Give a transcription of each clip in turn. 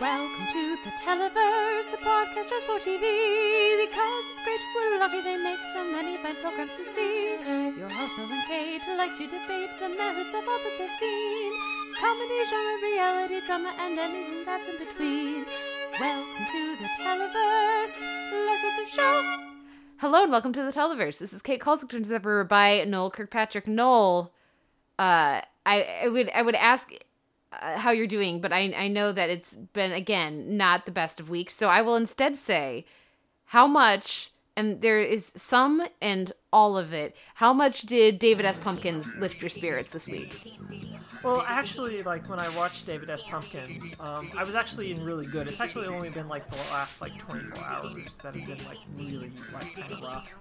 Welcome to the Televerse, the podcast just for TV. Because it's great, we're lucky they make so many fine programs to see. Your hosts Will and Kate like to debate the merits of all that they've seen. Comedy, genre, reality, drama, and anything that's in between. Welcome to the Televerse. Let's get the show. Hello and welcome to the Televerse. This is Kate Kulzick, ever by Noel Kirkpatrick. Noel, uh, I, I would I would ask uh, how you're doing, but I I know that it's been again not the best of weeks, so I will instead say how much and there is some and all of it. How much did David S. Pumpkins lift your spirits this week? Well, actually, like when I watched David S. Pumpkins, um, I was actually in really good. It's actually only been like the last like 24 hours that have been like really like kind of rough.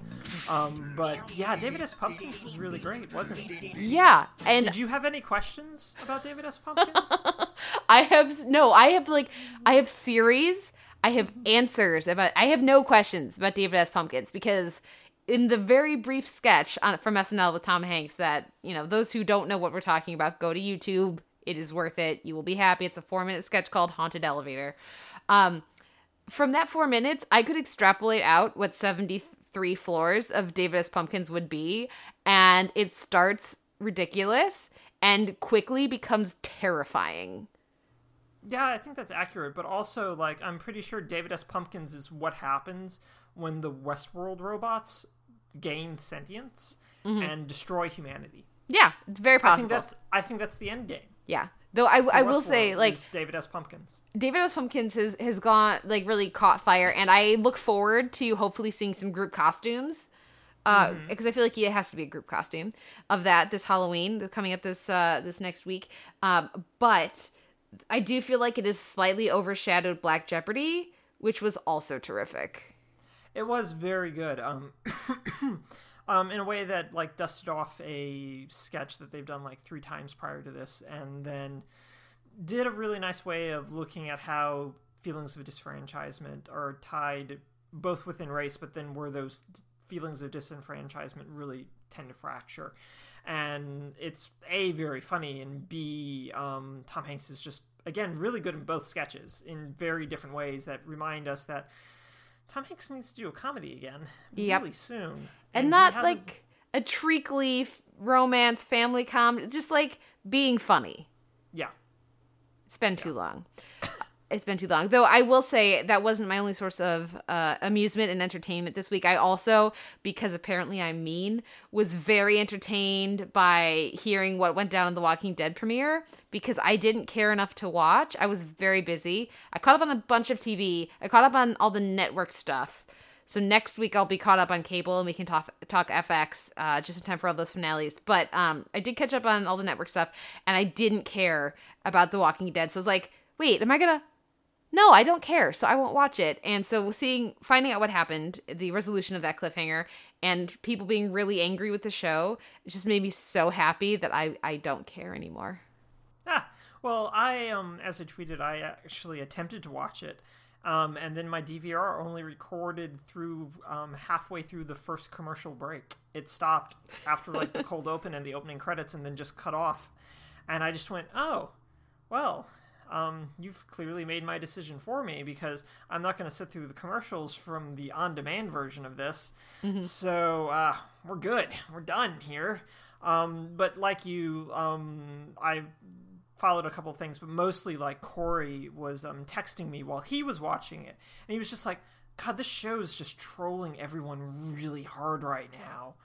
Um, but yeah, David S. Pumpkins was really great, wasn't he? Yeah, and Did you have any questions about David S. Pumpkins? I have no, I have like I have theories. I have answers about I have no questions about David S. Pumpkins because in the very brief sketch on from SNL with Tom Hanks that, you know, those who don't know what we're talking about, go to YouTube. It is worth it. You will be happy. It's a 4-minute sketch called Haunted Elevator. Um from that 4 minutes, I could extrapolate out what 73 floors of David S. Pumpkins would be and it starts ridiculous and quickly becomes terrifying. yeah, I think that's accurate. But also, like, I'm pretty sure David S. Pumpkins is what happens when the Westworld robots gain sentience and destroy humanity. Yeah, it's very I possible. think that's I think that's the end game. Yeah. Though I, I will say, like, David S. Pumpkins. David S. Pumpkins has, has gone, like, really caught fire, and I look forward to hopefully seeing some group costumes. Uh, because I feel like it has to be a group costume of that this Halloween coming up this uh this next week. Um, but I do feel like it is slightly overshadowed Black Jeopardy, which was also terrific. It was very good. Um, um, in a way that like dusted off a sketch that they've done like three times prior to this, and then did a really nice way of looking at how feelings of disfranchisement are tied both within race, but then where those feelings of disenfranchisement really tend to fracture. And it's a very funny, and b um, Tom Hanks is just again really good in both sketches in very different ways that remind us that Tom Hanks needs to do a comedy again Yep. really soon, And, he not like a treacly romance family comedy, just like being funny. yeah. It's been too long. It's been too long. Though I will say that wasn't my only source of uh, amusement and entertainment this week. I also, because apparently I'm mean, was very entertained by hearing what went down in the Walking Dead premiere because I didn't care enough to watch. I was very busy. I caught up on a bunch of TV. I caught up on all the network stuff. So next week I'll be caught up on cable and we can talk talk FX uh, just in time for all those finales. But um, I did catch up on all the network stuff and I didn't care about The Walking Dead. So I was like, wait, am I gonna? No, I don't care. So I won't watch it. And so seeing finding out what happened, the resolution of that cliffhanger, and people being really angry with the show, just made me so happy that I I don't care anymore. Ah, well, I um, as I tweeted, I actually attempted to watch it, um, and then my DVR only recorded through um, halfway through the first commercial break. It stopped after like the cold open and the opening credits, and then just cut off. And I just went, oh, well. Um, you've clearly made my decision for me because I'm not going to sit through the commercials from the on-demand version of this. So uh, we're good. We're done here. Um, but like you, um, I followed a couple things, but mostly like Corey was um, texting me while he was watching it, and he was just like, "God, this show is just trolling everyone really hard right now,"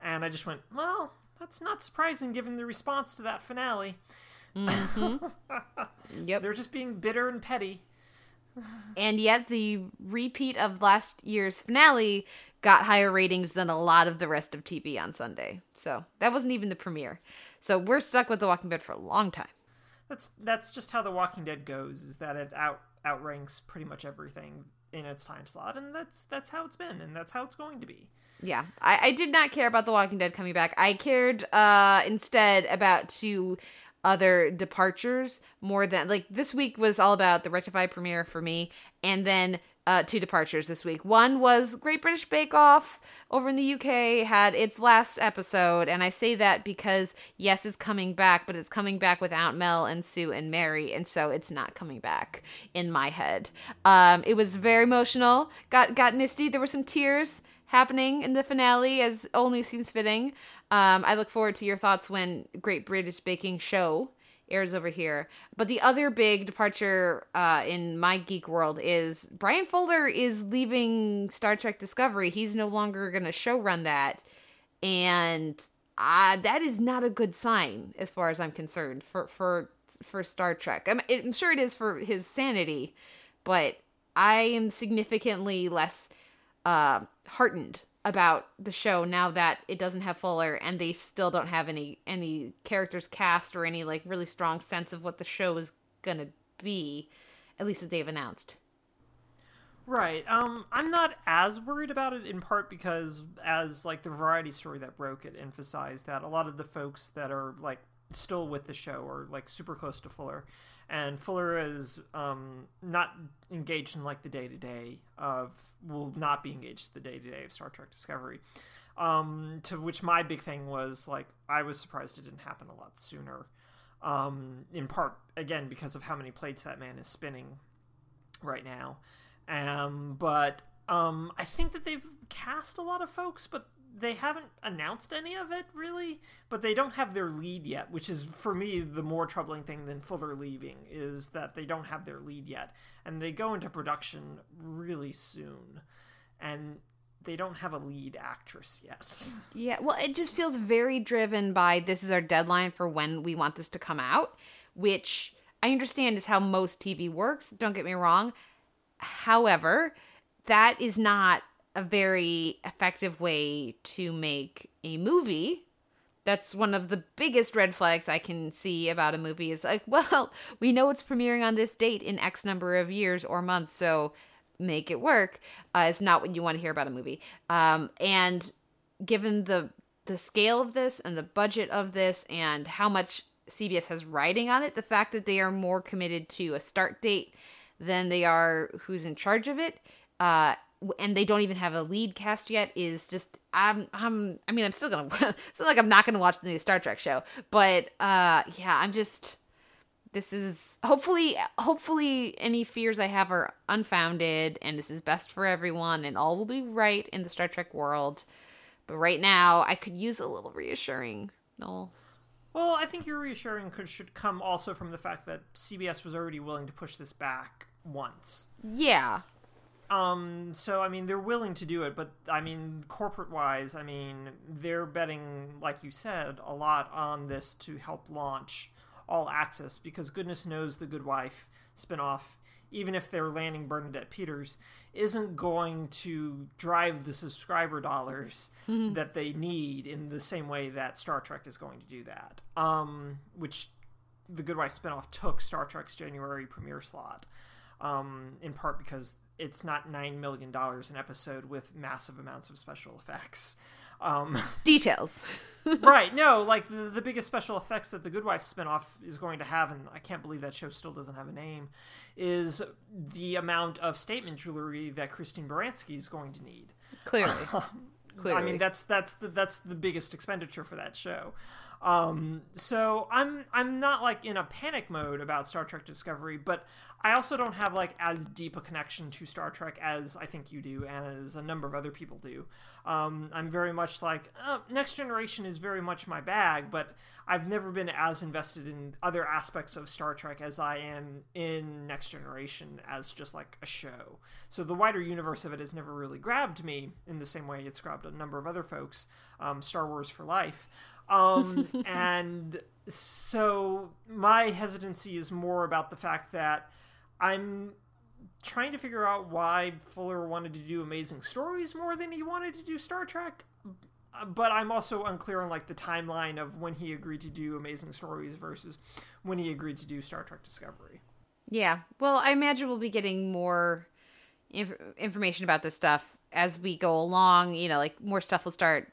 and I just went, "Well, that's not surprising given the response to that finale. Yep. They're just being bitter and petty." And yet, the repeat of last year's finale got higher ratings than a lot of the rest of TV on Sunday. So that wasn't even the premiere. So we're stuck with The Walking Dead for a long time. That's that's just how The Walking Dead goes. Is that it out outranks pretty much everything in its time slot, and that's that's how it's been, and that's how it's going to be. Yeah, I, I did not care about The Walking Dead coming back. I cared uh, instead about two other departures more than like this week was all about the Rectify premiere for me, and then uh, two departures this week. One was Great British Bake Off over in the UK had its last episode, and I say that because yes, is coming back, but it's coming back without Mel and Sue and Mary, and so it's not coming back in my head. Um, it was very emotional, got got misty. There were some tears happening in the finale, as only seems fitting. Um, I look forward to your thoughts when Great British Baking Show airs over here. But the other big departure uh, in my geek world is Brian Fuller is leaving Star Trek Discovery. He's no longer going to show run that, and uh, that is not a good sign as far as I'm concerned for for for Star Trek. I'm, I'm sure it is for his sanity, but I am significantly less uh, heartened about the show now that it doesn't have Fuller and they still don't have any any characters cast or any like really strong sense of what the show is gonna be, at least that they've announced. Right. Um, I'm not as worried about it in part because, as like the variety story that broke it emphasized that a lot of the folks that are like still with the show are like super close to Fuller, and Fuller is um, not engaged in like the day to day of will not be engaged the day to day of Star Trek Discovery. Um, to which my big thing was like I was surprised it didn't happen a lot sooner. Um, in part again because of how many plates that man is spinning right now. Um, but um, I think that they've cast a lot of folks, but they haven't announced any of it really. But they don't have their lead yet, which is for me the more troubling thing than Fuller leaving is that they don't have their lead yet, and they go into production really soon, and they don't have a lead actress yet. Yeah, well, it just feels very driven by this is our deadline for when we want this to come out, which I understand is how most TV works. Don't get me wrong. However, that is not a very effective way to make a movie. That's one of the biggest red flags I can see about a movie is like, well, we know it's premiering on this date in X number of years or months, so make it work. Uh, it's not what you want to hear about a movie. Um, and given the the scale of this and the budget of this and how much CBS has writing on it, the fact that they are more committed to a start date than they are who's in charge of it, uh, and they don't even have a lead cast yet is just I'm I'm I mean I'm still gonna it's not like I'm not gonna watch the new Star Trek show, but uh yeah I'm just this is hopefully hopefully any fears I have are unfounded and this is best for everyone and all will be right in the Star Trek world. But right now I could use a little reassuring. No. Well, I think your reassuring could, should come also from the fact that CBS was already willing to push this back once. Yeah. Um, so I mean, they're willing to do it, but I mean, corporate wise, I mean, they're betting, like you said, a lot on this to help launch all access because goodness knows the Good Wife spinoff, even if they're landing Bernadette Peters, isn't going to drive the subscriber dollars mm-hmm. that they need in the same way that Star Trek is going to do that. Um, which the Good Wife spinoff took Star Trek's January premiere slot. Um, in part because it's not nine million dollars an episode with massive amounts of special effects. Um, Details. right. No, like the, the biggest special effects that the Good Wife spinoff is going to have, and I can't believe that show still doesn't have a name, is the amount of statement jewelry that Christine Baranski is going to need. Clearly. Clearly. I mean, that's that's the that's the biggest expenditure for that show. Um, so I'm I'm not like in a panic mode about Star Trek Discovery, but I also don't have like as deep a connection to Star Trek as I think you do, and as a number of other people do. Um, I'm very much like uh, Next Generation is very much my bag, but I've never been as invested in other aspects of Star Trek as I am in Next Generation as just like a show. So the wider universe of it has never really grabbed me in the same way it's grabbed a number of other folks. Um, Star Wars for life. Um, and so my hesitancy is more about the fact that I'm trying to figure out why Fuller wanted to do Amazing Stories more than he wanted to do Star Trek. But I'm also unclear on like the timeline of when he agreed to do Amazing Stories versus when he agreed to do Star Trek Discovery. Yeah. Well, I imagine we'll be getting more inf- information about this stuff as we go along. You know, like more stuff will start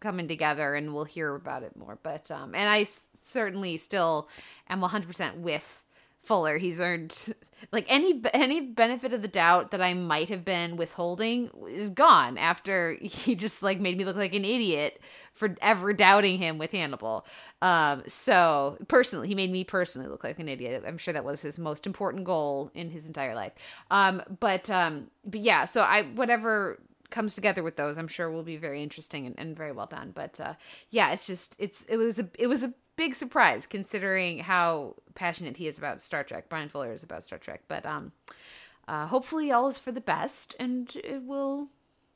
coming together and we'll hear about it more. But um, and I s- certainly still am 100% with Fuller. He's earned like any any benefit of the doubt that I might have been withholding is gone after he just like made me look like an idiot for ever doubting him with Hannibal. Um, so personally, he made me personally look like an idiot. I'm sure that was his most important goal in his entire life. Um, but um, but yeah, so I whatever comes together with those, I'm sure will be very interesting and, and very well done. But uh, yeah, it's just it's it was a it was a big surprise considering how passionate he is about Star Trek. Brian Fuller is about Star Trek, but um, uh, hopefully all is for the best, and it will.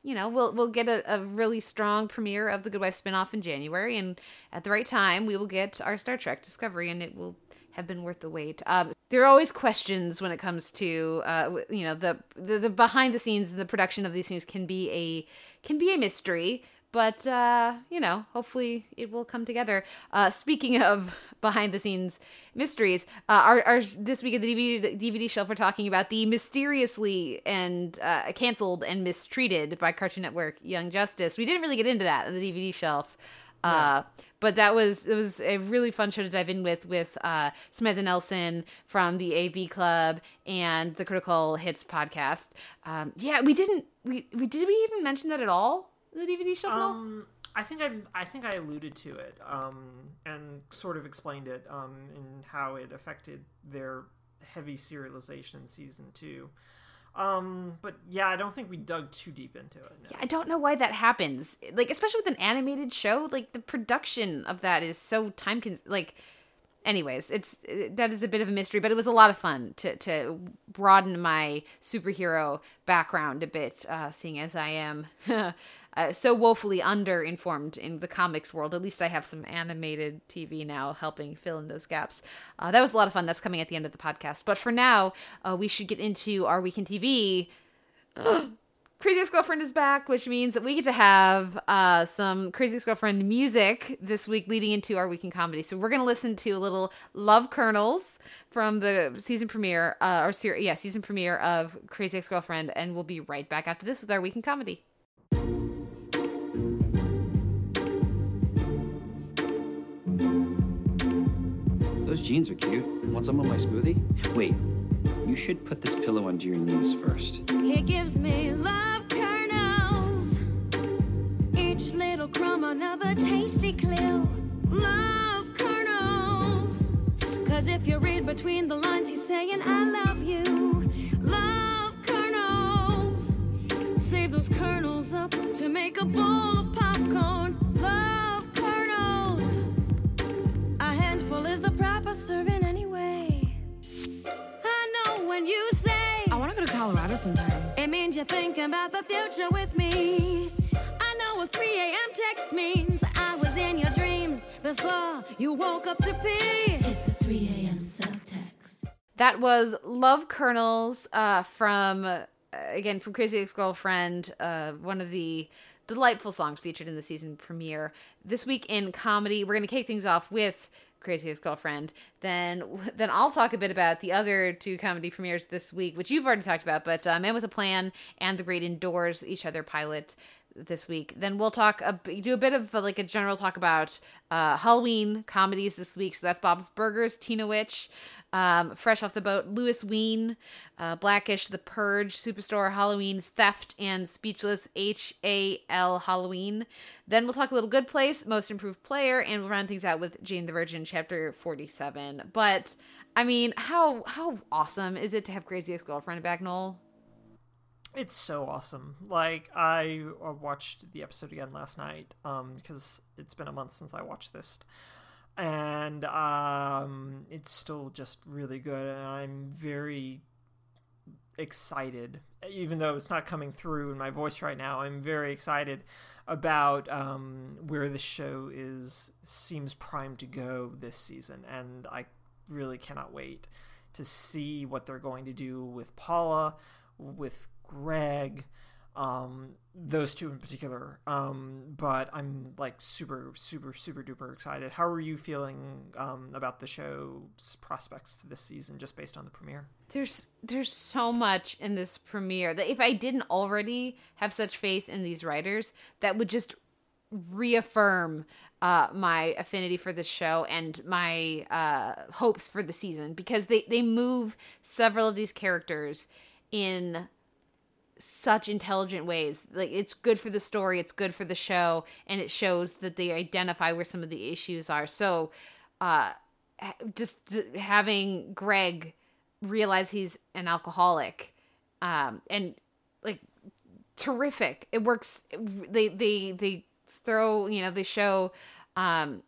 You know, we'll we'll get a, a really strong premiere of the Good Wife spinoff in January, and at the right time, we will get our Star Trek Discovery, and it will have been worth the wait. Um, there are always questions when it comes to uh, you know the, the the behind the scenes, the production of these things can be a can be a mystery but uh, you know, hopefully it will come together. Uh, speaking of behind the scenes mysteries, uh, our, our this week at the DVD, DVD shelf, we're talking about the mysteriously and uh, canceled and mistreated by Cartoon Network Young Justice. We didn't really get into that on the DVD shelf. Uh, but that was it was a really fun show to dive in with with uh, Samantha Nelson from the AV Club and the Critical Hits podcast. Um, yeah, we didn't we, we did we even mention that at all the DVD shelf? Um, I think I I think I alluded to it um, and sort of explained it um, and how it affected their heavy serialization in season two. Um, but yeah, I don't think we dug too deep into it. No. Yeah, I don't know why that happens. Like, especially with an animated show, like the production of that is so time cons- like. Anyways, it's that is a bit of a mystery, but it was a lot of fun to to broaden my superhero background a bit, uh, seeing as I am uh, so woefully underinformed in the comics world. At least I have some animated TV now helping fill in those gaps. Uh, that was a lot of fun. That's coming at the end of the podcast. But for now, uh, we should get into our weekend TV. Crazy Ex Girlfriend is back, which means that we get to have uh, some Crazy Ex Girlfriend music this week leading into our weekend comedy. So we're going to listen to a little Love Kernels from the season premiere, uh, or ser- yeah, season premiere of Crazy Ex Girlfriend, and we'll be right back after this with our weekend comedy. Those jeans are cute. Want some of my smoothie? Wait, you should put this pillow under your knees first. He gives me love kernels. Each little crumb another tasty clue. Love kernels. Cause if you read between the lines, he's saying, I love you. Love kernels. Save those kernels up to make a bowl of popcorn. Love is the proper serving anyway. I know when you say I want to go to Colorado sometime. it means you're thinking about the future with me. I know what 3 a.m. text means. I was in your dreams before you woke up to pee. It's the 3 a.m. subtext. That was Love Kernels uh, from, uh, again, from Crazy Ex Girlfriend, uh, one of the delightful songs featured in the season premiere. This week in comedy, we're going to kick things off with Crazy Ex Girlfriend. Then, then I'll talk a bit about the other two comedy premieres this week, which you've already talked about, but uh, Man with a Plan and The Great Indoors, each other pilot this week. Then we'll talk a, do a bit of like a general talk about uh, Halloween comedies this week. So that's Bob's Burgers, Teen-a Witch, um, Fresh Off the Boat, Louisween, uh, Blackish, The Purge, Superstore, Halloween, Theft, and Speechless, H A L Halloween. Then we'll talk a little Good Place, Most Improved Player, and we'll round things out with Jane the Virgin, Chapter 47. But I mean, how how awesome is it to have Crazy Ex Girlfriend back, Noel? It's so awesome. Like I uh, watched the episode again last night um because it's been a month since I watched this. And um it's still just really good and I'm very excited even though it's not coming through in my voice right now. I'm very excited about um where the show is seems primed to go this season and I really cannot wait to see what they're going to do with Paula, with Greg, um, those two in particular. Um, but I'm like super, super, super duper excited. How are you feeling um, about the show's prospects this season, just based on the premiere? There's there's so much in this premiere that if I didn't already have such faith in these writers, that would just reaffirm uh, my affinity for this show and my uh, hopes for the season because they they move several of these characters in such intelligent ways. Like it's good for the story, it's good for the show, and it shows that they identify where some of the issues are. So, uh, just having Greg realize he's an alcoholic, um, and like terrific. It works. They they they throw you know they show, um,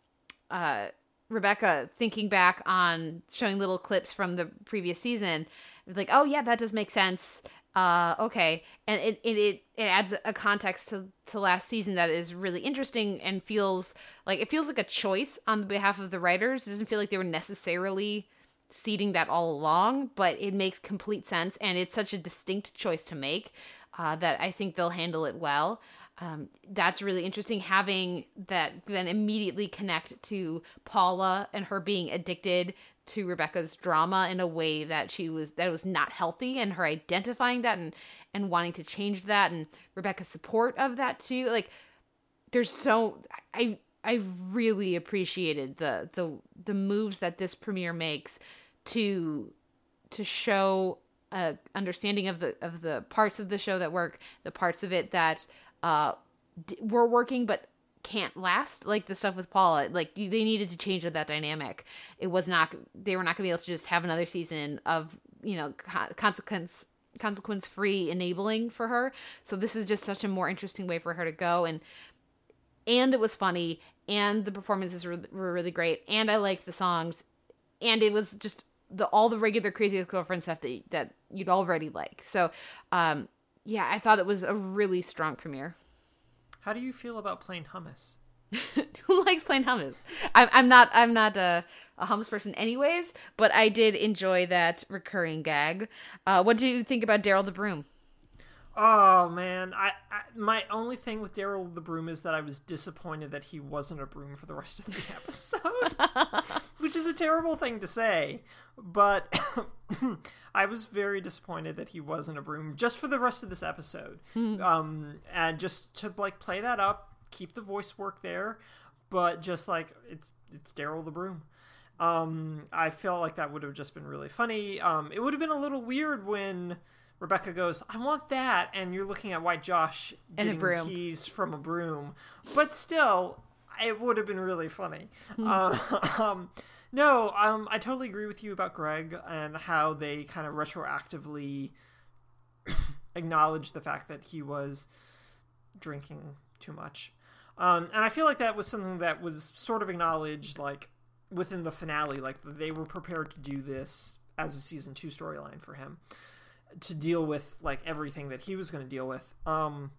uh. Rebecca thinking back on showing little clips from the previous season, like, oh yeah, that does make sense uh okay. And it it it, it adds a context to to last season that is really interesting and feels like it feels like a choice on the behalf of the writers. It doesn't feel like they were necessarily seeding that all along but it makes complete sense. And it's such a distinct choice to make uh, that i think they'll handle it well. Um, that's really interesting having that then immediately connect to paula and her being addicted to Rebecca's drama in a way that she was that was not healthy and her identifying that and and wanting to change that and Rebecca's support of that too. Like there's so I I really appreciated the the the moves that this premiere makes to to show a understanding of the of the parts of the show that work the parts of it that uh d- were working but can't last like the stuff with paula like they needed to change that dynamic. It was not they were not going to be able to just have another season of you know co- consequence consequence free enabling for her. So this is just such a more interesting way for her to go and and it was funny and the performances were, were really great and i liked the songs and it was just the all the regular crazy girlfriend stuff that that you'd already like. So um yeah i thought it was a really strong premiere How do you feel about plain hummus? who likes plain hummus? I'm, I'm not i'm not a, a hummus person anyways but i did enjoy that recurring gag. Uh what do you think about darryl the broom Oh man, I, I my only thing with Darryl the broom is that I was disappointed that he wasn't a broom for the rest of the episode, which is a terrible thing to say, but I was very disappointed that he wasn't a broom just for the rest of this episode. Um, and just to like play that up, keep the voice work there, but just like it's it's Darryl the broom. Um, I felt like that would have just been really funny. Um, it would have been a little weird when Rebecca goes, "I want that," and you're looking at White Josh And getting broom. keys from a broom, but still, it would have been really funny. Uh, um, no, um, I totally agree with you about Greg and how they kind of retroactively acknowledge the fact that he was drinking too much. Um, and I feel like that was something that was sort of acknowledged, like within the finale, like they were prepared to do this as a season two storyline for him to deal with like everything that he was going to deal with. Um,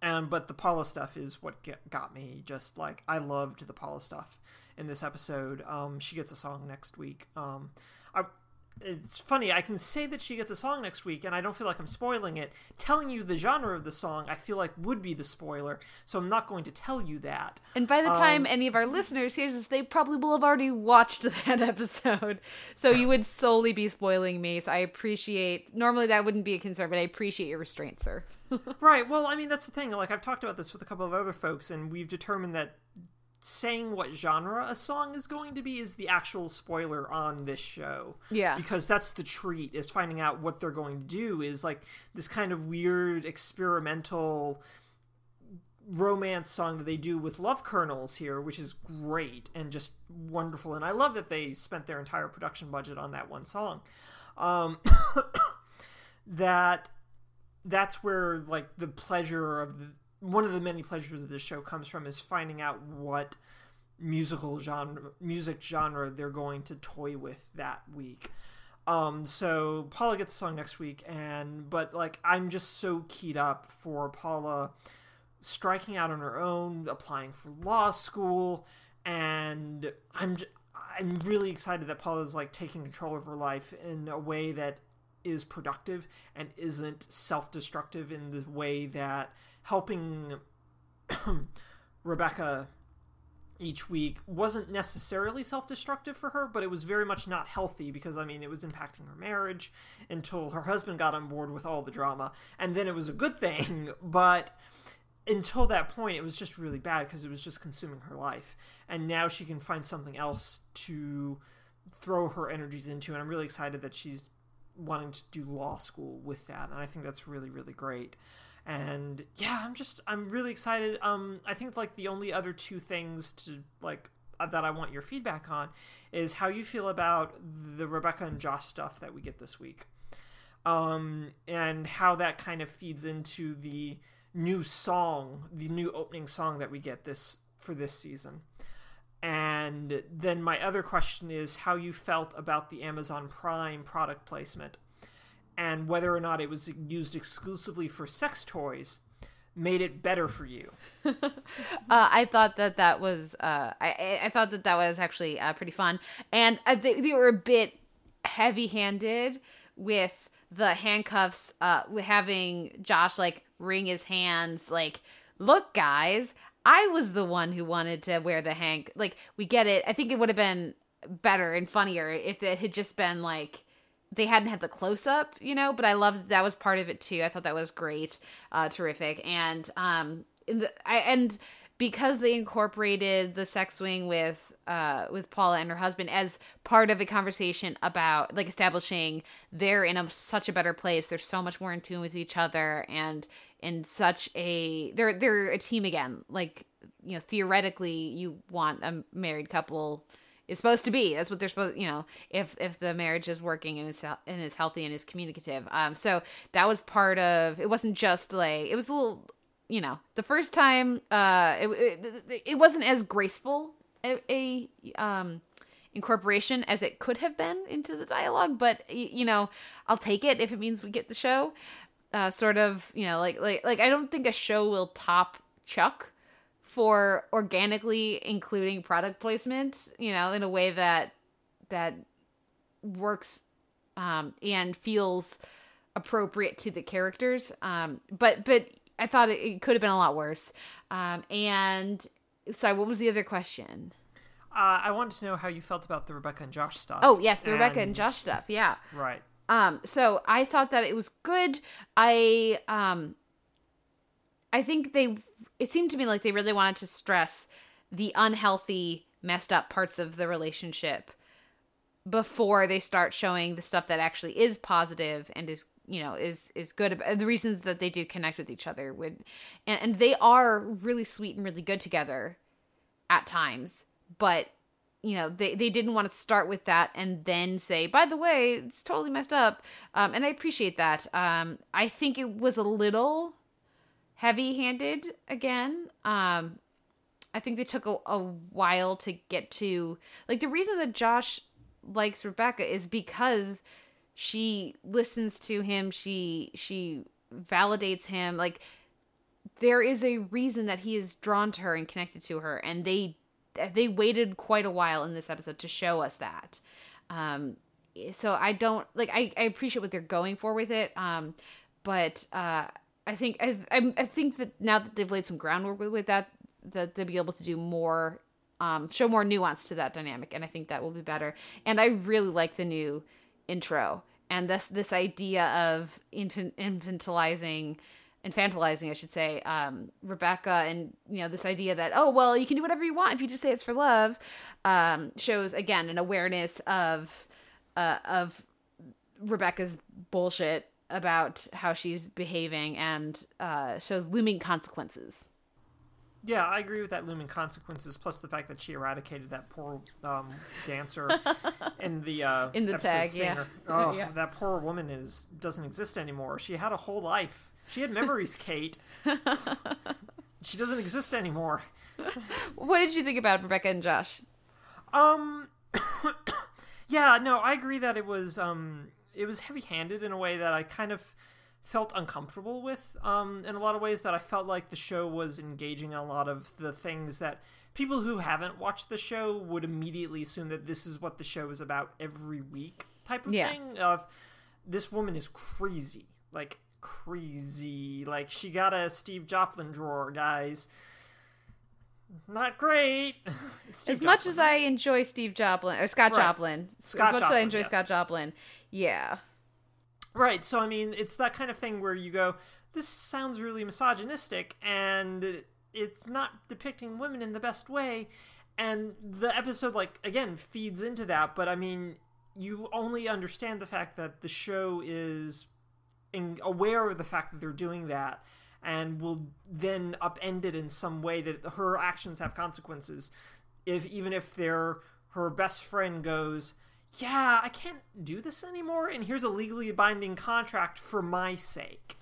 and but the Paula stuff is what get, got me. Just like I loved the Paula stuff in this episode. Um, she gets a song next week. Um, I, it's funny. I can say that she gets a song next week, and I don't feel like I'm spoiling it. Telling you the genre of the song, I feel like would be the spoiler. So I'm not going to tell you that. And by the time um, any of our listeners hears this, they probably will have already watched that episode. So you would solely be spoiling me. So I appreciate. Normally that wouldn't be a concern, but I appreciate your restraint, sir. Right. Well, I mean, that's the thing. Like, I've talked about this with a couple of other folks, and we've determined that saying what genre a song is going to be is the actual spoiler on this show. Yeah. Because that's the treat, is finding out what they're going to do, is like this kind of weird experimental romance song that they do with love kernels here which is great and just wonderful and i love that they spent their entire production budget on that one song um that that's where like the pleasure of the one of the many pleasures of this show comes from is finding out what musical genre music genre they're going to toy with that week. Um so paula gets a song next week and but like i'm just so keyed up for paula striking out on her own applying for law school and i'm i'm really excited that paula's like taking control of her life in a way that is productive and isn't self-destructive in the way that helping Rebecca each week wasn't necessarily self-destructive for her, but it was very much not healthy because I mean it was impacting her marriage until her husband got on board with all the drama, and then it was a good thing, but until that point, it was just really bad because it was just consuming her life. And now she can find something else to throw her energies into. And I'm really excited that she's wanting to do law school with that. And I think that's really, really great. And yeah, I'm just, I'm really excited. Um, I think like the only other two things to like, uh, that I want your feedback on is how you feel about the Rebecca and Josh stuff that we get this week. Um, and how that kind of feeds into the, new song, the new opening song that we get this for this season. And then my other question is how you felt about the Amazon Prime product placement and whether or not it was used exclusively for sex toys made it better for you. uh, I thought that that was uh, I I thought that that was actually uh, pretty fun, and uh, they, they were a bit heavy-handed with the handcuffs, uh, having Josh like wring his hands, like, "Look, guys, I was the one who wanted to wear the hank." Like, we get it. I think it would have been better and funnier if it had just been like they hadn't had the close up, you know, but I loved that, was part of it too. I thought that was great, uh, terrific. And um the I and because they incorporated the sex swing with uh with Paula and her husband as part of a conversation about like establishing they're in a such a better place. They're so much more in tune with each other and in such a they're they're a team again. Like, you know, theoretically you want a married couple is supposed to be. That's what they're supposed, you know, if if the marriage is working and is and is healthy and is communicative. Um, so that was part of. It wasn't just like it was a little, you know, the first time. Uh, it it, it wasn't as graceful a, a um incorporation as it could have been into the dialogue, but you know, I'll take it if it means we get the show. Uh, sort of, you know, like like like I don't think a show will top Chuck for organically including product placement, you know, in a way that that works um, and feels appropriate to the characters. Um, but but I thought it, it could have been a lot worse. Um, and sorry, what was the other question? Uh, I wanted to know how you felt about the Rebecca and Josh stuff. Oh yes, the Rebecca and Josh stuff. Yeah. Right. Um, so I thought that it was good. I um I think they it seemed to me like they really wanted to stress the unhealthy, messed up parts of the relationship before they start showing the stuff that actually is positive and is you know is is good the reasons that they do connect with each other would and, and they are really sweet and really good together at times but you know they, they didn't want to start with that and then say by the way it's totally messed up um, and i appreciate that um, i think it was a little heavy handed again. Um, i think they took a, a while to get to like the reason that josh likes rebecca is because she listens to him she she validates him like there is a reason that he is drawn to her and connected to her and they they waited quite a while in this episode to show us that. Um so i don't like i, I appreciate what they're going for with it um but uh i think i i, think that now that they've laid some groundwork with, with that that they'll be able to do more um show more nuance to that dynamic and i think that will be better. And i really like the new intro and this this idea of infant, infantilizing infantilizing, I should say, um, Rebecca, and you know this idea that oh well, you can do whatever you want if you just say it's for love, um, shows again an awareness of uh, of Rebecca's bullshit about how she's behaving and uh, shows looming consequences. Yeah, I agree with that looming consequences. Plus the fact that she eradicated that poor um, dancer in the uh, In the tag, Stinger. yeah. Oh, Yeah. that poor woman is doesn't exist anymore. She had a whole life. She had memories, Kate. she doesn't exist anymore. What did you think about Rebecca and Josh? Um, yeah, no, I agree that it was um, it was heavy-handed in a way that I kind of felt uncomfortable with. Um, in a lot of ways that I felt like the show was engaging in a lot of the things that people who haven't watched the show would immediately assume that this is what the show is about every week type of Yeah. thing. Of this woman is crazy, like crazy. Like she got a Steve Joplin drawer, guys. Not great. As much as I enjoy Steve Joplin or Scott Right. Joplin, Scott as much as I enjoy yes. Scott Joplin, yeah, Right. So I mean, it's that kind of thing where you go, this sounds really misogynistic, and it's not depicting women in the best way, and the episode like again feeds into that. But I mean, you only understand the fact that the show is in, aware of the fact that they're doing that and will then upend it in some way that her actions have consequences if even if they're her best friend goes yeah i can't do this anymore and here's a legally binding contract for my sake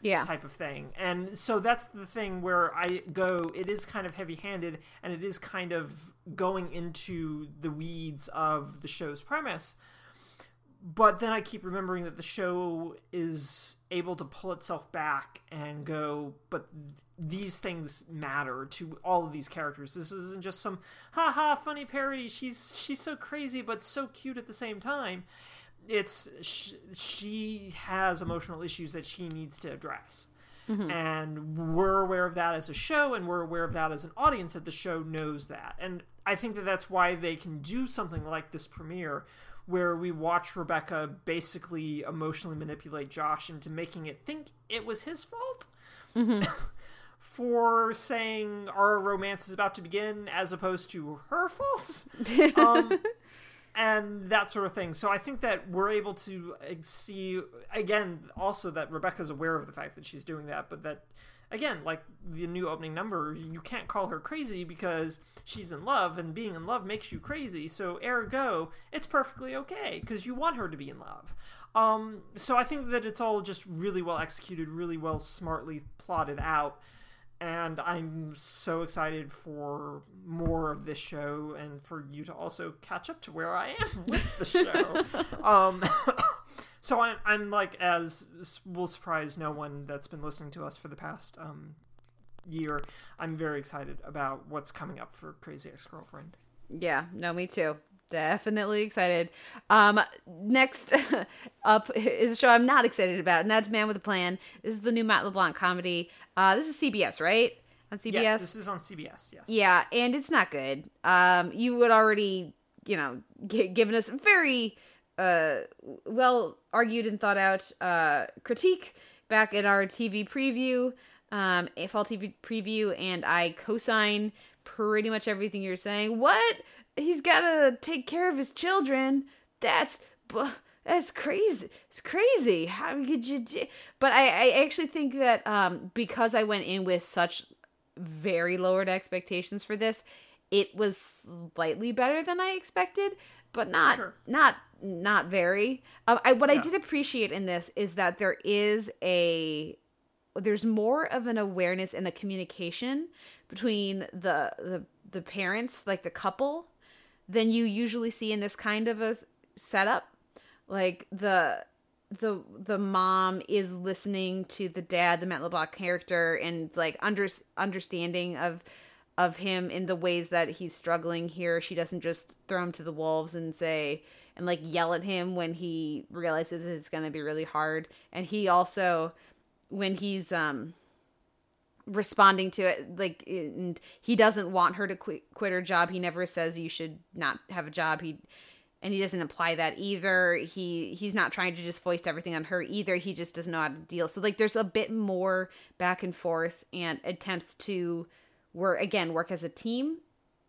Yeah. type of thing. And so that's the thing where I go, it is kind of heavy handed and it is kind of going into the weeds of the show's premise. But then I keep remembering that the show is able to pull itself back and go, but these things matter to all of these characters. This isn't just some ha ha funny parody. She's she's so crazy but so cute at the same time it's sh- she has emotional issues that she needs to address mm-hmm. and we're aware of that as a show and we're aware of that as an audience that the show knows that and i think that that's why they can do something like this premiere where we watch rebecca basically emotionally manipulate josh into making it think it was his fault for saying our romance is about to begin as opposed to her fault um, and that sort of thing. So I think that we're able to see again also that Rebecca's aware of the fact that she's doing that, but that again, like the new opening number, you can't call her crazy because she's in love, and being in love makes you crazy. So ergo, it's perfectly okay because you want her to be in love. Um, so I think that it's all just really well executed, really well, smartly plotted out and I'm so excited for more of this show and for you to also catch up to where I am with the show. um, so I'm, I'm like, as will surprise no one that's been listening to us for the past um, year, I'm very excited about what's coming up for Crazy Ex Girlfriend. Yeah, no, me too. Definitely excited. Um, next up is a show I'm not excited about, and that's Man with a Plan. This is the new Matt LeBlanc comedy. Uh, this is CBS, right? On CBS. Yes, this is on CBS. Yes. Yeah, and it's not good. Um, you would already, you know, g- given us very uh, well argued and thought out uh, critique back in our TV preview, um, a fall TV preview, and I co-sign pretty much everything you're saying. What? He's got to take care of his children. That's that's crazy. It's crazy. How could you? Do? But I, I actually think that um, because I went in with such very lowered expectations for this, it was slightly better than I expected, but not Sure. not not very. Um, I, what I did appreciate in this is that there is a there's more of an awareness and a communication between the the the parents, like the couple, than you usually see in this kind of a setup. Like the the the mom is listening to the dad, the Matt LeBlanc character, and like under understanding of of him in the ways that he's struggling here. She doesn't just throw him to the wolves and say and like yell at him when he realizes it's going to be really hard. And he also when he's um responding to it like and he doesn't want her to quit quit her job. He never says you should not have a job. He and he doesn't apply that either. He he's not trying to just foist everything on her either. He just doesn't know how to deal. So like there's a bit more back and forth and attempts to work again work as a team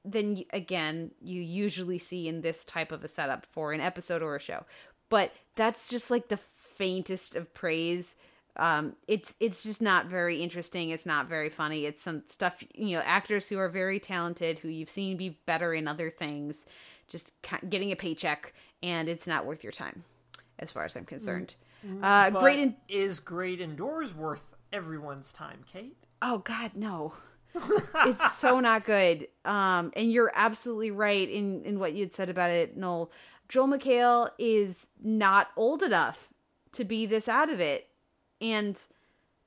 than again you usually see in this type of a setup for an episode or a show. But that's just like the faintest of praise. Um it's it's just not very interesting. It's not very funny. It's some stuff you know actors who are very talented who you've seen be better in other things just getting a paycheck and it's not worth your time as far as i'm concerned. Uh But great in- is great indoors worth everyone's time, Kate? Oh God, no. It's so not good. Um, and you're absolutely right in in what you'd said about it, Noel. Joel McHale is not old enough to be this out of it, and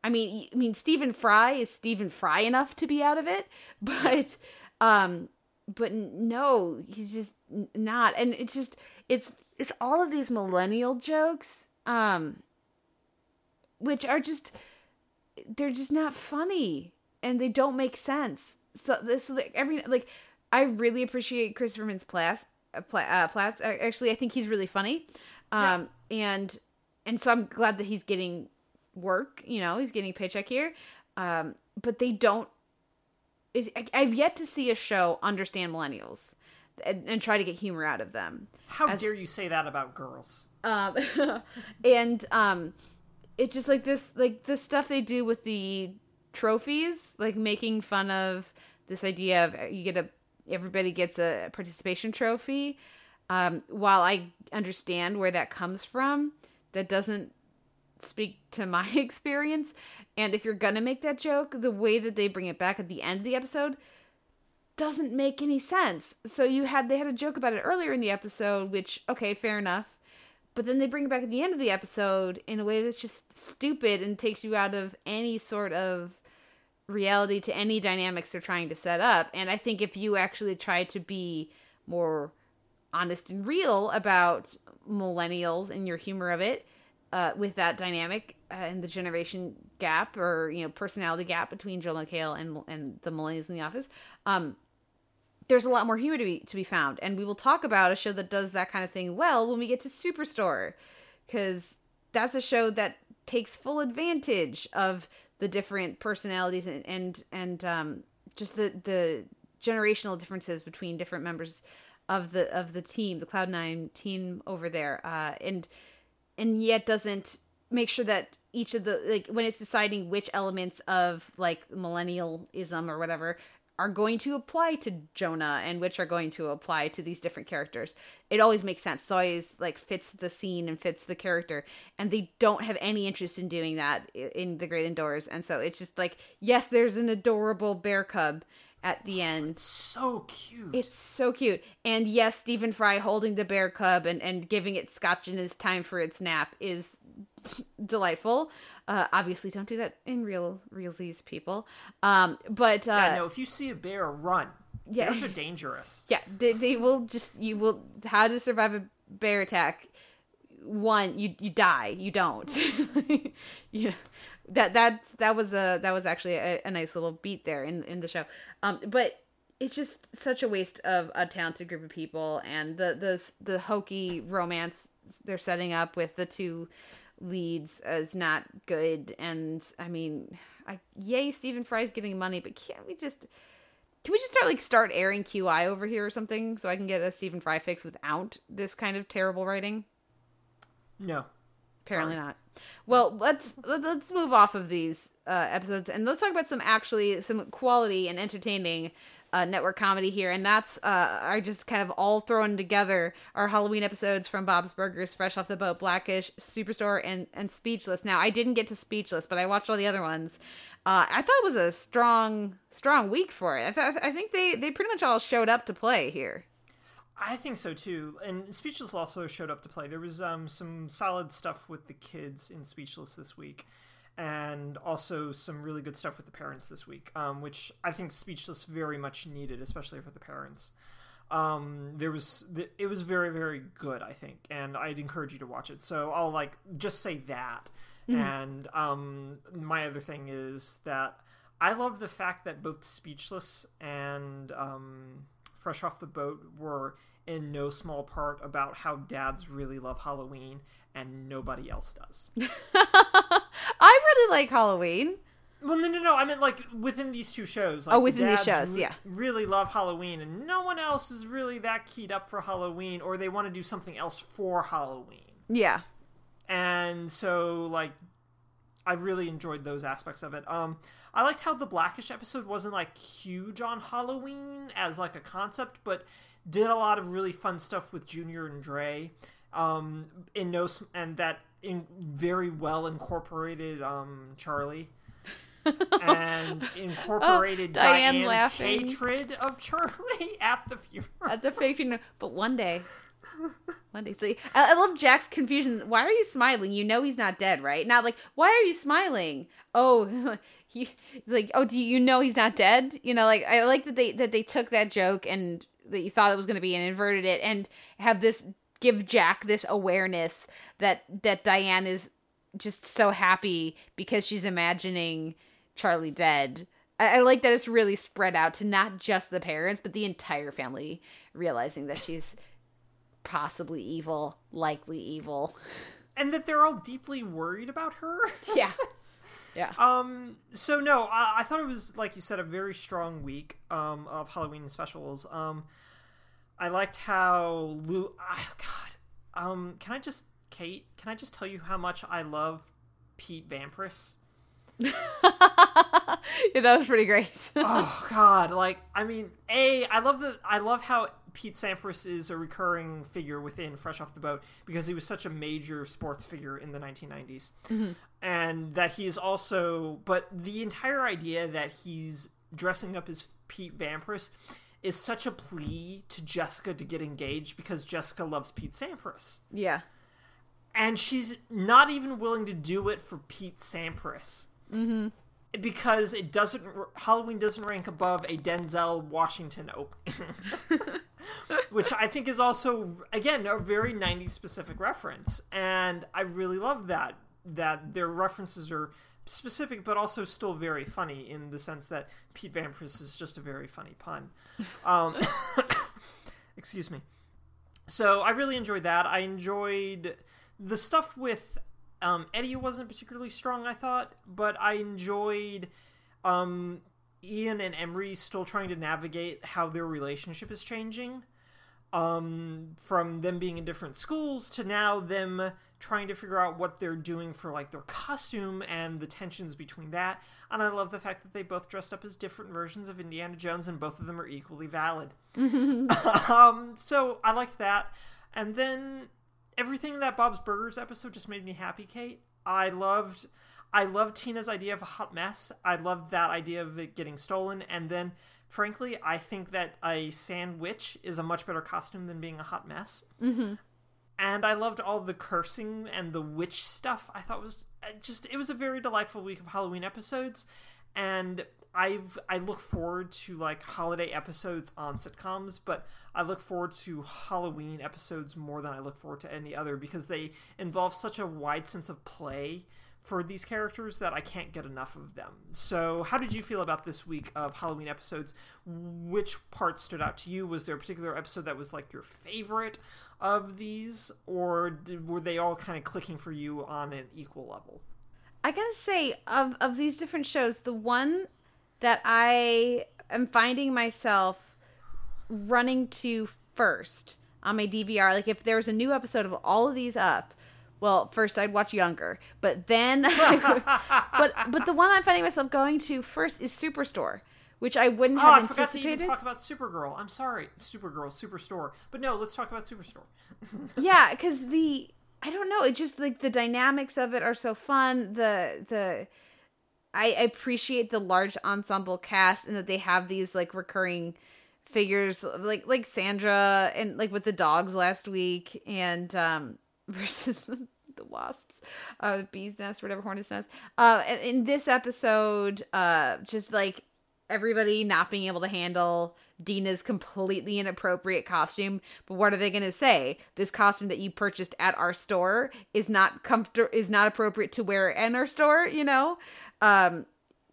I mean, I mean, Stephen Fry is Stephen Fry enough to be out of it, but um, but no, he's just not. And it's just it's it's all of these millennial jokes, um, which are just they're just not funny and they don't make sense. So this like every like I really appreciate Christopher Mintz. Uh, uh, Plasse. Uh, Actually, I think he's really funny. Um and and so I'm glad that he's getting work. You know, he's getting a paycheck here. Um, but they don't. Is I've yet to see a show understand millennials and, and try to get humor out of them. How dare you say that about girls? Um, and um, it's just like this, like the stuff they do with the trophies, like making fun of this idea of uh, you get a everybody gets a participation trophy. Um, while I understand where that comes from, that doesn't speak to my experience. And if you're gonna make that joke, the way that they bring it back at the end of the episode doesn't make any sense. So you had they had a joke about it earlier in the episode, which okay, fair enough. But then they bring it back at the end of the episode in a way that's just stupid and takes you out of any sort of reality to any dynamics they're trying to set up. And I think if you actually try to be more honest and real about millennials and your humor of it, uh, with that dynamic uh, and the generation gap or you know personality gap between Joel McHale and and the millennials in the office, um, there's a lot more humor to be to be found, and we will talk about a show that does that kind of thing well when we get to Superstore, because that's a show that takes full advantage of the different personalities and and and um, just the the generational differences between different members of the of the team, the Cloud Nine team over there, uh, and and yet doesn't make sure that each of the like when it's deciding which elements of like millennialism or whatever are going to apply to Jonah and which are going to apply to these different characters. It always makes sense. It always like fits the scene and fits the character. And they don't have any interest in doing that in the Great Indoors. And so it's just like, yes, there's an adorable bear cub at the end. So cute. It's so cute. And yes, Stephen Fry holding the bear cub and, and giving it scotch in its time for its nap is delightful. Uh, obviously, don't do that in real realsies, people. Um, but uh, yeah, no, if you see a bear, run. Yeah. Bears are dangerous. yeah, they, they will just you will how to survive a bear attack. One, you you die. You don't. you that that that was a that was actually a, a nice little beat there in in the show. Um, but it's just such a waste of a talented group of people and the the the hokey romance they're setting up with the two leads is not good. And I mean, I yay Stephen Fry's getting money, but can't we just can we just start like start airing QI over here or something so I can get a Stephen Fry fix without this kind of terrible writing? No. Apparently not. Well, let's let- let's move off of these uh, episodes and let's talk about some actually some quality and entertaining uh, network comedy here, and that's uh, are just kind of all thrown together. Our Halloween episodes from Bob's Burgers, Fresh Off the Boat, Blackish, Superstore, and and Speechless. Now, I didn't get to Speechless, but I watched all the other ones. Uh, I thought it was a strong strong week for it. I thought I think they they pretty much all showed up to play here. I think so too. And Speechless also showed up to play. There was um, some solid stuff with the kids in Speechless this week, and also some really good stuff with the parents this week, um, which I think Speechless very much needed, especially for the parents. Um, there was it was very very good, I think, and I'd encourage you to watch it. So I'll like just say that. And um, my other thing is that I love the fact that both Speechless and um, Fresh Off the Boat were in no small part about how dads really love Halloween and nobody else does. I really like Halloween. well, no, no, no. I meant like within these two shows. Like, Oh, within these shows, re- yeah. Really love Halloween, and no one else is really that keyed up for Halloween, or they want to do something else for Halloween. Yeah. and so like I really enjoyed those aspects of it. Um, I liked how the Blackish episode wasn't like huge on Halloween as like a concept, but did a lot of really fun stuff with Junior and Dre. Um, in no and that in very well incorporated um Charlie. and incorporated Oh, Diane Diane's laughing. hatred of Charlie at the funeral. at the fake funeral. But one day, one day. So I, I love Jack's confusion. Why are you smiling? You know he's not dead, right? Not like why are you smiling? Oh, he like oh, do you know he's not dead? You know, like I like that they that they took that joke and that you thought it was going to be and inverted it and have this give Jack this awareness that that Diane is just so happy because she's imagining Charlie dead. I, I like that it's really spread out to not just the parents, but the entire family realizing that she's possibly evil, likely evil. and that they're all deeply worried about her. Yeah. Yeah. Um. So no, I, I thought it was like you said a very strong week um of Halloween specials. Um, I liked how Lou. Oh God. Um. Can I just Kate? Can I just tell you how much I love Pete Vampras? yeah, that was pretty great. oh God! Like I mean, a I love the I love how Pete Sampras is a recurring figure within Fresh Off the Boat because he was such a major sports figure in the 1990s, and that he's also. But the entire idea that he's dressing up as Pete Vampras is such a plea to Jessica to get engaged because Jessica loves Pete Sampras, yeah. and she's not even willing to do it for Pete Sampras. Mm-hmm. Because it doesn't, Halloween doesn't rank above a Denzel Washington opening. which I think is also again a very 90s specific reference and I really love that that their references are specific but also still very funny in the sense that Pete Vampras is just a very funny pun. Um, excuse me. So I really enjoyed that. I enjoyed the stuff with um, Eddie wasn't particularly strong, I thought, but I enjoyed um, Evan and Emery still trying to navigate how their relationship is changing. Um, from them being in different schools to now them trying to figure out what they're doing for like their costume and the tensions between that. And I love the fact that they both dressed up as different versions of Indiana Jones and both of them are equally valid. um, so I liked that. And then everything in that Bob's Burgers episode just made me happy, Kate. I loved I loved Tina's idea of a hot mess. I loved that idea of it getting stolen. And then, frankly, I think that a sandwich is a much better costume than being a hot mess. Mm-hmm. And I loved all the cursing and the witch stuff. I thought was uh, just it was a very delightful week of Halloween episodes, and I've I look forward to like holiday episodes on sitcoms, but I look forward to Halloween episodes more than I look forward to any other because they involve such a wide sense of play for these characters that I can't get enough of them. So, how did you feel about this week of Halloween episodes? Which part stood out to you? Was there a particular episode that was like your favorite of these, or did, were they all kind of clicking for you on an equal level? I gotta say, of of these different shows, the one that I am finding myself running to first on my DVR, like if there was a new episode of all of these up, well, first I'd watch Younger, but then, but but the one I'm finding myself going to first is Superstore, which I wouldn't Oh, I have forgot to even anticipated. talk about Supergirl. I'm sorry, Supergirl, Superstore. But no, let's talk about Superstore. yeah because the i don't know. It just like the dynamics of it are so fun. The the I appreciate the large ensemble cast and that they have these like recurring figures like like Sandra and like with the dogs last week and um versus the, the wasps uh the bees nest whatever hornet's nest. Uh in this episode uh just like everybody not being able to handle Dina's completely inappropriate costume. But what are they going to say? This costume that you purchased at our store is not comfortable, is not appropriate to wear in our store. You know, um,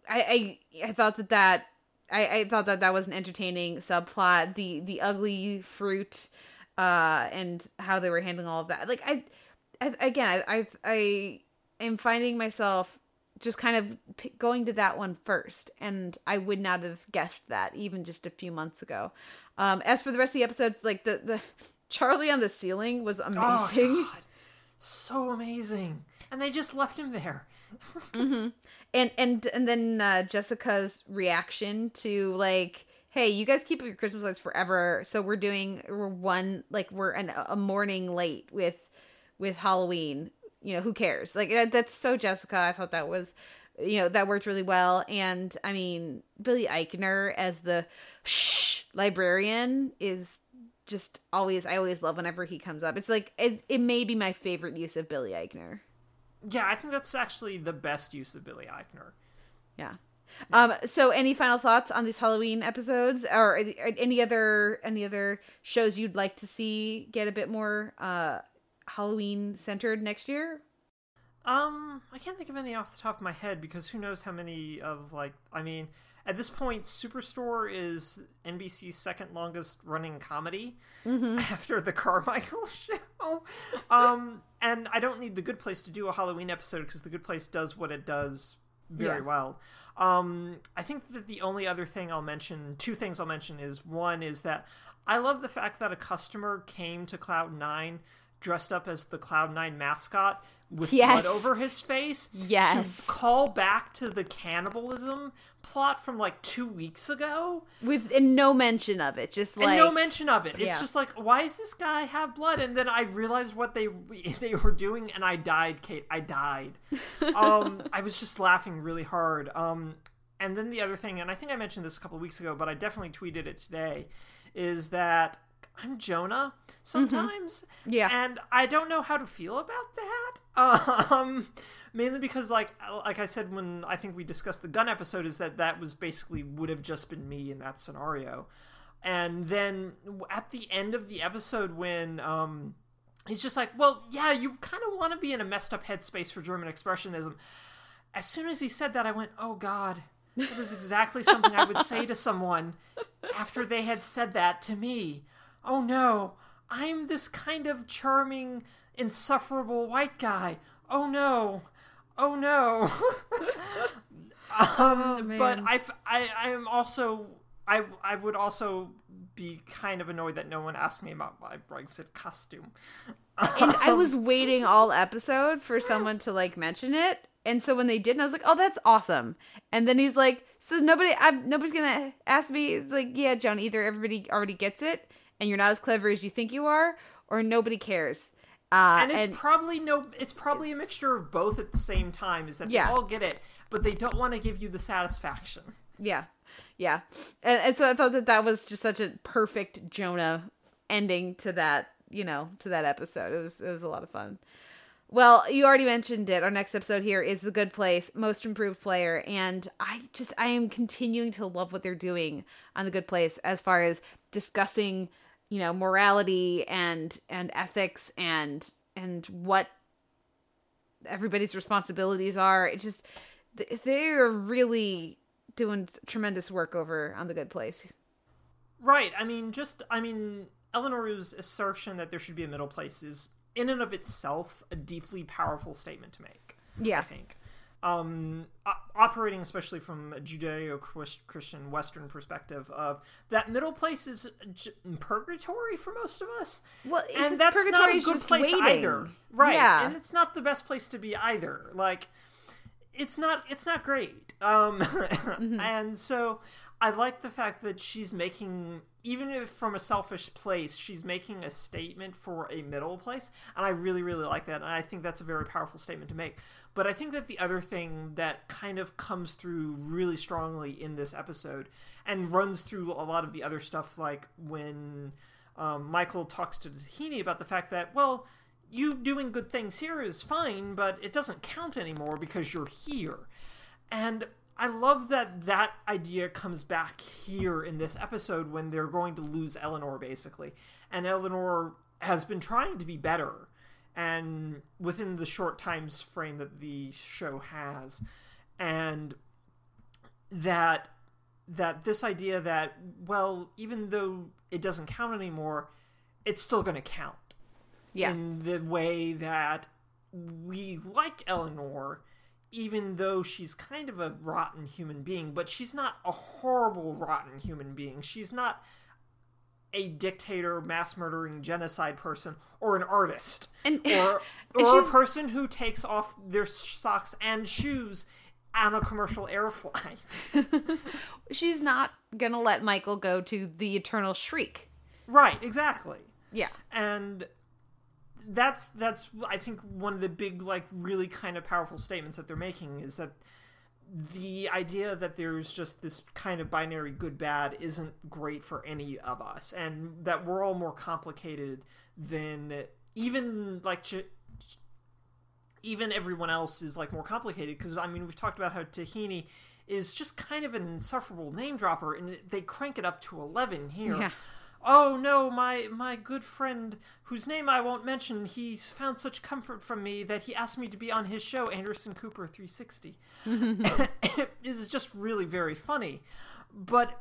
I, I I thought that that I, I thought that that was an entertaining subplot. The the ugly fruit, uh, and how they were handling all of that. Like I, I again, I I, I am finding myself just kind of p- going to that one first, and I would not have guessed that even just a few months ago. Um, as for the rest of the episodes, like the the Charlie on the ceiling was amazing. Oh God, so amazing! And they just left him there. and and and then uh, Jessica's reaction to like, hey, you guys keep up your Christmas lights forever, so we're doing we're one like we're an, a morning late with with Halloween. You know, who cares? Like that, that's so Jessica. I thought that was, you know, that worked really well. And I mean, Billy Eichner as the shh librarian is just always. I always love whenever he comes up. It's like it, it may be my favorite use of Billy Eichner. Yeah, I think that's actually the best use of Billy Eichner. Yeah. Um. So, any final thoughts on these Halloween episodes, or, or any other any other shows you'd like to see get a bit more uh Halloween centered next year? Um, I can't think of any off the top of my head because who knows how many of like I mean, at this point, Superstore is NBC's second longest running comedy after the Carmichael show. Um, and I don't need The Good Place to do a Halloween episode because The Good Place does what it does very Yeah. well. Um, I think that the only other thing I'll mention, two things I'll mention, is one is that I love the fact that a customer came to Cloud Nine dressed up as the Cloud Nine mascot with Yes. blood over his face. Yes. To call back to the cannibalism plot from like two weeks ago. With and no mention of it, just like and no mention of it. It's Yeah. just like, why does this guy have blood? And then I realized what they they were doing, and I died, Kate. I died. Um, I was just laughing really hard. Um, and then the other thing, and I think I mentioned this a couple weeks ago, but I definitely tweeted it today, is that I'm Jonah sometimes. Yeah. And I don't know how to feel about that. Um, mainly because, like, like I said when I think we discussed the gun episode, is that that was basically would have just been me in that scenario. And then at the end of the episode, when um, he's just like, "Well, yeah, you kind of want to be in a messed up headspace for German expressionism." As soon as he said that, I went, "Oh God." That is exactly something I would say to someone after they had said that to me. Oh no, I'm this kind of charming, insufferable white guy. Oh no, oh no. um, but I, I, I am also, I, I would also be kind of annoyed that no one asked me about my Brexit costume. and I was waiting all episode for someone to like mention it. And so when they didn't, I was like, "Oh, that's awesome!" And then he's like, "So nobody, I'm, nobody's gonna ask me." He's like, "Yeah, Joan. Either everybody already gets it, and you're not as clever as you think you are, or nobody cares." Uh, and it's probably no it's probably a mixture of both at the same time is that Yeah. they all get it but they don't want to give you the satisfaction Yeah, yeah, and, and so I thought that that was just such a perfect Jonah ending to that, you know, to that episode. It was it was a lot of fun. Well, you already mentioned it. Our next episode here is The Good Place, Most Improved Player, and I just I am continuing to love what they're doing on The Good Place as far as discussing, you know, morality and and ethics and and what everybody's responsibilities are. It just they're really doing tremendous work over on the good place. right i mean just i mean eleanor's assertion that there should be a middle place is in and of itself a deeply powerful statement to make Yeah. i think um operating especially from a judeo-christian western perspective of that middle place is j- purgatory for most of us Well, it's- and that's not a good place waiting. either right Yeah. and it's not the best place to be either like it's not it's not great. Um Mm-hmm. and so i like the fact that she's making even if from a selfish place she's making a statement for a middle place. And i really really like that. And i think that's a very powerful statement to make. But i think that the other thing that kind of comes through really strongly in this episode and runs through a lot of the other stuff like when um, michael talks to tahani about the fact that well you doing good things here is fine, but it doesn't count anymore because you're here. And I love that that idea comes back here in this episode when they're going to lose Eleanor, basically. And Eleanor has been trying to be better, and within the short times frame that the show has, and that that this idea that well, even though it doesn't count anymore, it's still going to count Yeah. in the way that we like Eleanor, even though she's kind of a rotten human being, but she's not a horrible, rotten human being. She's not a dictator, mass murdering, genocide person, or an artist, And- or and or a person who takes off their socks and shoes on a commercial air flight. She's not gonna let Michael go to the eternal shriek. right, exactly. Yeah. and that's that's I think one of the big like really kind of powerful statements that they're making is that the idea that there's just this kind of binary good bad isn't great for any of us and that we're all more complicated than even like ch- even everyone else is like more complicated because I mean we've talked about how Tahani is just kind of an insufferable name dropper and they crank it up to 11 here Yeah. Oh no, my my good friend whose name I won't mention, he's found such comfort from me that he asked me to be on his show, Anderson Cooper 360. is just really very funny. But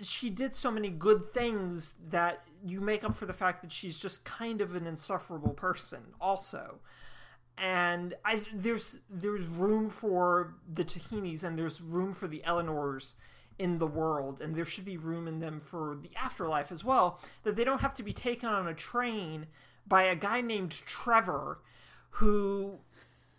she did so many good things that you make up for the fact that she's just kind of an insufferable person also and I there's there's room for the Tahanis and there's room for the Eleanors in the world and there should be room in them for the afterlife as well that they don't have to be taken on a train by a guy named Trevor who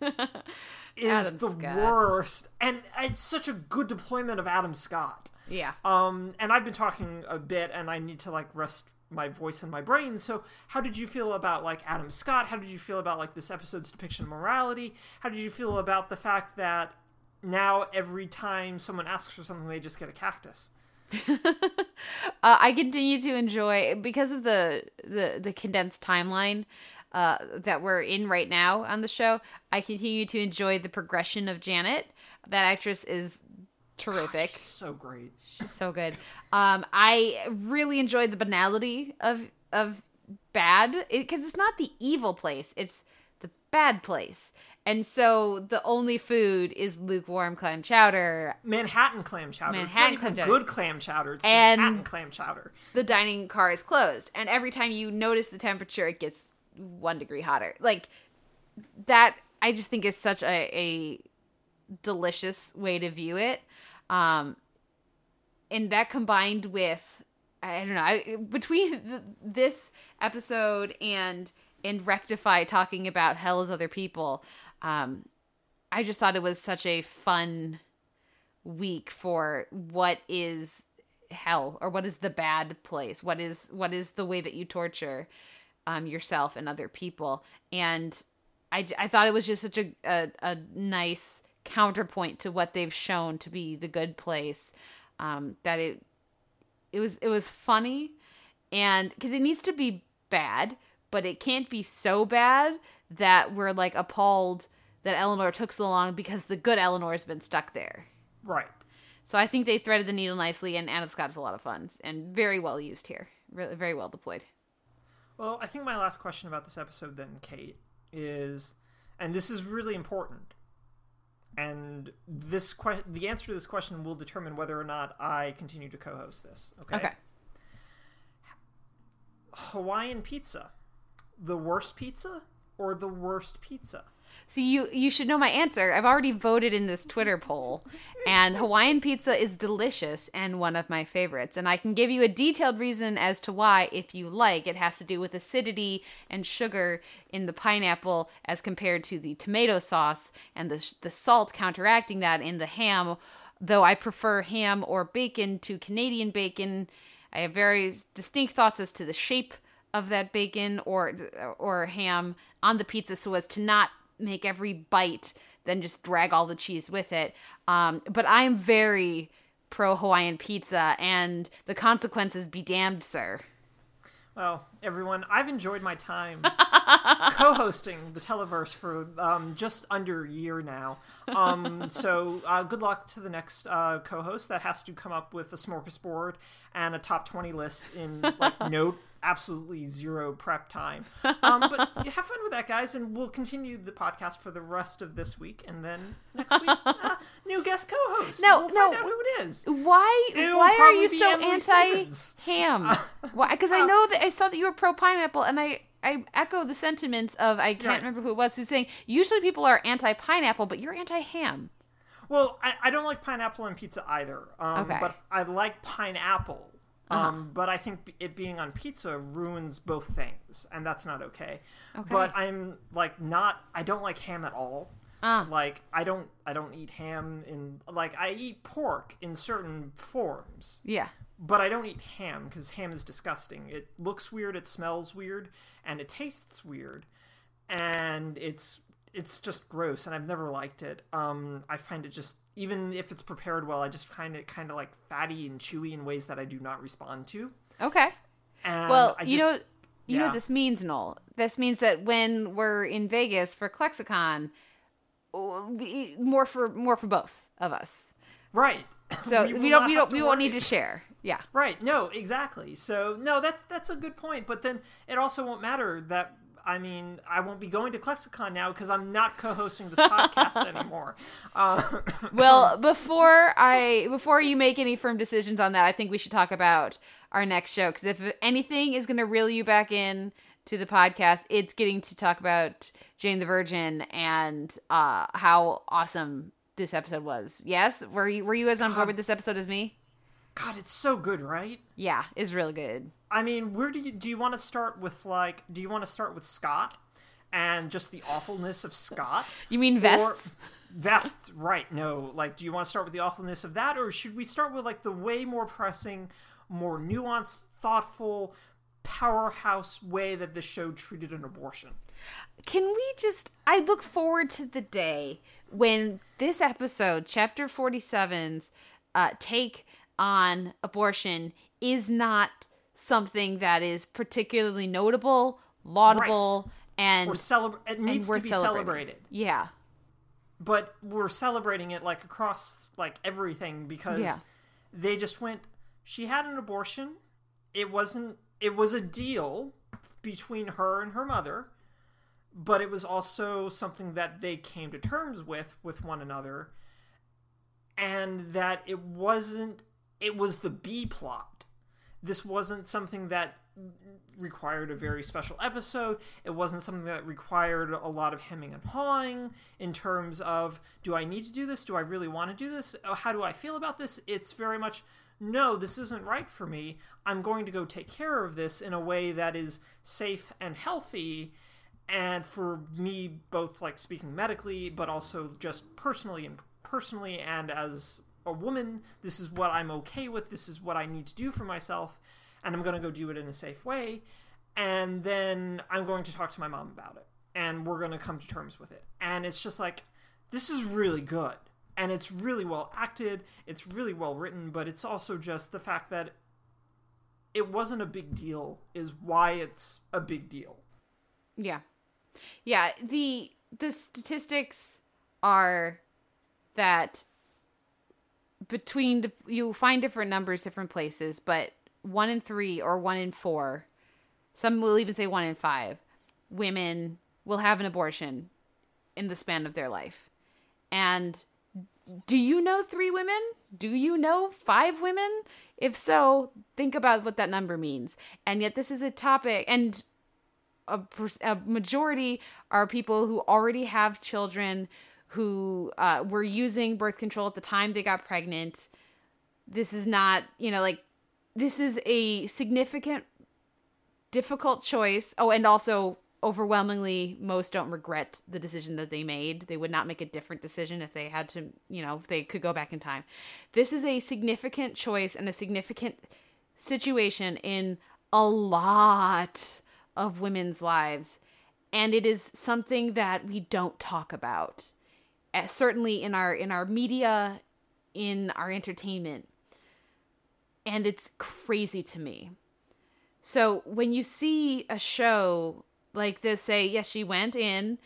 is the Scott. worst and it's such a good deployment of Adam Scott Yeah. um, and I've been talking a bit, and I need to like rest my voice and my brain. So, how did you feel about like Adam Scott? How did you feel about like this episode's depiction of morality? How did you feel about the fact that now every time someone asks for something, they just get a cactus? Uh, I continue to enjoy because of the the the condensed timeline uh, that we're in right now on the show. I continue to enjoy the progression of Janet. That actress is terrific. So great. She's so good. Um, I really enjoyed the banality of of bad because it's not the evil place; it's the bad place. And so the only food is lukewarm clam chowder. Manhattan clam chowder. Manhattan it's not clam chowder. good clam chowder. It's And- Manhattan clam chowder. The dining car is closed, and every time you notice the temperature, it gets one degree hotter. Like that, I just think is such a, a delicious way to view it. Um, and that combined with I don't know I, between th- this episode and and rectify talking about hell as other people, um, I just thought it was such a fun week for what is hell or what is the bad place? What is what is the way that you torture um yourself and other people? And i i thought it was just such a a, a nice counterpoint to what they've shown to be the good place um that it it was it was funny and because it needs to be bad but it can't be so bad that we're like appalled that eleanor took so long because the good eleanor's been stuck there Right. so I think they threaded the needle nicely, and Adam Scott is a lot of fun and very well used here. Really, very well deployed. Well, I think my last question about this episode, then, Kate, is, and this is really important, and this que- the answer to this question will determine whether or not I continue to co-host this. Okay. Okay. Hawaiian pizza, the worst pizza or the worst pizza? So you you should know my answer. I've already voted in this Twitter poll, and Hawaiian pizza is delicious and one of my favorites. And I can give you a detailed reason as to why, if you like. It has to do with acidity and sugar in the pineapple as compared to the tomato sauce, and the the salt counteracting that in the ham. Though I prefer ham or bacon to Canadian bacon, I have very distinct thoughts as to the shape of that bacon or or ham on the pizza so as to not make every bite then just drag all the cheese with it um, but i am very pro hawaiian pizza and the consequences be damned sir Well, everyone, I've enjoyed my time co-hosting the Televerse for um, just under a year now. Um, so uh, good luck to the next uh, co-host that has to come up with a smorgasbord and a top twenty list in like no absolutely zero prep time. Um, but have fun with that, guys, and we'll continue the podcast for the rest of this week, and then next week, uh, new guest co-host. No, we'll no. find out who it is. why It'll why are you so anti Stevens. ham why because i know that i saw that you were pro pineapple and i I echo the sentiments of I can't Right. remember who it was who's saying usually people are anti pineapple but you're anti ham. Well, I, I don't like pineapple on pizza either. Um, Okay. But I like pineapple. Um, But I think it being on pizza ruins both things, and that's not okay. Okay. But I'm like not. I don't like ham at all. Ah. Like I don't. I don't eat ham in like I eat pork in certain forms, Yeah. but I don't eat ham because ham is disgusting. It looks weird. It smells weird, and it tastes weird, and it's it's just gross. And I've never liked it. Um, I find it just even if it's prepared well, I just find it kind of like fatty and chewy in ways that I do not respond to. Okay. And Well, I you know, just- you know what this means, Noel. This means that when we're in Vegas for ClexaCon, more for more for both of us. Right. So We we, don't we don't we won't need to share. Yeah. Right. No, exactly. So no, that's that's a good point. But then it also won't matter that I mean I won't be going to ClexaCon now because I'm not co-hosting this podcast anymore. Uh, Well, before I before you make any firm decisions on that, I think we should talk about our next show because if anything is going to reel you back in to the podcast, it's getting to talk about Jane the Virgin and uh, how awesome this episode was. Yes, were you were you as on board with this episode as me? God, it's so good, right? Yeah, it's really good. I mean, where do you do you want to start with? Like, do you want to start with Scott and just the awfulness of Scott? You mean vests? Vests, right? No, like, do you want to start with the awfulness of that, or should we start with like the way more pressing, more nuanced, thoughtful, powerhouse way that the show treated an abortion? Can we just I look forward to the day when this episode, chapter 47's uh take on abortion is not something that is particularly notable, laudable, and Or celebra- it and needs to be celebrated, Yeah. but we're celebrating it like across like everything because Yeah. they just went. She had an abortion. It wasn't. It was a deal between her and her mother, but it was also something that they came to terms with with one another, and that it wasn't. It was the B plot. This wasn't something that required a very special episode. It wasn't something that required a lot of hemming and hawing in terms of do I need to do this? Do I really want to do this? Oh, How do I feel about this? It's very much no, this isn't right for me. I'm going to go take care of this in a way that is safe and healthy. And for me, both like speaking medically, but also just personally and personally, and as a woman, this is what I'm okay with. This is what I need to do for myself, and I'm going to go do it in a safe way. And then I'm going to talk to my mom about it, and we're going to come to terms with it. And it's just like, this is really good. And it's really well acted, it's really well written, but it's also just the fact that it wasn't a big deal is why it's a big deal. Yeah. Yeah, the the statistics are that between you find different numbers different places, but 1 in 3 or 1 in 4, some will even say 1 in 5 women will have an abortion in the span of their life. And do you know 3 women? Do you know 5 women? If so, think about what that number means. And yet this is a topic and a, a majority are people who already have children who uh, were using birth control at the time they got pregnant. This is not, you know, like, this is a significant, difficult choice. Oh, and also, overwhelmingly, most don't regret the decision that they made. They would not make a different decision if they had to, you know, if they could go back in time. This is a significant choice and a significant situation in a lot of women's lives and it is something that we don't talk about certainly in our in our media in our entertainment. And it's crazy to me. So when you see a show like this say yes she went in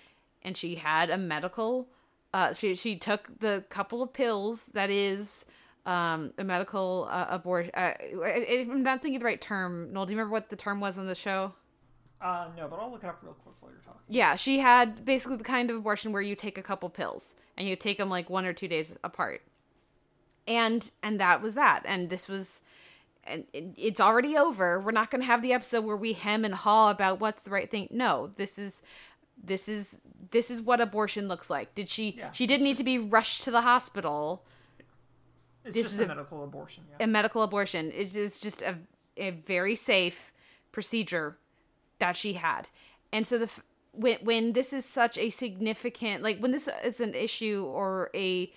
and she had a medical uh she she took the couple of pills that is um a medical uh, abortion uh, i'm not thinking the right term. Noel do you remember what the term was on the show Uh, no, but I'll look it up real quick while you're talking. yeah, she had basically the kind of abortion where you take a couple pills and you take them like one or two days apart. And and that was that. And this was and it- it's already over. We're not going to have the episode where we hem and haw about what's the right thing. No, this is this is this is what abortion looks like. Did she Yeah, she didn't need to be rushed to the hospital It's This just is a, a- medical abortion. Yeah. a medical abortion. It's, it's just a, a very safe procedure that she had. And so the when when this is such a significant like when this is an issue or a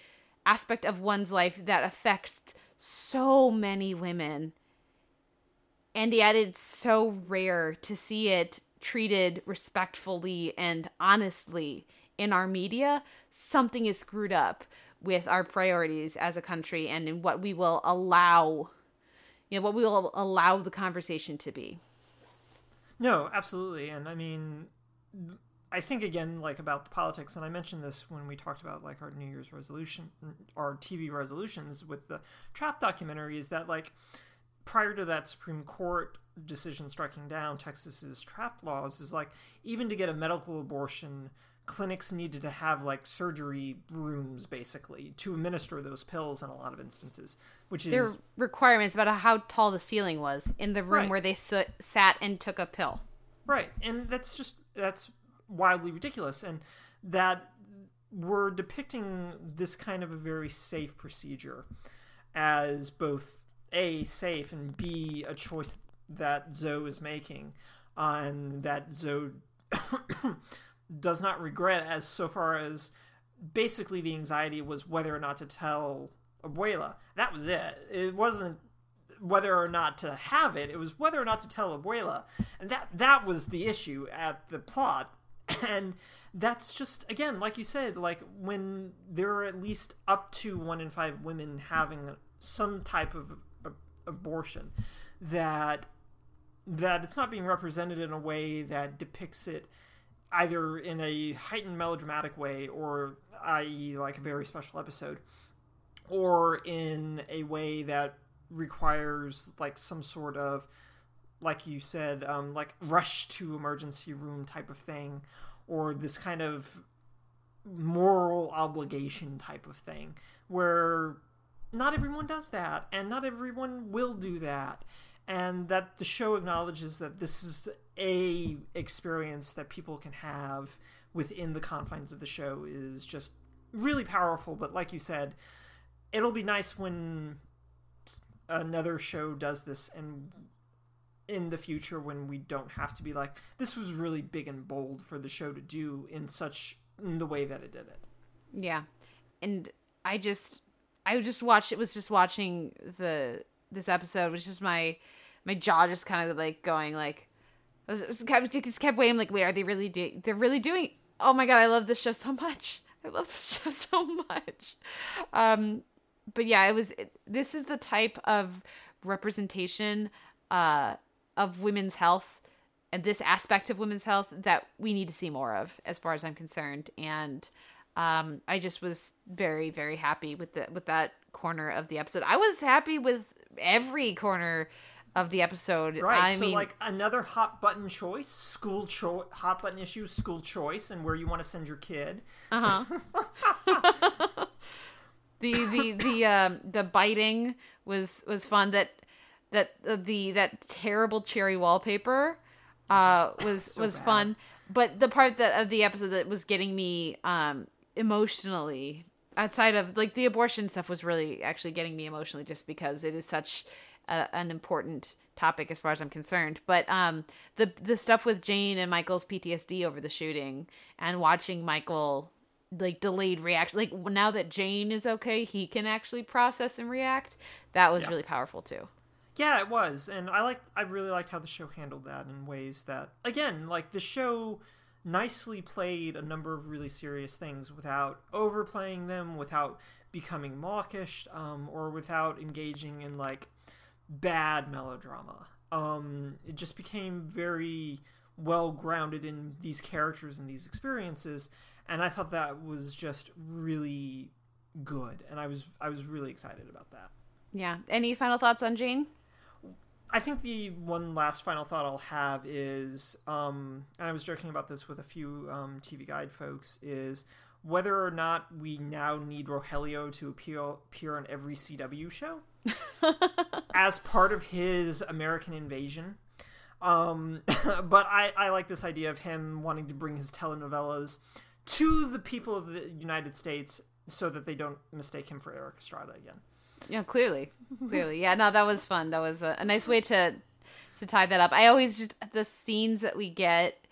aspect of one's life that affects so many women and yet it's so rare to see it treated respectfully and honestly in our media something is screwed up with our priorities as a country and in what we will allow you know what we will allow the conversation to be No, absolutely. And I mean, I think again, like about the politics, and I mentioned this when we talked about like our New Year's resolution, our TV resolutions with the Trap documentary, is that like prior to that Supreme Court decision striking down Texas's trap laws, is like even to get a medical abortion, clinics needed to have like surgery rooms basically to administer those pills in a lot of instances, which is There requirements about how tall the ceiling was in the room Right. where they sat and took a pill. Right, and that's just that's wildly ridiculous, and that we're depicting this kind of a very safe procedure as both a safe and b a choice that Zoe is making, uh, and that Zoe does not regret as so far as basically the anxiety was whether or not to tell Abuela. That was it. It wasn't whether or not to have it. It was whether or not to tell Abuela, and that that was the issue at the plot. And that's just again, like you said, like when there are at least up to one in five women having some type of abortion, that that it's not being represented in a way that depicts it either in a heightened melodramatic way or i.e. like a very special episode or in a way that requires like some sort of like you said um, like rush to emergency room type of thing or this kind of moral obligation type of thing where not everyone does that and not everyone will do that and that the show acknowledges that this is a experience that people can have within the confines of the show is just really powerful but like you said it'll be nice when another show does this and in the future when we don't have to be like this was really big and bold for the show to do in such in the way that it did it. Yeah. And I just I just watched it was just watching the this episode was just my my jaw just kind of like going like I was, was kept, just kept waiting like wait are they really doing they're really doing oh my god I love this show so much. I love this show so much. Um but yeah it was it, this is the type of representation uh of women's health and this aspect of women's health that we need to see more of as far as I'm concerned and um I just was very very happy with the with that corner of the episode. I was happy with every corner of the episode. right I so mean like another hot button choice school choice, hot button issue school choice and where you want to send your kid the the the um the biting was was fun. That that uh, the that terrible cherry wallpaper uh was was bad. fun. But the part that of the episode that was getting me um emotionally outside of like the abortion stuff was really actually getting me emotionally just because it is such a, an important topic as far as I'm concerned. But um the the stuff with Jane and Michael's PTSD over the shooting and watching Michael like delayed reaction like now that Jane is okay he can actually process and react that was really powerful too Yeah, it was, and I liked. I really liked how the show handled that in ways that, again, like the show nicely played a number of really serious things without overplaying them, without becoming mawkish, um, or without engaging in like bad melodrama. Um, it just became very well grounded in these characters and these experiences, and I thought that was just really good, and I was I was really excited about that. yeah any final thoughts on Jane I think the one last final thought I'll have is, um, and I was joking about this with a few um, TV Guide folks, is whether or not we now need Rogelio to appear, appear on every CW show as part of his American invasion. Um, but I, I like this idea of him wanting to bring his telenovelas to the people of the United States so that they don't mistake him for Erik Estrada again. Yeah, clearly, clearly. Yeah, no, that was fun. That was a, a nice way to to tie that up. I always just the scenes that we get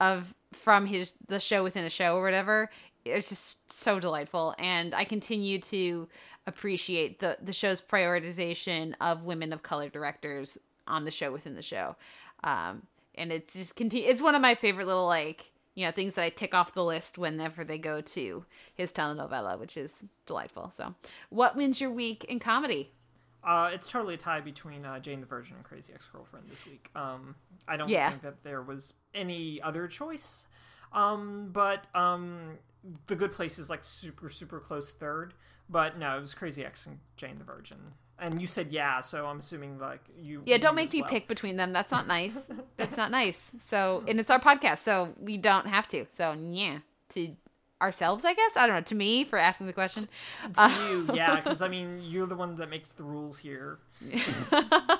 of from his the show within a show or whatever. It's just so delightful, and I continue to appreciate the the show's prioritization of women of color directors on the show within the show. Um, and it's just continue. It's one of my favorite little like you know things that I tick off the list whenever they go to his telenovela, which is delightful. So, what wins your week in comedy? Uh, it's totally a tie between uh, Jane the Virgin and Crazy Ex Girlfriend this week. Um, I don't Yeah. think that there was any other choice. Um, but um, The Good Place is like super super close third. But no, it was Crazy Ex and Jane the Virgin. And you said yeah, so I'm assuming like you. Yeah, don't you make me well. pick between them. That's not nice. That's not nice. So, and it's our podcast, so we don't have to. So, yeah, to ourselves, I guess. I don't know. To me, for asking the question. to you, yeah, because I mean you're the one that makes the rules here.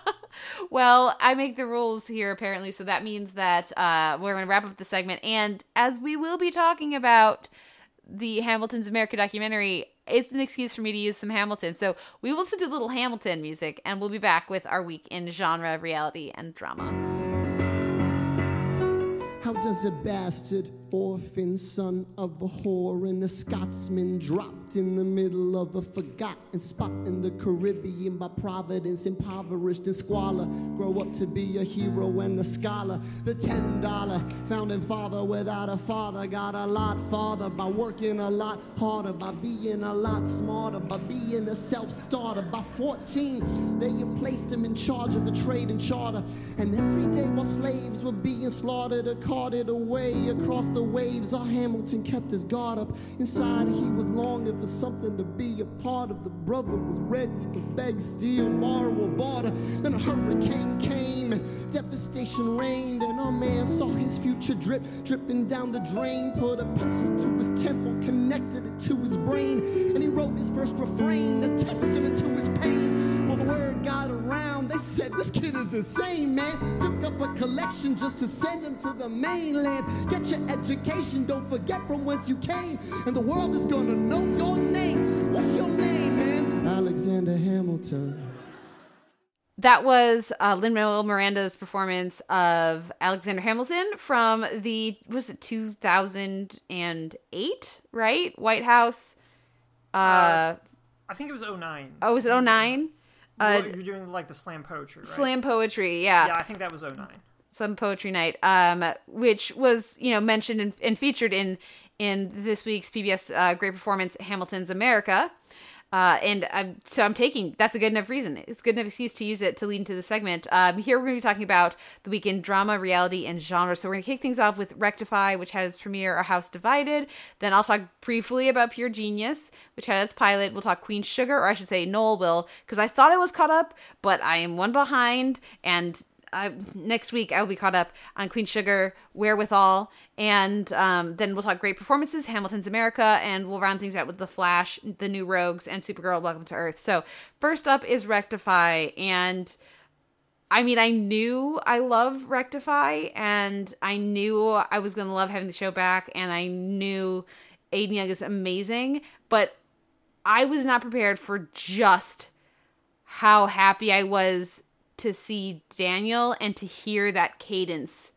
Well, I make the rules here apparently, so that means that uh, we're going to wrap up the segment. And as we will be talking about the Hamilton's America documentary, it's an excuse for me to use some Hamilton. So we will listen to a little Hamilton music, and we'll be back with our week in genre, reality, and drama. How does a bastard orphan son of a whore and a Scotsman dropped in the middle of a forgotten spot in the Caribbean by providence, impoverished and squalor, grow up to be a hero and a scholar? The ten dollar founding father without a father got a lot farther by working a lot harder, by being a lot smarter, by being a self starter. By 14, they placed him in charge of the trade and charter, and every day while slaves were being slaughtered or carted away across the waves, our Hamilton kept his guard up. Inside, he was longing for something to be a part of. The brother was ready to beg, steal, borrow, or barter. Then a hurricane came and devastation reigned, and our man saw his future drip, dripping down the drain. Put a pencil to his temple, connected it to his brain, and he wrote his first refrain, a testament to his pain. Well, the word got around, they said this kid is insane, man. Took up a collection just to send him to the mainland. Get your education, don't forget from whence you came, and the world is gonna know your name. What's your name, man? Alexander Hamilton. That was uh, Lin Manuel Miranda's performance of Alexander Hamilton from the was it two thousand and eight, right? White House. Uh, I think it was 09. oh, was it 09? Uh, you're doing like the slam poetry, right? Slam poetry, yeah. Yeah, I think that was 09. some poetry night um which was you know mentioned and, and featured in in this week's pbs uh, great performance hamilton's america uh, and I'm, so I'm taking that's a good enough reason. It's good enough excuse to use it to lead into the segment. Um, here we're going to be talking about the weekend drama, reality, and genre. So we're going to kick things off with Rectify, which had its premiere, A House Divided. Then I'll talk briefly about Pure Genius, which had its pilot. We'll talk Queen Sugar, or I should say Noel will, because I thought I was caught up, but I am one behind, and uh, next week I'll be caught up on Queen Sugar, Wherewithal, and um, then we'll talk great performances, Hamilton's America, and we'll round things out with The Flash, The New Rogues, and Supergirl, Welcome to Earth. So first up is Rectify, and I mean, I knew I love Rectify, and I knew I was gonna love having the show back, and I knew Aden Young is amazing, but I was not prepared for just how happy I was to see Daniel and to hear that cadence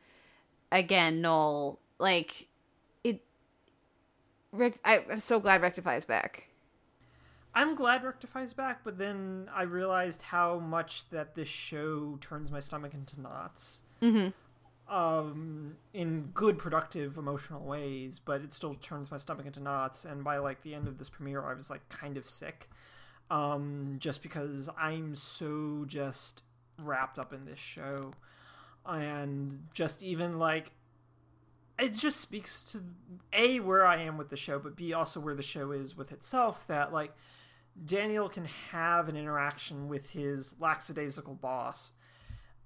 again, Noel. Like it I, I'm so glad Rectify is back. I'm glad Rectify's back, but then I realized how much that this show turns my stomach into knots. Mm-hmm. Um, in good, productive, emotional ways, but it still turns my stomach into knots. And by like the end of this premiere, I was like kind of sick, um, just because I'm so just wrapped up in this show, and just even like it just speaks to a where I am with the show, but b also where the show is with itself. That like Daniel can have an interaction with his lackadaisical boss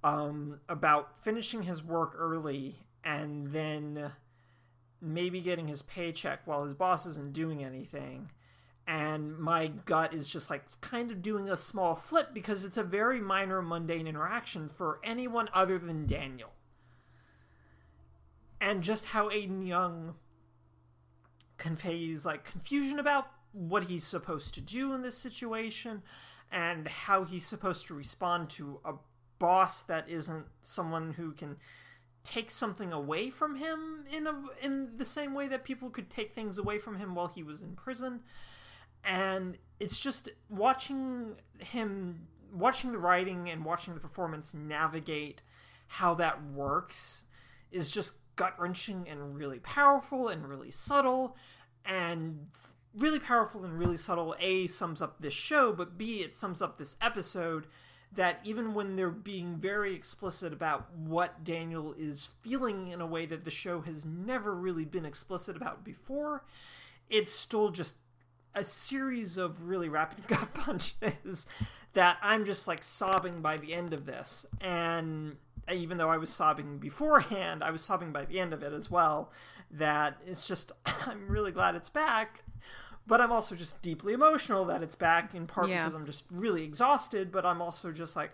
um, about finishing his work early and then maybe getting his paycheck while his boss isn't doing anything. And my gut is just like kind of doing a small flip because it's a very minor, mundane interaction for anyone other than Daniel. And just how Aden Young conveys like confusion about what he's supposed to do in this situation and how he's supposed to respond to a boss that isn't someone who can take something away from him in a in the same way that people could take things away from him while he was in prison and it's just watching him watching the writing and watching the performance navigate how that works is just gut wrenching and really powerful and really subtle. And really powerful and really subtle a sums up this show but b it sums up this episode that even when they're being very explicit about what Daniel is feeling in a way that the show has never really been explicit about before, it's still just a series of really rapid gut punches that I'm just like sobbing by the end of this. And even though I was sobbing beforehand, I was sobbing by the end of it as well. That it's just, I'm really glad it's back. But I'm also just deeply emotional that it's back, in part Yeah. because I'm just really exhausted, but I'm also just like,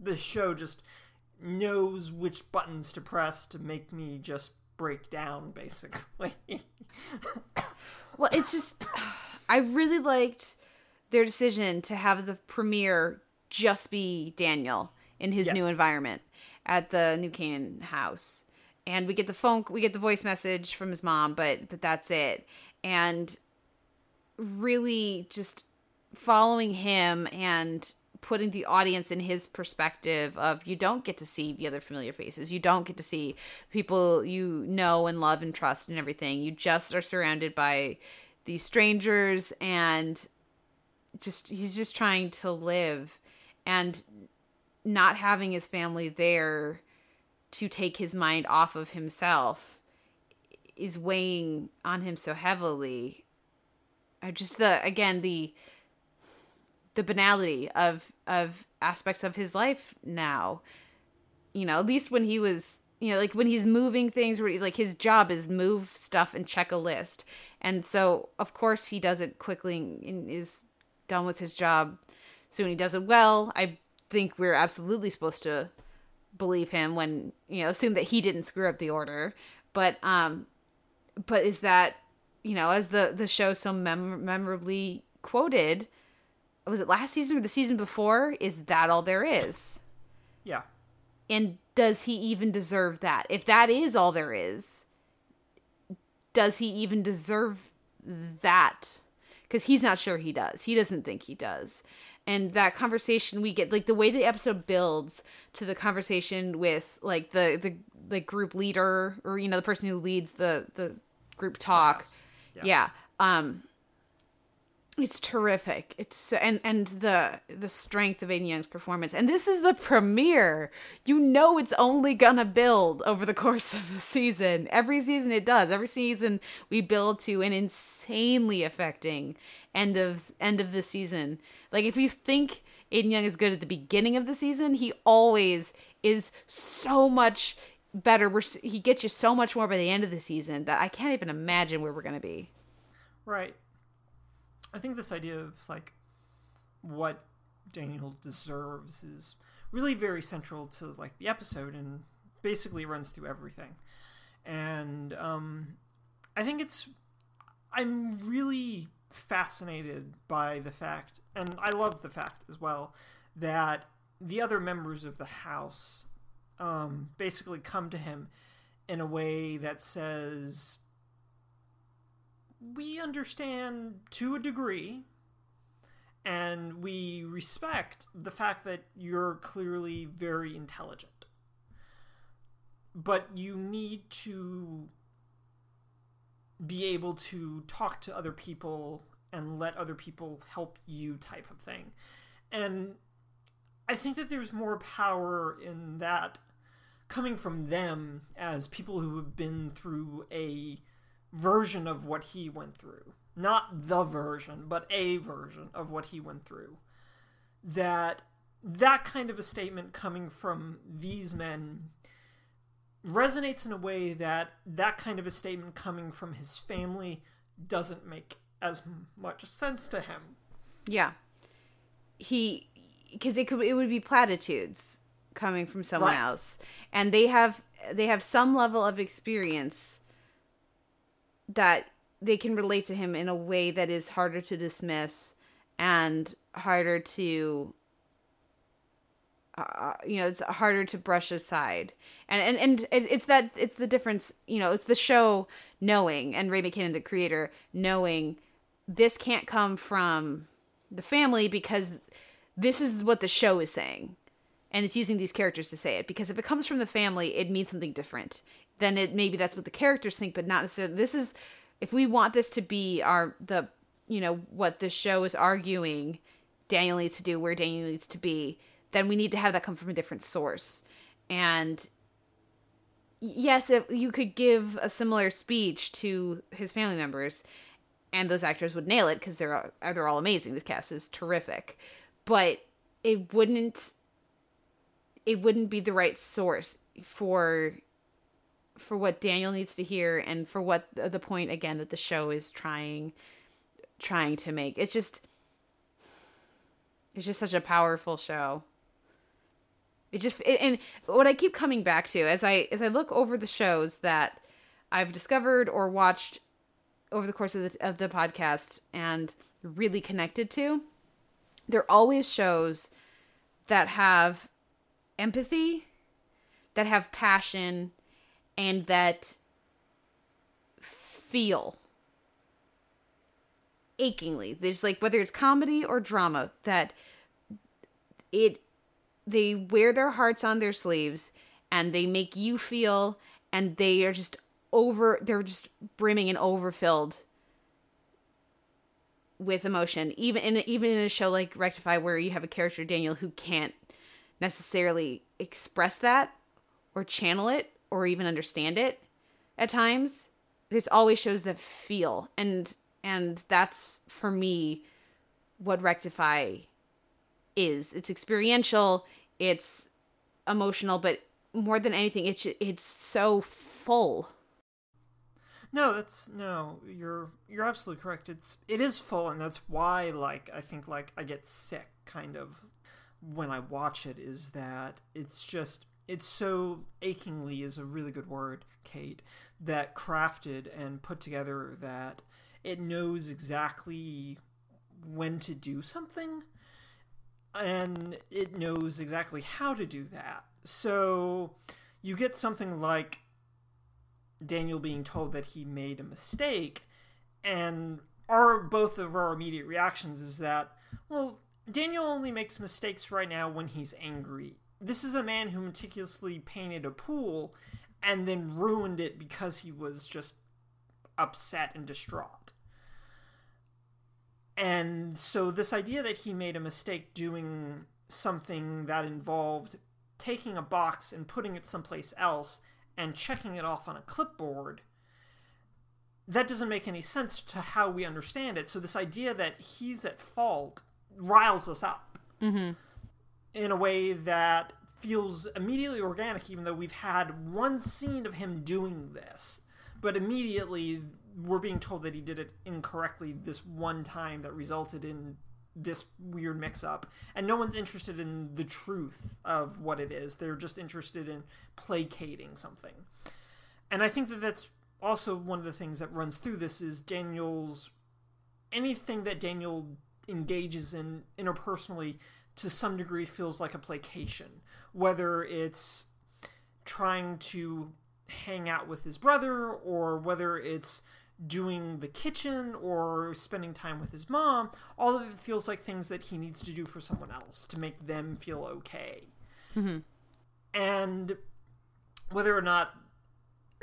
the show just knows which buttons to press to make me just break down, basically. Well, it's just I really liked their decision to have the premiere just be Daniel in his new environment at the New Canaan house. And we get the phone we get the voice message from his mom, but but that's it. And really just following him and putting the audience in his perspective of you don't get to see the other familiar faces you don't get to see people you know and love and trust and everything you just are surrounded by these strangers and just he's just trying to live and not having his family there to take his mind off of himself is weighing on him so heavily. Just the again the the banality of of aspects of his life now. You know at least when he was you know like when he's moving things where he- like his job is move stuff and check a list. And so of course he does it quickly and is done with his job soon. He does it well. I think we're absolutely supposed to believe him when you know assume that he didn't screw up the order. But um but is that you know as the the show so mem- memorably quoted was it last season or the season before? Is that all there is? Yeah. and does he even deserve that? If that is all there is does he even deserve that? Because he's not sure he does. He doesn't think he does. And that conversation we get like the way the episode builds to the conversation with like the the the group leader or you know the person who leads the the group talk. House. yeah. um it's terrific. It's and and the the strength of Aden Young's performance. And this is the premiere. You know it's only gonna build over the course of the season. Every season it does. Every season we build to an insanely affecting end of end of the season. Like if you think Aden Young is good at the beginning of the season he always is so much better. We're he gets you so much more by the end of the season that I can't even imagine where we're gonna be. Right. I think this idea of like what Daniel deserves is really very central to like the episode and basically runs through everything. And um I think it's I'm really fascinated by the fact and I love the fact as well that the other members of the house um basically come to him in a way that says we understand to a degree and we respect the fact that you're clearly very intelligent. But you need to be able to talk to other people and let other people help you type of thing. And i think that there's more power in that coming from them as people who have been through a version of what he went through. Not the version, but a version of what he went through. That that kind of a statement coming from these men resonates in a way that that kind of a statement coming from his family doesn't make as much sense to him. Yeah. He because it could it would be platitudes coming from someone Right. else. And they have they have some level of experience that they can relate to him in a way that is harder to dismiss and harder to uh, you know it's harder to brush aside. And and and it's that it's the difference you know it's the show knowing and ray mckinnon the creator knowing this can't come from the family because this is what the show is saying. And it's using these characters to say it. Because if it comes from the family it means something different then it maybe that's what the characters think but not necessarily this is if we want this to be our the you know what the show is arguing daniel needs to do where daniel needs to be then we need to have that come from a different source. And yes, if you could give a similar speech to his family members, and those actors would nail it because they're they're all amazing. This cast is terrific, but it wouldn't it wouldn't be the right source for for what Daniel needs to hear and for what the point again that the show is trying trying to make. It's just it's just such a powerful show. It just it, and what I keep coming back to as I as I look over the shows that I've discovered or watched over the course of the of the podcast and really connected to, they're always shows that have empathy, that have passion, and that feel achingly. There's like whether it's comedy or drama that it they wear their hearts on their sleeves and they make you feel and they are just over they're just brimming and overfilled with emotion even in even in a show like rectify where you have a character daniel who can't necessarily express that or channel it or even understand it at times there's always shows that feel and and that's for me what rectify is it's experiential it's emotional but more than anything it's it's so full No, that's no. You're you're absolutely correct. It's it is full, and that's why like I think like I get sick kind of when I watch it. Is that it's just it's so achingly is a really good word, Kate. That crafted and put together that it knows exactly when to do something, and it knows exactly how to do that. So you get something like Daniel being told that he made a mistake, and our both of our immediate reactions is that, well, Daniel only makes mistakes right now when he's angry. This is a man who meticulously painted a pool and then ruined it because he was just upset and distraught. And so, this idea that he made a mistake doing something that involved taking a box and putting it someplace else and checking it off on a clipboard that doesn't make any sense to how we understand it so this idea that he's at fault riles us up mm-hmm. In a way that feels immediately organic even though we've had one scene of him doing this but immediately we're being told that he did it incorrectly this one time that resulted in this weird mix up and no one's interested in the truth of what it is. They're just interested in placating something. And i think that that's also one of the things that runs through this is daniel's anything that daniel engages in interpersonally to some degree feels like a placation whether it's trying to hang out with his brother or whether it's doing the kitchen or spending time with his mom, all of it feels like things that he needs to do for someone else to make them feel okay. Mm-hmm. And whether or not,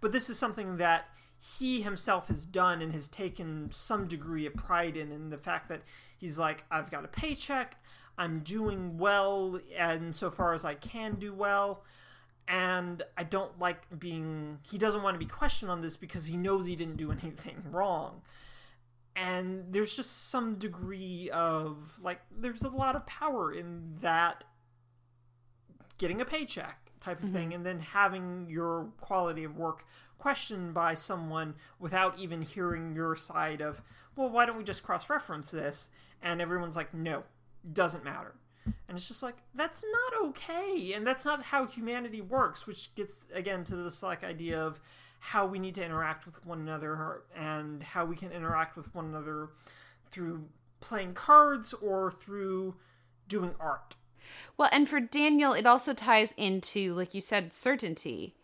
but this is something that he himself has done and has taken some degree of pride in, in the fact that he's like, I've got a paycheck, I'm doing well, and so far as I can do well and I don't like being. He doesn't want to be questioned on this because he knows he didn't do anything wrong. And there's just some degree of, like, there's a lot of power in that getting a paycheck type of mm-hmm. thing and then having your quality of work questioned by someone without even hearing your side of, well, why don't we just cross reference this? And everyone's like, no, doesn't matter and it's just like that's not okay and that's not how humanity works which gets again to this like idea of how we need to interact with one another and how we can interact with one another through playing cards or through doing art well and for daniel it also ties into like you said certainty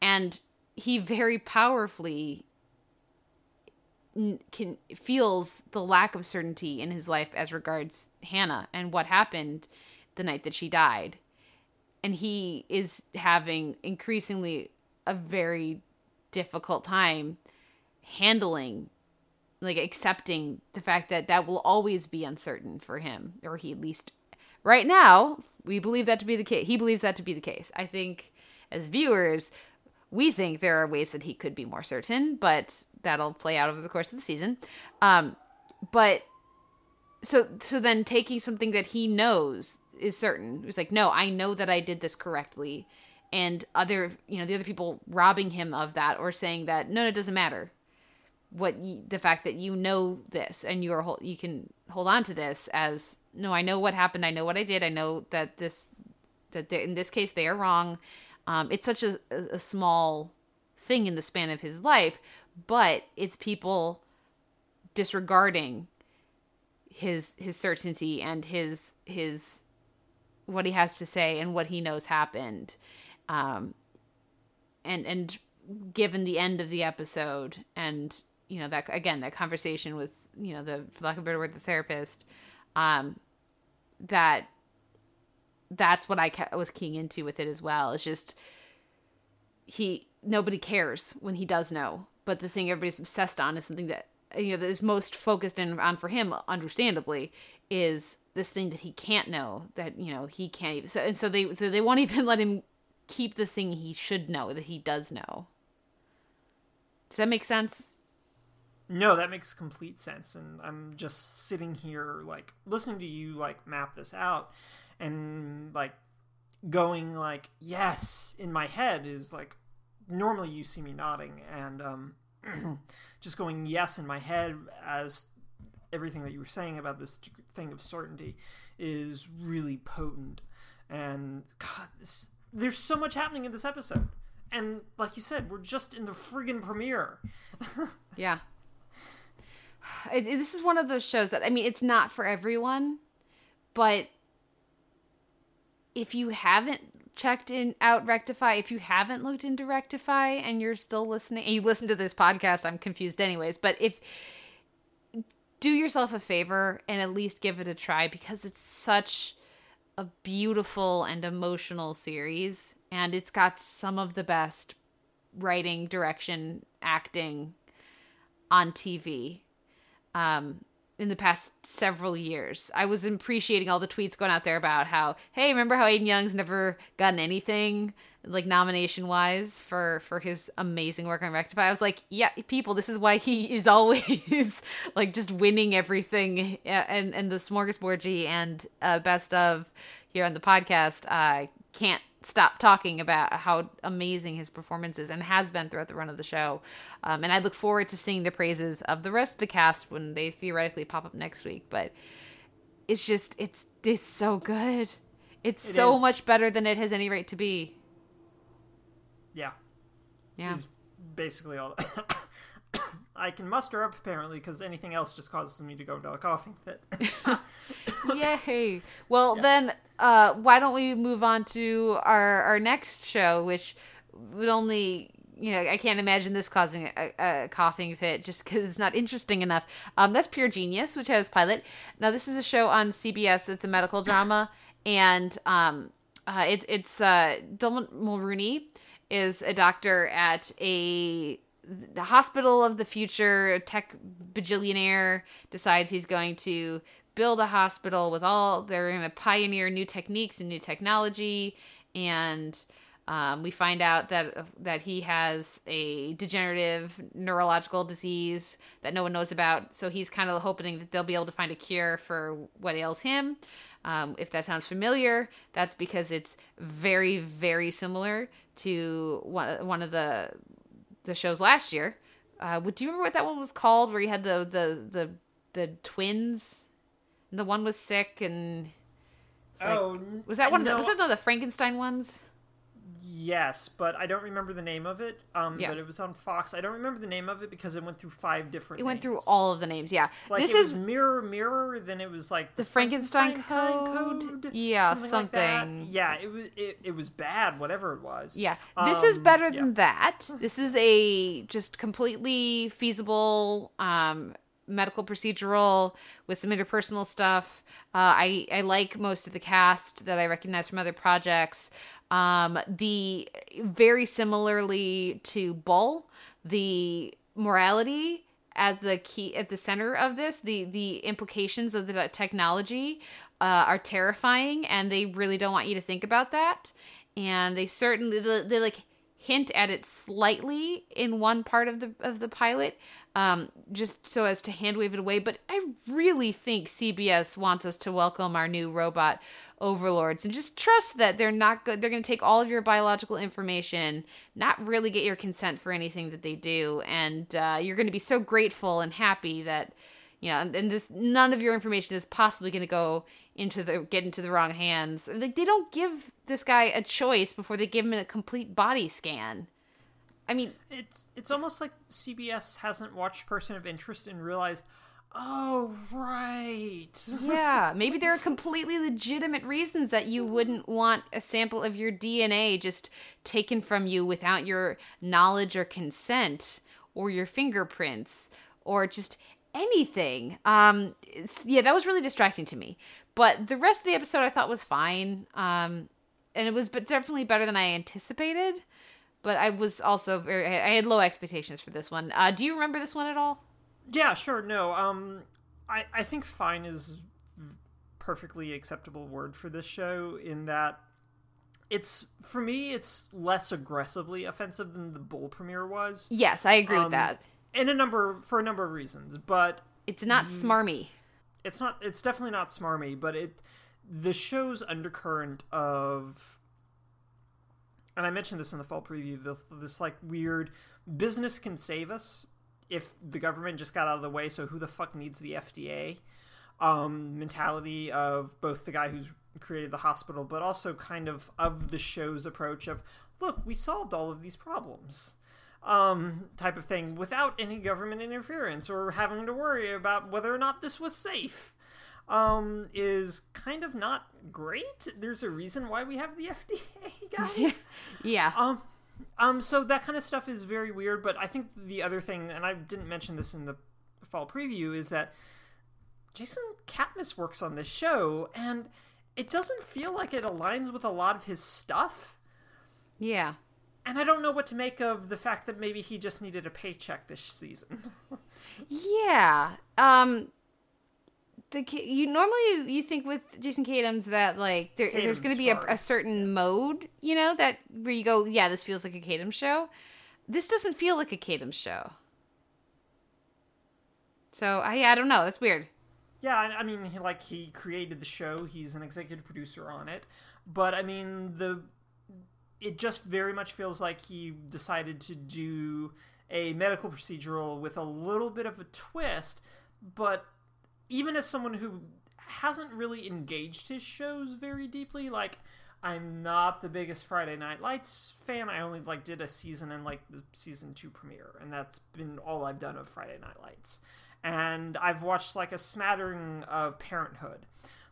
and he very powerfully can feels the lack of certainty in his life as regards Hannah and what happened the night that she died. And he is having increasingly a very difficult time handling like accepting the fact that that will always be uncertain for him or he at least right now, we believe that to be the case. He believes that to be the case. I think as viewers, we think there are ways that he could be more certain, but that'll play out over the course of the season. Um, but so so then taking something that he knows is certain. It's like, no, I know that I did this correctly, and other you know the other people robbing him of that or saying that no, no it doesn't matter. What the fact that you know this and you are you can hold on to this as no, I know what happened. I know what I did. I know that this that in this case they are wrong. Um, it's such a, a small thing in the span of his life, but it's people disregarding his his certainty and his his what he has to say and what he knows happened. Um and and given the end of the episode and you know that again that conversation with you know the for lack of a better word the therapist um that that's what i was keying into with it as well. It's just he nobody cares when he does know. But the thing everybody's obsessed on is something that you know that is most focused in, on for him understandably is this thing that he can't know that you know he can't even so and so they so they won't even let him keep the thing he should know that he does know. Does that make sense? No, that makes complete sense. And I'm just sitting here, like, listening to you, like, map this out and, like, going, like, yes, in my head is, like, normally you see me nodding and, um, just going yes in my head as everything that you were saying about this thing of certainty is really potent. And, God, this, there's so much happening in this episode. And, like you said, we're just in the friggin' premiere. yeah it, it- this is one of those shows that i mean it's not for everyone but if you haven't checked in out rectify if you haven't looked into rectify and you're still listening and you listen to this podcast i'm confused anyways but if do yourself a favor and at least give it a try because it's such a beautiful and emotional series and it's got some of the best writing direction acting on tv um, in the past several years. I was appreciating all the tweets going out there about how, hey, remember how Aden Young's never gotten anything like nomination wise for for his amazing work on Rectify. I was like, yeah, people, this is why he is always like just winning everything and and the smorgasbord and uh, best of here on the podcast. I can't stop talking about how amazing his performance is and has been throughout the run of the show. Um, and I look forward to seeing the praises of the rest of the cast when they theoretically pop up next week. But it's just it's it's so good. It's It so is. much better than it has any right to be. Yeah. Yeah. is basically all I can muster up apparently because anything else just causes me to go into a coughing fit. Yay. Well, then, uh, why don't we move on to our, our next show, which would only, you know, I can't imagine this causing a, a coughing fit just because it's not interesting enough. Um, that's Pure Genius, which has pilot. Now, this is a show on CBS. It's a medical drama, and um, uh, it, it's uh, Dylan Mulroney is a doctor at a the hospital of the future tech bajillionaire decides he's going to build a hospital with all they're going to pioneer new techniques and new technology and um, we find out that that he has a degenerative neurological disease that no one knows about so he's kind of hoping that they'll be able to find a cure for what ails him um, if that sounds familiar that's because it's very very similar to one, one of the the shows last year. Uh, do you remember what that one was called? Where you had the the the the twins, the one was sick, and like- Oh, was that one? Of the, was that one of the Frankenstein ones? yes, but I don't remember the name of it. Um, Yeah. but it was on Fox. I don't remember the name of it because it went through five different. It went through all of the names. Yeah, Like this it is was Mirror Mirror. Then it was like The Frankenstein Kind Code? Yeah, like that. something. Yeah, it was it, it was bad. Whatever it was. Yeah, this is Um, better yeah. than that. This is a just completely feasible um, medical procedural with some interpersonal stuff. Uh, I I like most of the cast that I recognize from other projects. Um, the very similarly to Bull, the morality at the key at the center of this. The the implications of the technology uh, are terrifying, and they really don't want you to think about that. And they certainly they, they like hint at it slightly in one part of the of the pilot, um, just so as to hand wave it away. But I really think CBS wants us to welcome our new robot overlords and just trust that they're not good. They're going to take all of your biological information, not really get your consent for anything that they do, and uh, you're going to be so grateful and happy that you know, and, this none of your information is possibly going to go into the get into the wrong hands. Like they don't give this guy a choice before they give him a complete body scan. I mean, It's it's almost like CBS hasn't watched Person of Interest and realized, oh right, yeah, maybe there are completely legitimate reasons that you wouldn't want a sample of your DNA just taken from you without your knowledge or consent or your fingerprints or just anything. Um yeah, that was really distracting to me. But the rest of the episode I thought was fine. Um and it was but definitely better than I anticipated. But I was also very I had low expectations for this one. Uh do you remember this one at all? yeah, sure, no, um, I I think fine is perfectly acceptable word for this show in that it's for me it's less aggressively offensive than the bull premiere was Yes, I agree Um, with that. in a number for a number of reasons but It's not smarmy. it's not it's definitely not smarmy but it the show's undercurrent of and i mentioned this in the fall preview the, this like weird business can save us if the government just got out of the way so who the fuck needs the fda um mentality of both the guy who's created the hospital but also kind of of the show's approach of look we solved all of these problems um, type of thing without any government interference or having to worry about whether or not this was safe um, is kind of not great. There's a reason why we have the FDA, guys. Yeah. um, um, so that kind of stuff is very weird. But I think the other thing, and I didn't mention this in the fall preview, is that Jason Katims works on this show, and it doesn't feel like it aligns with a lot of his stuff yeah. and I don't know what to make of the fact that maybe he just needed a paycheck this season. Yeah. Um the you normally you think with Jason Katims that like there, there's going to be a, a certain mode, you know, that where you go, yeah, this feels like a Katims show. This doesn't feel like a Katims show. So I I don't know. That's weird. yeah, I, I mean, he, like he created the show. He's an executive producer on it, but I mean the it just very much feels like he decided to do a medical procedural with a little bit of a twist, but even as someone who hasn't really engaged his shows very deeply, like I'm not the biggest Friday Night Lights fan. I only like did a season and like the season 2 premiere, and that's been all I've done of Friday Night Lights. And I've watched like a smattering of Parenthood.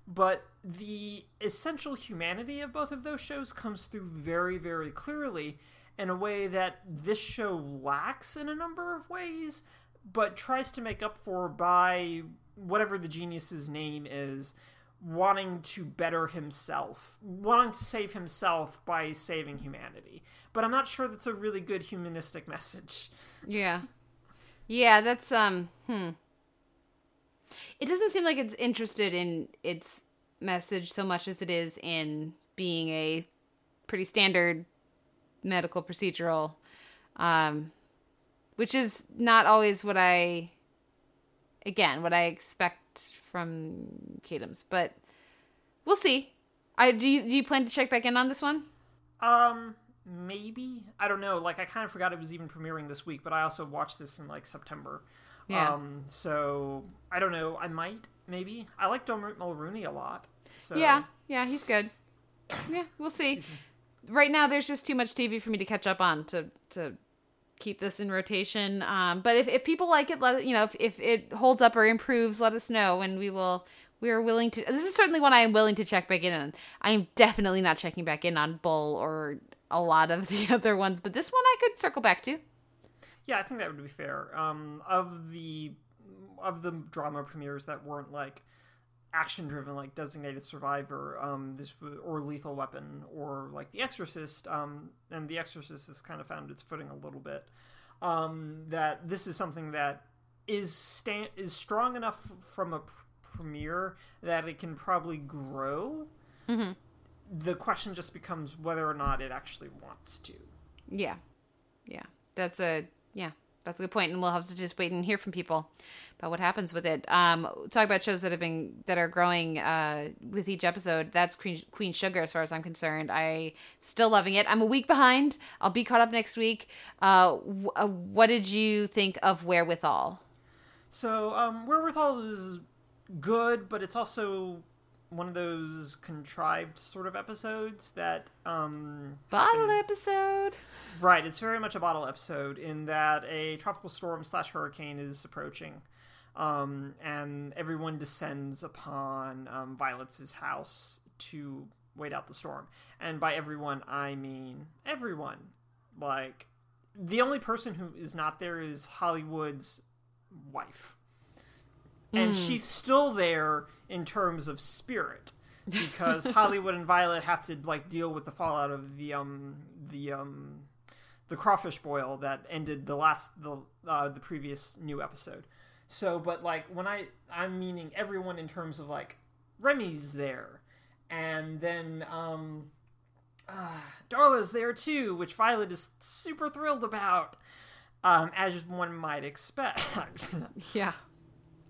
But the essential humanity of both of those shows comes through very, very clearly in a way that this show lacks in a number of ways, but tries to make up for by whatever the genius's name is, wanting to better himself, wanting to save himself by saving humanity. But I'm not sure that's a really good humanistic message. Yeah. Yeah, that's um hmm. It doesn't seem like it's interested in its message so much as it is in being a pretty standard medical procedural um which is not always what I again, what I expect from Katims, but we'll see. I do you, do you plan to check back in on this one? Um, maybe I don't know. Like I kind of forgot it was even premiering this week, but I also watched this in like September. Yeah. Um, so I don't know. I might maybe. I like Dermot Mulroney a lot. So Yeah, yeah, he's good. Yeah, we'll see. Right now, there's just too much TV for me to catch up on to to keep this in rotation. Um, but if, if people like it, let you know if, if it holds up or improves, let us know, and we will. We are willing to. This is certainly one I am willing to check back in on. I am definitely not checking back in on Bull or a lot of the other ones, but this one I could circle back to. Yeah, I think that would be fair. Um, of the of the drama premieres that weren't like action driven, like Designated Survivor, um, this or Lethal Weapon, or like The Exorcist, um, and The Exorcist has kind of found its footing a little bit. Um, that this is something that is sta- is strong enough from a pr- premiere that it can probably grow. Mm-hmm. The question just becomes whether or not it actually wants to. Yeah. Yeah. That's a yeah, that's a good. And we'll have to just wait and hear from people about what happens with it. Um talk about shows that have been that are growing uh with each episode. That's Queen, Queen Sugar as far as I'm concerned. I still loving it. I'm a week behind. I'll be caught up next week. Uh, w- uh what did you think of Wherewithal? So, um, Wherewithal is good, but it's also one of those contrived sort of episodes that um Bottle episode. Right, it's very much a bottle episode in that a tropical storm slash hurricane is approaching, um, and everyone descends upon um, Violet's house to wait out the storm. And by everyone, I mean everyone. Like, the only person who is not there is Hollywood's wife. And she's still there in terms of spirit because Hollywood and Violet have to like deal with the fallout of the um the um the crawfish boil that ended the last the uh, the previous new episode. So, but like when I I'm meaning everyone in terms of like Remy's there, and then um uh, Darla's there too, which Violet is super thrilled about, um, as one might expect. Yeah.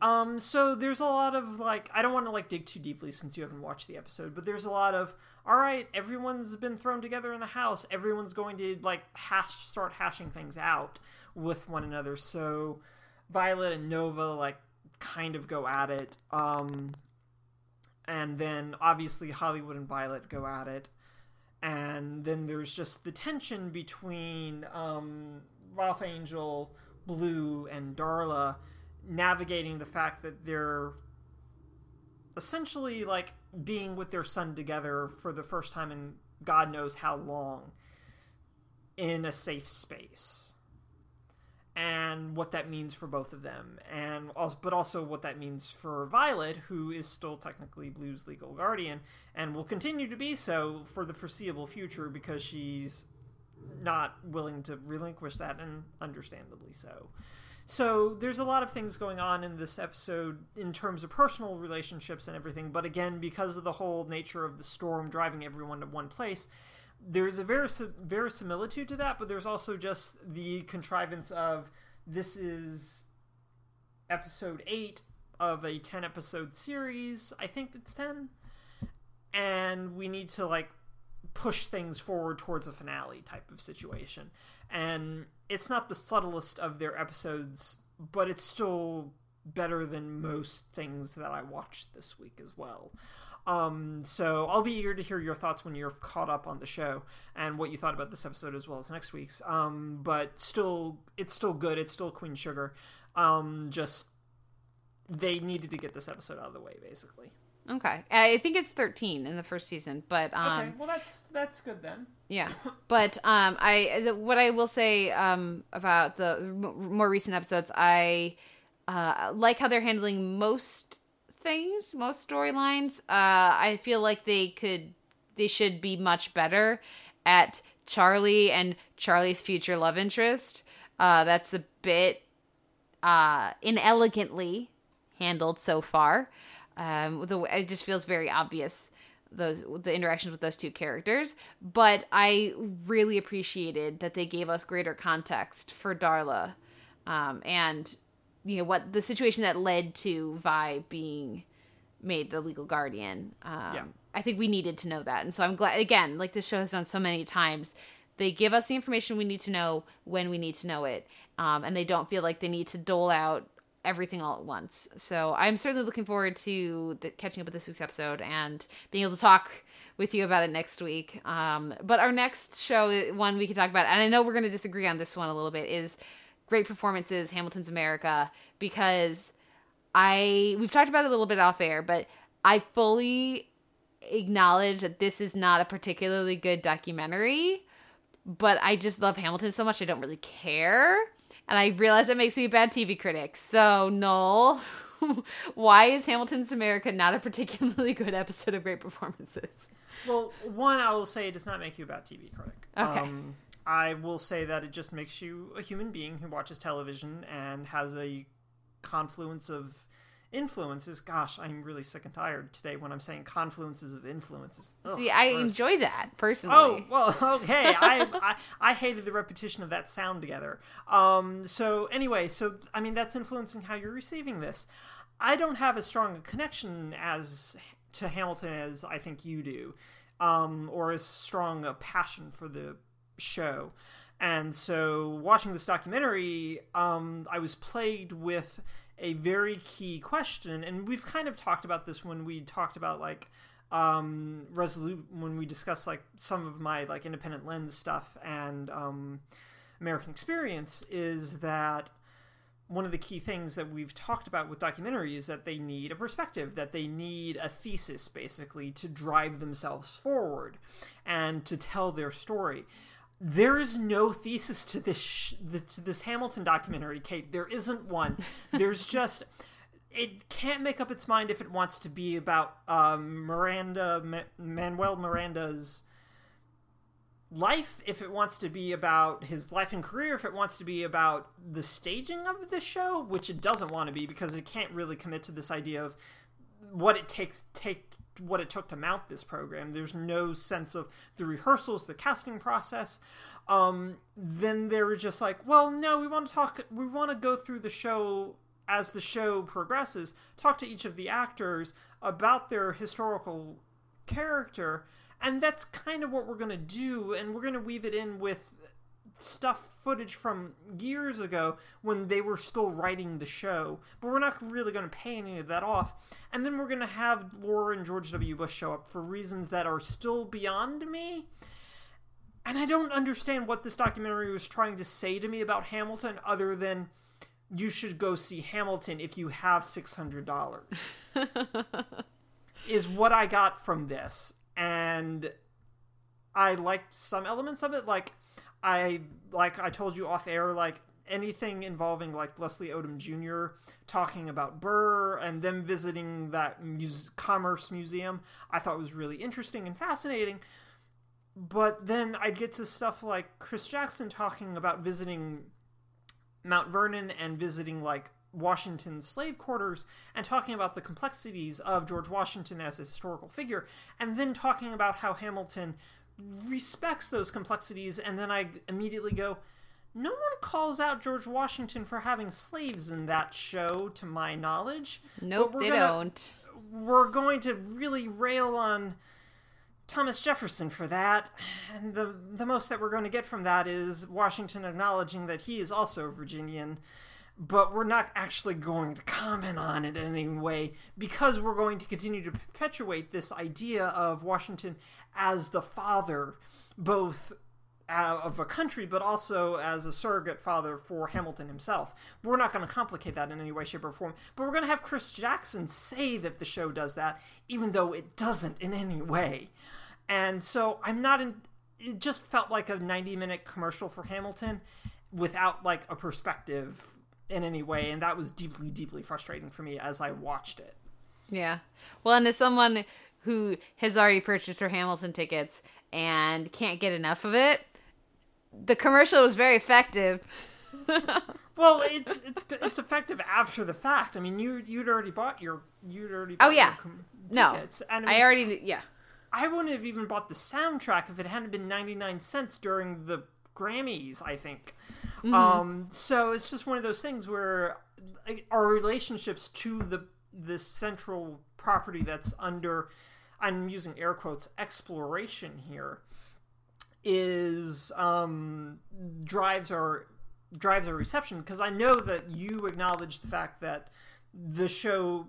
Um, so there's a lot of like I don't want to like dig too deeply since you haven't watched the episode, but there's a lot of all right, everyone's been thrown together in the house. Everyone's going to like hash start hashing things out with one another. So Violet and Nova like kind of go at it. Um and then obviously Hollywood and Violet go at it. And then there's just the tension between um Ralph Angel, Blue, and Darla navigating the fact that they're essentially like being with their son together for the first time in God knows how long in a safe space. And what that means for both of them, and but also what that means for Violet, who is still technically Blue's legal guardian, and will continue to be so for the foreseeable future because she's not willing to relinquish that, and understandably so. So there's a lot of things going on in this episode in terms of personal relationships and everything, but again, because of the whole nature of the storm driving everyone to one place, there's a veris- verisimilitude to that, but there's also just the contrivance of this is episode 8 of a 10 episode series. I think it's 10. And we need to like push things forward towards a finale type of situation. And it's not the subtlest of their episodes, but it's still better than most things that I watched this week as well. Um, so I'll be eager to hear your thoughts when you're caught up on the show and what you thought about this episode as well as next week's. Um, but still, it's still good. It's still Queen Sugar. Um, just they needed to get this episode out of the way, basically. Okay. I think it's 13 in the first season, but um okay, well that's that's good then. Yeah, but um, I the, what I will say um about the m- more recent episodes, I uh like how they're handling most things, most storylines. Uh, I feel like they could, they should be much better at Charlie and Charlie's future love interest. Uh, that's a bit uh inelegantly handled so far. Um, the it just feels very obvious those the interactions with those two characters. But i really appreciated that they gave us greater context for darla um, and you know what the situation that led to vi being made the legal guardian. Um, Yeah. i think we needed to know that. And so i'm glad again like this show has done so many times they give us the information we need to know when we need to know it um, and they don't feel like they need to dole out everything all at once. So I'm certainly looking forward to the, catching up with this week's episode and being able to talk with you about it next week. Um, but our next show, one we can talk about, and I know we're going to disagree on this one a little bit, is great performances, Hamilton's America, because I we've talked about it a little bit off air, but I fully acknowledge that this is not a particularly good documentary. But I just love Hamilton so much I don't really care. And I realize that makes me a bad TV critic. So, Noel, why is Hamilton's America not a particularly good episode of Great Performances? Well, one, I will say it does not make you a bad TV critic. Okay. Um, I will say that it just makes you a human being who watches television and has a confluence of influences. Gosh, I'm really sick and tired today when I'm saying confluences of influences. Ugh, See, I gross. enjoy that personally. Oh well, okay. I, I I hated the repetition of that sound together. Um. So anyway, so I mean that's influencing how you're receiving this. I don't have as strong a connection as to Hamilton as I think you do, um, or as strong a passion for the show. And so, watching this documentary, um, I was plagued with a very key question, and we've kind of talked about this when we talked about like um resolute when we discussed like some of my like independent lens stuff and um american experience is that one of the key things that we've talked about with documentary is that they need a perspective that they need a thesis basically to drive themselves forward and to tell their story there is no thesis to this sh- to this Hamilton documentary, Kate. There isn't one. There's just it can't make up its mind if it wants to be about um, Miranda Ma- Manuel Miranda's life, if it wants to be about his life and career, if it wants to be about the staging of the show, which it doesn't want to be because it can't really commit to this idea of what it takes take what it took to mount this program. There's no sense of the rehearsals, the casting process. Um, then they were just like, well, no, we want to talk. We want to go through the show as the show progresses. Talk to each of the actors about their historical character, and that's kind of what we're gonna do. And we're gonna weave it in with stuff footage from years ago when they were still writing the show, but we're not really going to pay any of that off. And then we're going to have Laura and George W. Bush show up for reasons that are still beyond me. And I don't understand what this documentary was trying to say to me about Hamilton other than you should go see Hamilton if you have $600. is what I got from this. And I liked some elements of it like I like I told you off air, like anything involving like Leslie Odom Jr. talking about Burr and them visiting that muse- commerce museum, I thought was really interesting and fascinating. But then I'd get to stuff like Chris Jackson talking about visiting Mount Vernon and visiting like Washington slave quarters and talking about the complexities of George Washington as a historical figure, and then talking about how Hamilton respects those complexities, and then I immediately go, no one calls out George Washington for having slaves in that show, to my knowledge. Nope, they gonna- don't. We're going to really rail on Thomas Jefferson for that, and the the most that we're going to get from that is Washington acknowledging that he is also a Virginian, but we're not actually going to comment on it in any way because we're going to continue to perpetuate this idea of Washington as the father, both uh, of a country, but also as a surrogate father for Hamilton himself. We're not going to complicate that in any way, shape, or form, but we're going to have Chris Jackson say that the show does that, even though it doesn't in any way. And so I'm not in. It just felt like a 90 minute commercial for Hamilton without like a perspective in any way, and that was deeply, deeply frustrating for me as I watched it. Yeah. Well, and as someone who has already purchased her Hamilton tickets and can't get enough of it, the commercial was very effective. Well, it's it's it's effective after the fact. I mean, you you'd already bought your you'd already Oh yeah. your com- No. tickets, and I, I already yeah. I wouldn't have even bought the soundtrack if it hadn't been 99 cents during the Grammys, I think. Um, so it's just one of those things where our relationships to the this central property that's under I'm using air quotes exploration here is um drives our drives our reception because I know that you acknowledge the fact that the show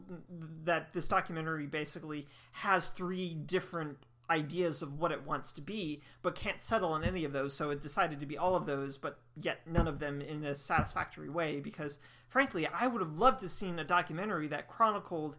that this documentary basically has three different ideas of what it wants to be but can't settle on any of those. So it decided to be all of those but yet none of them in a satisfactory way because frankly I would have loved to seen a documentary that chronicled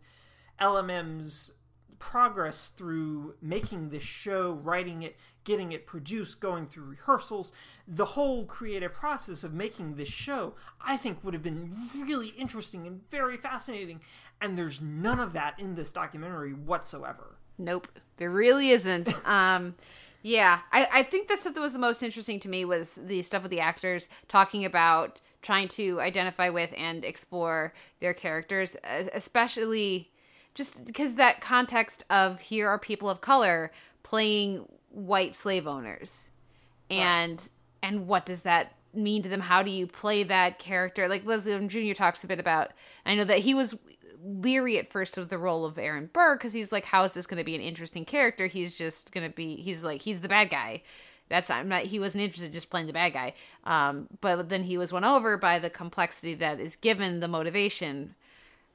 LMM's progress through making this show, writing it, getting it produced, going through rehearsals, the whole creative process of making this show, I think would have been really interesting and very fascinating. And there's none of that in this documentary whatsoever. Nope, there really isn't. um, yeah, I, I think the stuff that was the most interesting to me was the stuff with the actors talking about trying to identify with and explore their characters, especially just because that context of here are people of color playing white slave owners. And and what does that mean to them? How do you play that character? Like leslie Odom jr talks a bit about i know that he was leery at first of the role of aaron burr because he's like how is this going to be an interesting character? He's just going to be he's like he's the bad guy. That's not, I'm not he wasn't interested in just playing the bad guy. Um but then he was won over by the complexity that is given the motivation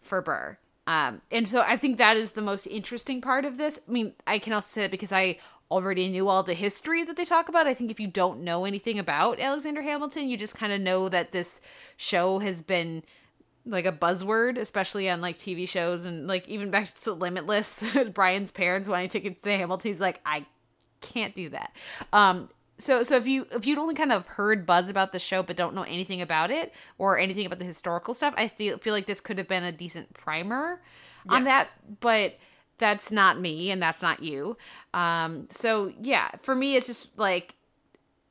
for Burr. Um, and so I think that is the most interesting part of this. I mean, I can also say that because I already knew all the history that they talk about. I think if you don't know anything about Alexander Hamilton, you just kind of know that this show has been like a buzzword, especially on like TV shows and like even back to Limitless. Brian's parents wanting tickets to Hamilton, he's like, I can't do that. Um, so so if you if you'd only kind of heard buzz about the show but don't know anything about it or anything about the historical stuff, I feel feel like this could have been a decent primer on that. But that's not me and that's not you. Um, so yeah, for me, it's just like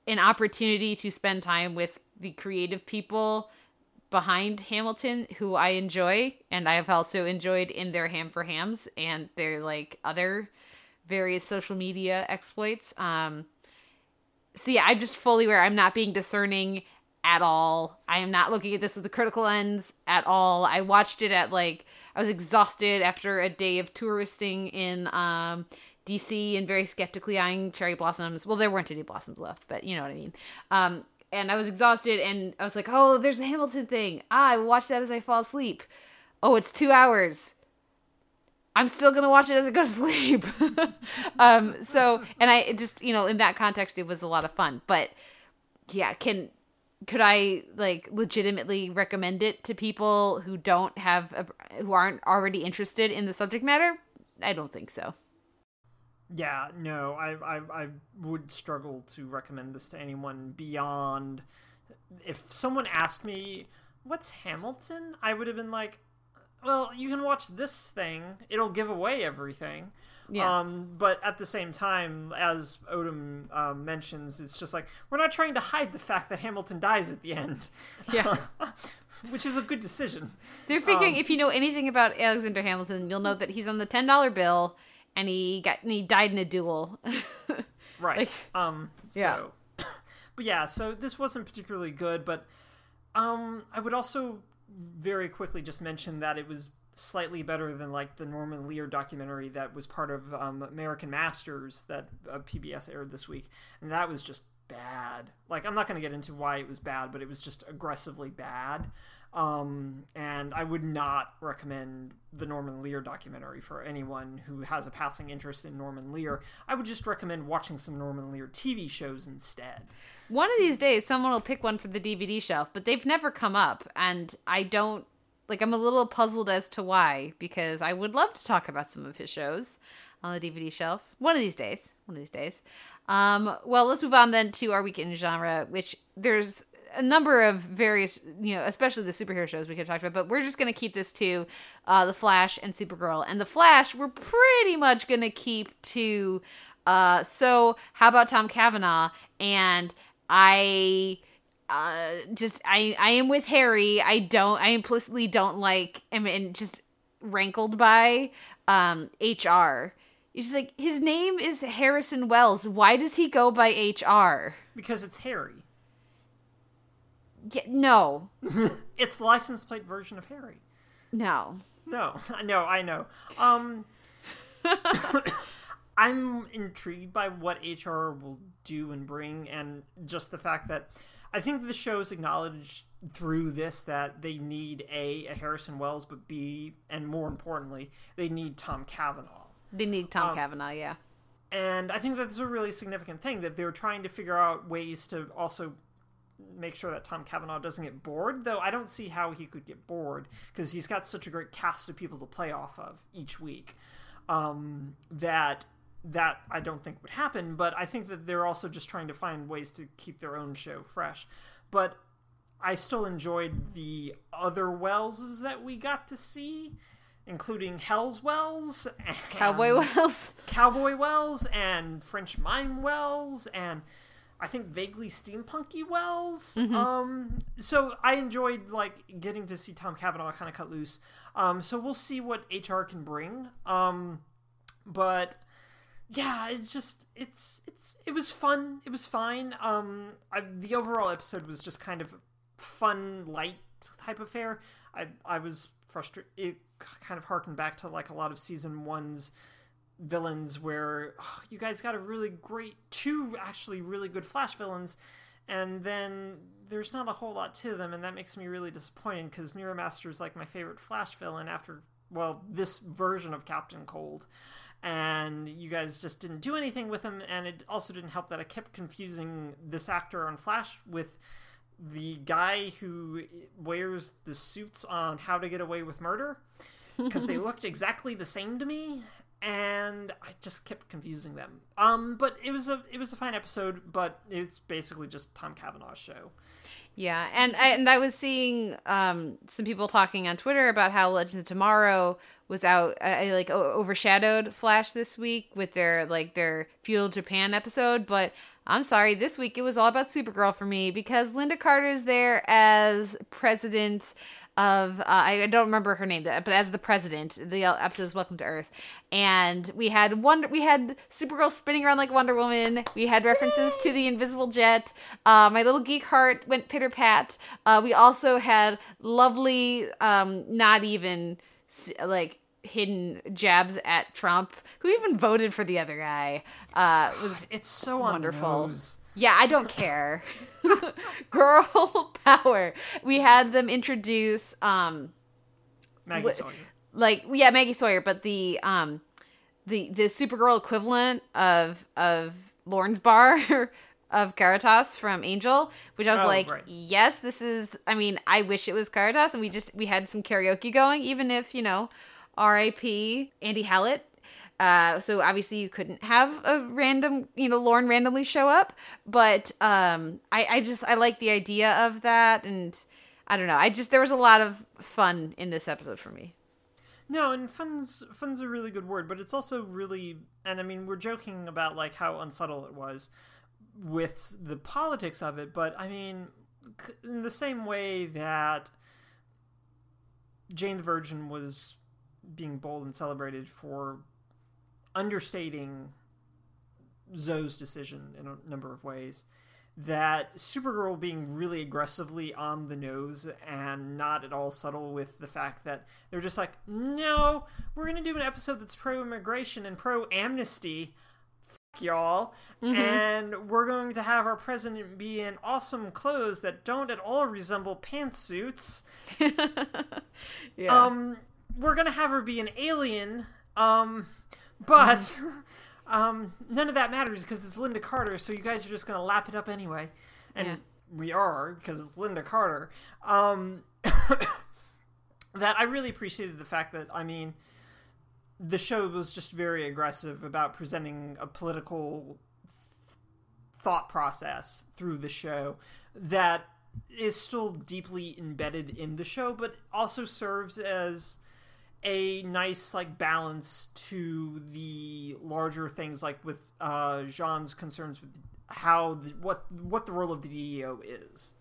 an opportunity to spend time with the creative people behind Hamilton who I enjoy and I have also enjoyed in their ham for hams and their like other various social media exploits. Um so yeah, I'm just fully aware I'm not being discerning at all. I am not looking at this with a critical lens at all. I watched it at like I was exhausted after a day of touristing in um DC and very skeptically eyeing cherry blossoms. Well, there weren't any blossoms left, but you know what I mean. Um and I was exhausted and I was like, "Oh, there's the Hamilton thing. Ah, I will watch that as I fall asleep. Oh, it's 2 hours. I'm still gonna watch it as I go to sleep. um, so, and I just, you know, in that context, it was a lot of fun. But yeah, can could I like legitimately recommend it to people who don't have a, who aren't already interested in the subject matter? I don't think so. Yeah, no, I, I I would struggle to recommend this to anyone beyond if someone asked me what's Hamilton, I would have been like, well, you can watch this thing. It'll give away everything. Yeah. Um, but at the same time, as Odom um, mentions, it's just like we're not trying to hide the fact that Hamilton dies at the end. Yeah. which is a good decision. They're figuring if you know anything about Alexander Hamilton, you'll know that he's on the ten dollar bill and he got and he died in a duel. Right. Like, um. So, yeah. but yeah. So this wasn't particularly good, but um, I would also very quickly just mention that it was slightly better than like the Norman Lear documentary that was part of um, American Masters that uh, PBS aired this week, and that was just bad. Like I'm not going to get into why it was bad, but it was just aggressively bad. Um, and I would not recommend the Norman Lear documentary for anyone who has a passing interest in Norman Lear. I would just recommend watching some Norman Lear TV shows instead. one of these days, someone will pick one for the DVD shelf, but they've never come up, and I don't like. I'm a little puzzled as to why because I would love to talk about some of his shows on the DVD shelf one of these days. One of these days. Um, well, let's move on then to our weekend genre, which there's a number of various, you know, especially the superhero shows we could talk about, but we're just going to keep this to uh, The Flash and Supergirl. And The Flash, we're pretty much going to keep to. Uh, so, how about Tom Cavanagh? And I. Uh, just I I am with Harry. I don't I implicitly don't like am and just rankled by um HR. It's just like his name is Harrison Wells. Why does he go by HR? Because it's Harry. Yeah, no, It's the license plate version of Harry. no. No, no, I know. Um, I'm intrigued by what HR will do and bring, and just the fact that I think the show's acknowledged through this that they need a, a Harrison Wells, but b and more importantly, they need Tom Cavanagh. They need Tom Cavanagh. Yeah, And I think that's a really significant thing that they're trying to figure out ways to also make sure that Tom Cavanagh doesn't get bored. Though I don't see how he could get bored because he's got such a great cast of people to play off of each week. Um, that that I don't think would happen. But I think that they're also just trying to find ways to keep their own show fresh. But I still enjoyed the other Wellses that we got to see, including Hell's Wells, and Cowboy Wells. Cowboy Wells and French Mime Wells and I think vaguely steampunky wells. Um, so I enjoyed like getting to see Tom Cavanagh kind of cut loose. Um, so we'll see what HR can bring. Um, but yeah, it's just it's it's it was fun. It was fine. Um, I, the overall episode was just kind of fun, light type affair. I I was frustrated. It kind of harkened back to like a lot of season one's villains where oh, you guys got a really great two actually really good flash villains and then there's not a whole lot to them and that makes me really disappointed because mirror master is like my favorite flash villain after well this version of captain cold and you guys just didn't do anything with him and it also didn't help that i kept confusing this actor on flash with the guy who wears the suits on how to get away with murder because they looked exactly the same to me and I just kept confusing them. Um, but it was a it was a fine episode, but it's basically just Tom Cavanagh's show. Yeah, and I, and I was seeing um, some people talking on Twitter about how Legends of Tomorrow was out, uh, like overshadowed Flash this week with their like their feudal Japan episode. But I'm sorry, this week it was all about Supergirl for me because Lynda Carter is there as president of uh, I don't remember her name, but as the president, the episode is Welcome to Earth, and we had Wonder, we had Supergirl spinning around like Wonder Woman. We had references to the Invisible Jet. Uh, my little geek heart went pitter pat. Uh, we also had lovely, um, not even like hidden jabs at Trump, who even voted for the other guy. Uh, was It's so on Wonderful. Yeah, I don't care. Girl power. We had them introduce um Maggie What- Sawyer. like yeah, Maggie Sawyer, but the um the the Supergirl equivalent of of Lorne's bar of Caritas from Angel, which I was Oh, like, right. yes, this is I mean, I wish it was Caritas and we just we had some karaoke going, even if, you know, R.I.P. Andy Hallett. Uh, so obviously you couldn't have a random, you know, Lorne randomly show up, but um, I, I just I like the idea of that, and I don't know, I just there was a lot of fun in this episode for me. No, and fun's fun's a really good word, but it's also really and I mean we're joking about like how unsubtle it was with the politics of it, but I mean in the same way that Jane the Virgin was being bold and celebrated for understating Zoe's decision in a number of ways. That Supergirl being really aggressively on the nose and not at all subtle with the fact that they're just like, no, we're going to do an episode that's pro immigration and pro amnesty. Fuck y'all. And we're going to have our president be in awesome clothes that don't at all resemble pantsuits. Yeah. Um, we're gonna have her be an alien. Um, but um, none of that matters because it's Lynda Carter. So you guys are just gonna lap it up anyway, and Yeah. we are because it's Lynda Carter. Um, that I really appreciated the fact that I mean, the show was just very aggressive about presenting a political thought process through the show that is still deeply embedded in the show but also serves as a nice like balance to the larger things like with uh J'onn's concerns with how the, what what the role of the DEO is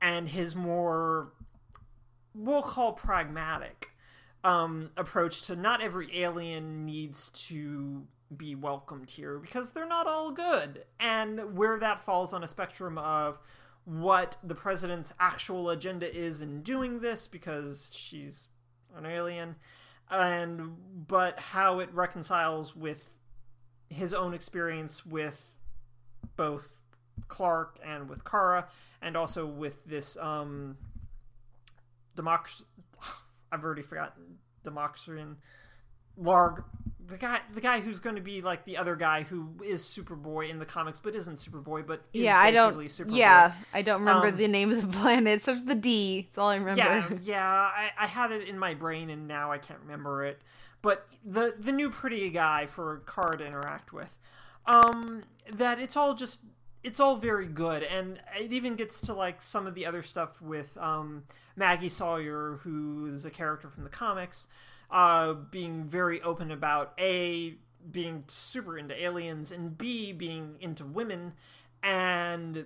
and his more we'll call pragmatic um, approach to not every alien needs to be welcomed here because they're not all good. And where that falls on a spectrum of what the president's actual agenda is in doing this because she's an alien and but how it reconciles with his own experience with both Clark and with Kara and also with this um democracy I've already forgotten Democrian Larg the guy the guy who's going to be like the other guy who is Superboy in the comics but isn't Superboy but is yeah, I don't. Superboy. Yeah, I don't remember Um, the name of the planet. So it's the D. That's all I remember. Yeah, yeah, I, I had it in my brain and now I can't remember it. But the the new pretty guy for Kara to interact with, um, that it's all just it's all very good, and it even gets to like some of the other stuff with um, Maggie Sawyer, who's a character from the comics, uh, being very open about a being super into aliens and b being into women. And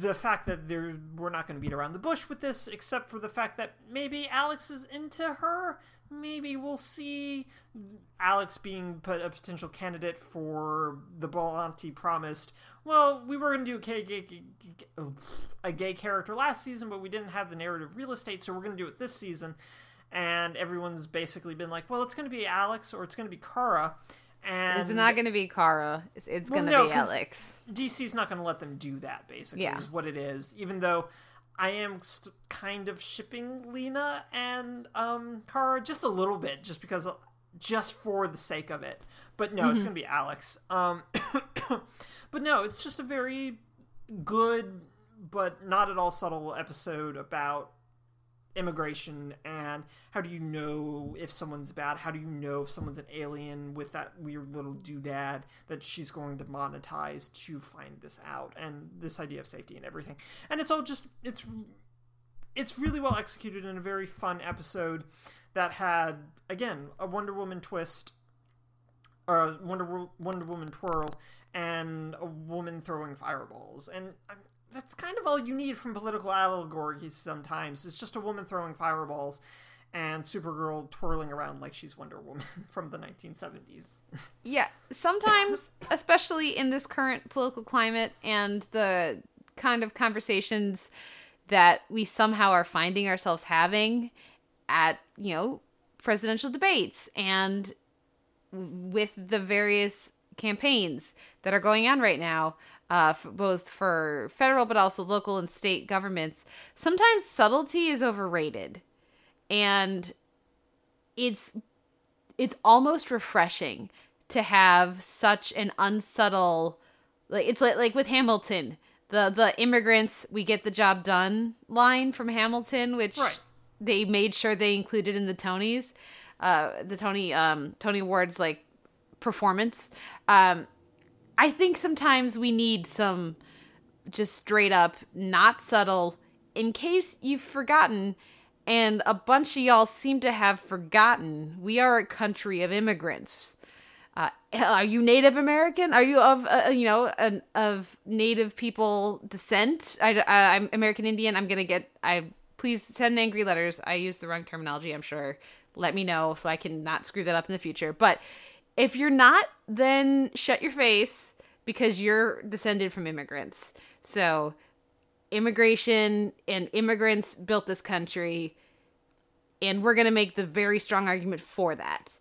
the fact that there we're not going to beat around the bush with this except for the fact that maybe alex is into her. Maybe we'll see alex being put a potential candidate for the Berlanti promised. Well we were going to do a gay, gay, gay, a gay character last season but we didn't have the narrative real estate so we're going to do it this season and everyone's basically been like well it's going to be alex or it's going to be kara and It's not going to be Kara. It's, it's Well, going to no, be Alex. DC's not going to let them do that. Basically, Yeah. is what it is. Even though I am st- kind of shipping Lena and um Kara just a little bit, just because, just for the sake of it. But no, it's going to be Alex. Um, but no, it's just a very good, but not at all subtle episode about immigration and how do you know if someone's bad? How do you know if someone's an alien with that weird little doodad that she's going to monetize to find this out? And this idea of safety and everything. And it's all just it's it's really well executed in a very fun episode that had again a wonder woman twist or a wonder wonder woman twirl and a woman throwing fireballs. And that's kind of all you need from political allegories sometimes. It's just a woman throwing fireballs and supergirl twirling around like she's wonder woman from the 1970s Yeah, sometimes, especially in this current political climate and the kind of conversations that we somehow are finding ourselves having at, you know, presidential debates and with the various campaigns that are going on right now, uh, f both for federal but also local and state governments, sometimes subtlety is overrated. And it's it's almost refreshing to have such an unsubtle like it's like like with Hamilton the the immigrants we get the job done line from Hamilton which Right. they made sure they included in the Tonys uh the Tony um Tony Awards like performance um I think sometimes we need some just straight up not subtle in case you've forgotten and a bunch of y'all seem to have forgotten. We are a country of immigrants. Uh, are you native american? Are you of uh, you know an, of native people descent? I, i'm american indian. I'm gonna get i please send angry letters. I use the wrong terminology i'm sure. Let me know so i can not screw that up in the future. But if you're not then shut your face because you're descended from immigrants. So immigration and immigrants built this country and we're going to make the very strong argument for that.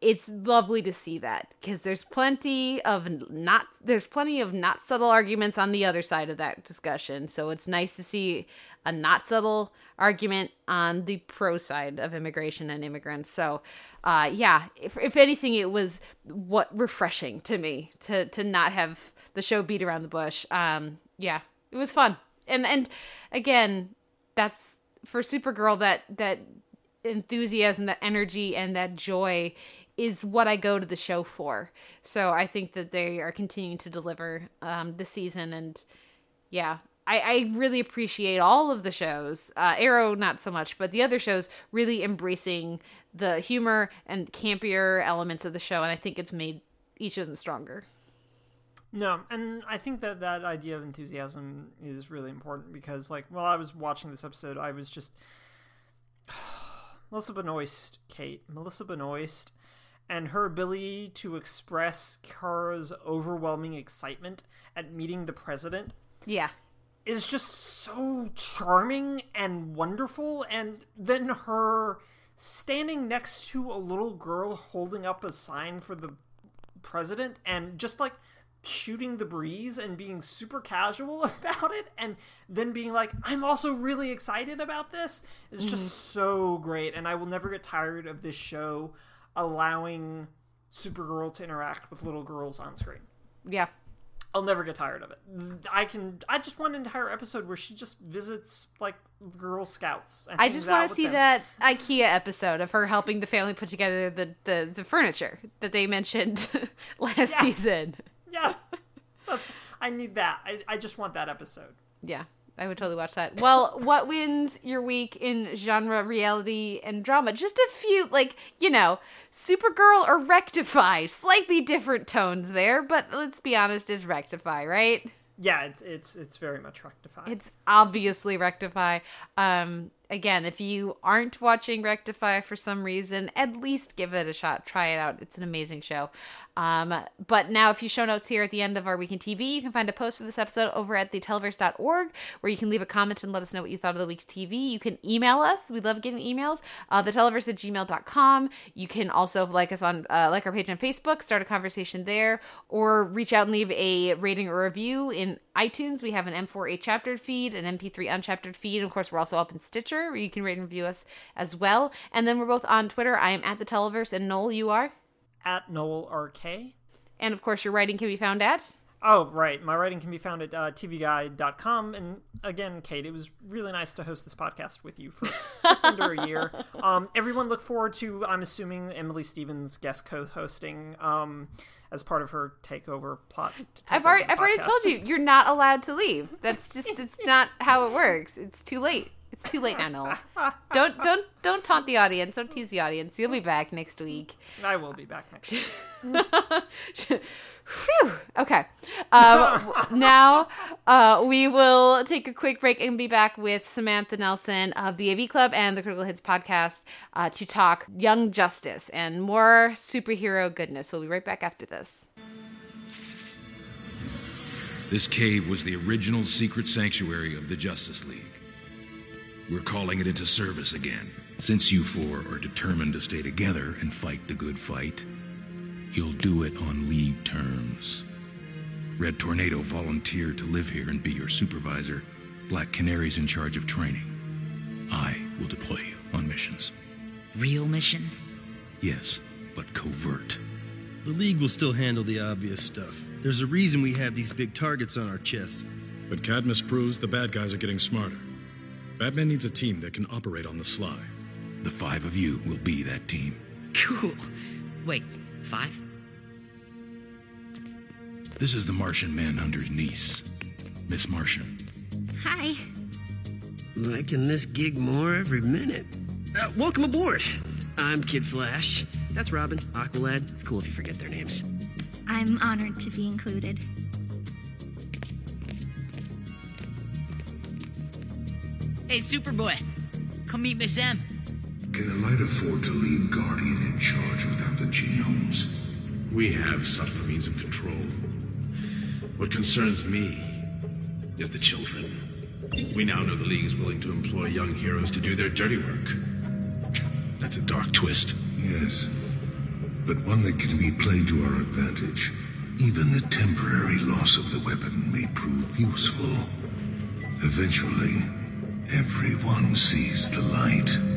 It's lovely to see that because there's plenty of not there's plenty of not subtle arguments on the other side of that discussion. So it's nice to see a not subtle argument on the pro side of immigration and immigrants. So uh yeah if, if anything it was what refreshing to me to to not have the show beat around the bush. Um yeah it was fun. And and again that's for supergirl that that enthusiasm that energy and that joy is what i go to the show for. So i think that they are continuing to deliver um this season. And yeah I, I really appreciate all of the shows uh, arrow not so much but the other shows really embracing the humor and campier elements of the show and i think it's made each of them stronger. No, and I think that that idea of enthusiasm is really important because, like, while I was watching this episode, I was just Melissa Benoist, Kate, Melissa Benoist, and her ability to express Kara's overwhelming excitement at meeting the president. Yeah is just so charming and wonderful and then her standing next to a little girl holding up a sign for the president and just like shooting the breeze and being super casual about it and then being like i'm also really excited about this is just mm-hmm. so great and i will never get tired of this show allowing supergirl to interact with little girls on screen. Yeah I'll never get tired of it. I can. I just want an entire episode where she just visits like Girl Scouts. And I just want to see them. that IKEA episode of her helping the family put together the, the, the furniture that they mentioned last season. Yes, That's, I need that. I, I just want that episode. Yeah, I would totally watch that. Well, what wins your week in genre, reality, and drama? Just a few, like, you know, Supergirl or Rectify. Slightly different tones there, but let's be honest, it's Rectify, right? yeah, it's it's it's very much Rectify. It's obviously Rectify. Um, again, if you aren't watching Rectify for some reason, at least give it a shot. Try it out. It's an amazing show. Um, but now, if you show notes here at the end of our week in TV, you can find a post for this episode over at theteleverse.org where you can leave a comment and let us know what you thought of the week's TV. You can email us. We love getting emails. Uh, theteleverse at gmail.com. You can also like us on, uh, like our page on Facebook, start a conversation there, or reach out and leave a rating or review in iTunes. We have an M4A chaptered feed, an MP3 unchaptered feed. And of course, we're also up in Stitcher where you can rate and review us as well. And then we're both on Twitter. I am at the Televerse, and Noel, you are? At Noel RK. And of course, your writing can be found at. Oh, right. My writing can be found at uh, tvguide.com. And again, Kate, it was really nice to host this podcast with you for just under a year. Um, everyone look forward to, I'm assuming, Emily Stevens guest co hosting um, as part of her takeover plot. to take I've already, I've already told you, you're not allowed to leave. That's just, it's not how it works. It's too late. It's too late now, Noel. Don't, don't, don't taunt the audience. Don't tease the audience. You'll be back next week. I will be back next week. Phew. Okay. Um, now uh, we will take a quick break and be back with Samantha Nelson of the AV Club and the Critical Hits podcast uh, to talk Young Justice and more superhero goodness. We'll be right back after this. This cave was the original secret sanctuary of the Justice League. We're calling it into service again. Since you four are determined to stay together and fight the good fight, you'll do it on League terms. Red Tornado volunteered to live here and be your supervisor. Black Canary's in charge of training. I will deploy you on missions. Real missions? Yes, but covert. The League will still handle the obvious stuff. There's a reason we have these big targets on our chests. But Cadmus proves the bad guys are getting smarter. Batman needs a team that can operate on the sly. The five of you will be that team. Cool. Wait, five? This is the Martian Manhunter's niece, Miss Martian. Hi. Liking this gig more every minute. Uh, welcome aboard. I'm Kid Flash. That's Robin, Aqualad. It's cool if you forget their names. I'm honored to be included. Hey, Superboy. Come meet Miss M. Can the light afford to leave Guardian in charge without the genomes? We have subtler means of control. What concerns me is the children. We now know the League is willing to employ young heroes to do their dirty work. That's a dark twist. Yes, but one that can be played to our advantage. Even the temporary loss of the weapon may prove useful. Eventually, everyone sees the light.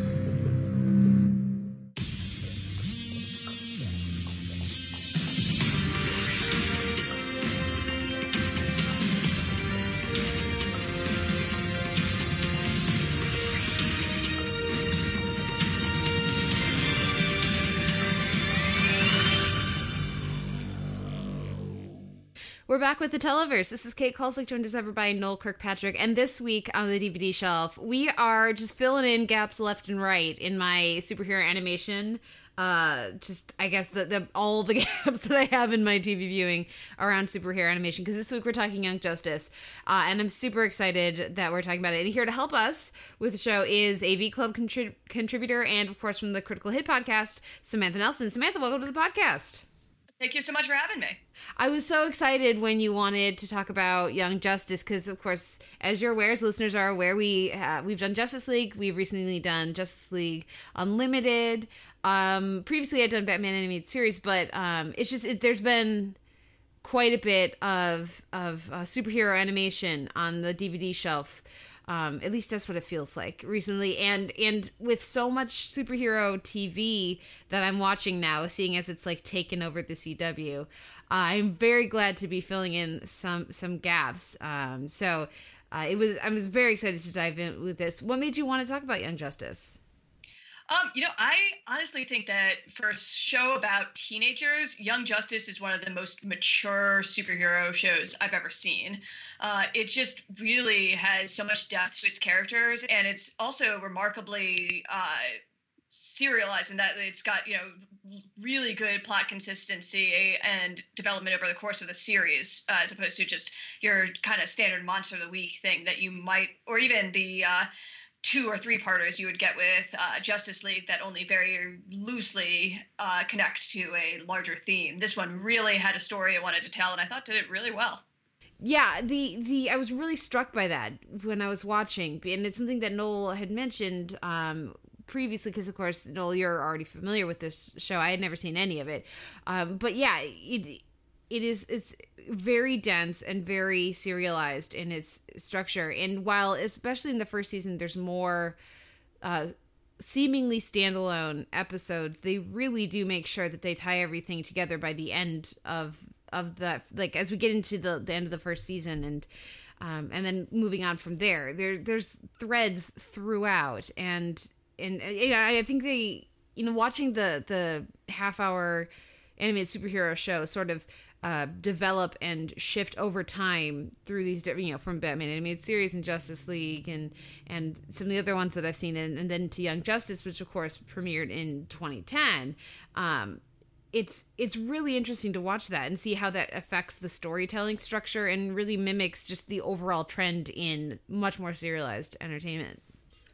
Back with the Televerse. This is Kate Kulzick, joined as ever by Noel Kirkpatrick. And this week on the DVD shelf, we are just filling in gaps left and right in my superhero animation. Uh, just I guess the, the all the gaps that I have in my TV viewing around superhero animation. Because this week we're talking Young Justice, uh, and I'm super excited that we're talking about it. And here to help us with the show is AV Club contrib- contributor and of course from the Critical Hit podcast, Samantha Nelson. Samantha, welcome to the podcast. Thank you so much for having me. I was so excited when you wanted to talk about Young Justice because, of course, as you're aware, as listeners are aware, we uh, we've done Justice League. We've recently done Justice League Unlimited. Um, previously, I'd done Batman animated series, but um, it's just it, there's been quite a bit of of uh, superhero animation on the DVD shelf. Um, at least that's what it feels like recently, and and with so much superhero TV that I'm watching now, seeing as it's like taken over the CW, I'm very glad to be filling in some some gaps. Um, so uh, it was I was very excited to dive in with this. What made you want to talk about Young Justice? Um, you know, I honestly think that for a show about teenagers, Young Justice is one of the most mature superhero shows I've ever seen. Uh, it just really has so much depth to its characters, and it's also remarkably uh, serialized in that it's got you know really good plot consistency and development over the course of the series uh, as opposed to just your kind of standard monster of the week thing that you might or even the uh, two or three parters you would get with uh, Justice League that only very loosely uh, connect to a larger theme. This one really had a story it wanted to tell, and I thought did it really well. Yeah, the the I was really struck by that when I was watching, and it's something that Noel had mentioned um, previously because of course Noel you're already familiar with this show I had never seen any of it um, but yeah it it is it's very dense and very serialized in its structure. And while especially in the first season there's more uh seemingly standalone episodes they really do make sure that they tie everything together by the end of of the like as we get into the, the end of the first season and um, and then moving on from there there there's threads throughout. And and I think they, you know, watching the the half hour animated superhero show sort of uh, develop and shift over time through these, you know, from Batman animated series and Justice League and and some of the other ones that I've seen, and, and then to Young Justice, which of course premiered in 2010. Um, it's it's really interesting to watch that and see how that affects the storytelling structure and really mimics just the overall trend in much more serialized entertainment.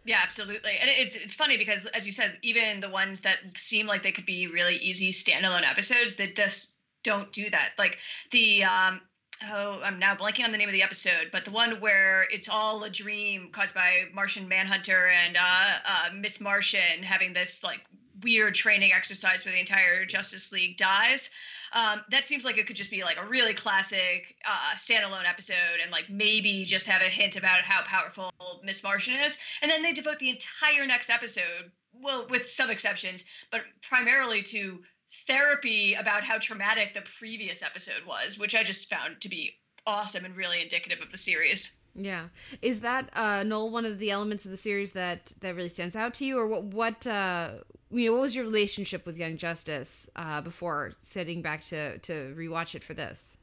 Yeah, absolutely. And it's it's funny because as you said, even the ones that seem like they could be really easy standalone episodes, that just don't do that. Like the um oh, I'm now blanking on the name of the episode, but the one where it's all a dream caused by Martian Manhunter and uh, uh, Miss Martian having this like weird training exercise where the entire Justice League dies. Um, that seems like it could just be like a really classic uh, standalone episode and like maybe just have a hint about how powerful Miss Martian is. And then they devote the entire next episode, well, with some exceptions, but primarily to therapy about how traumatic the previous episode was, which I just found to be awesome and really indicative of the series. Yeah, is that uh, Noel one of the elements of the series that that really stands out to you, or what? What uh, you know, what was your relationship with Young Justice uh, before sitting back to to rewatch it for this?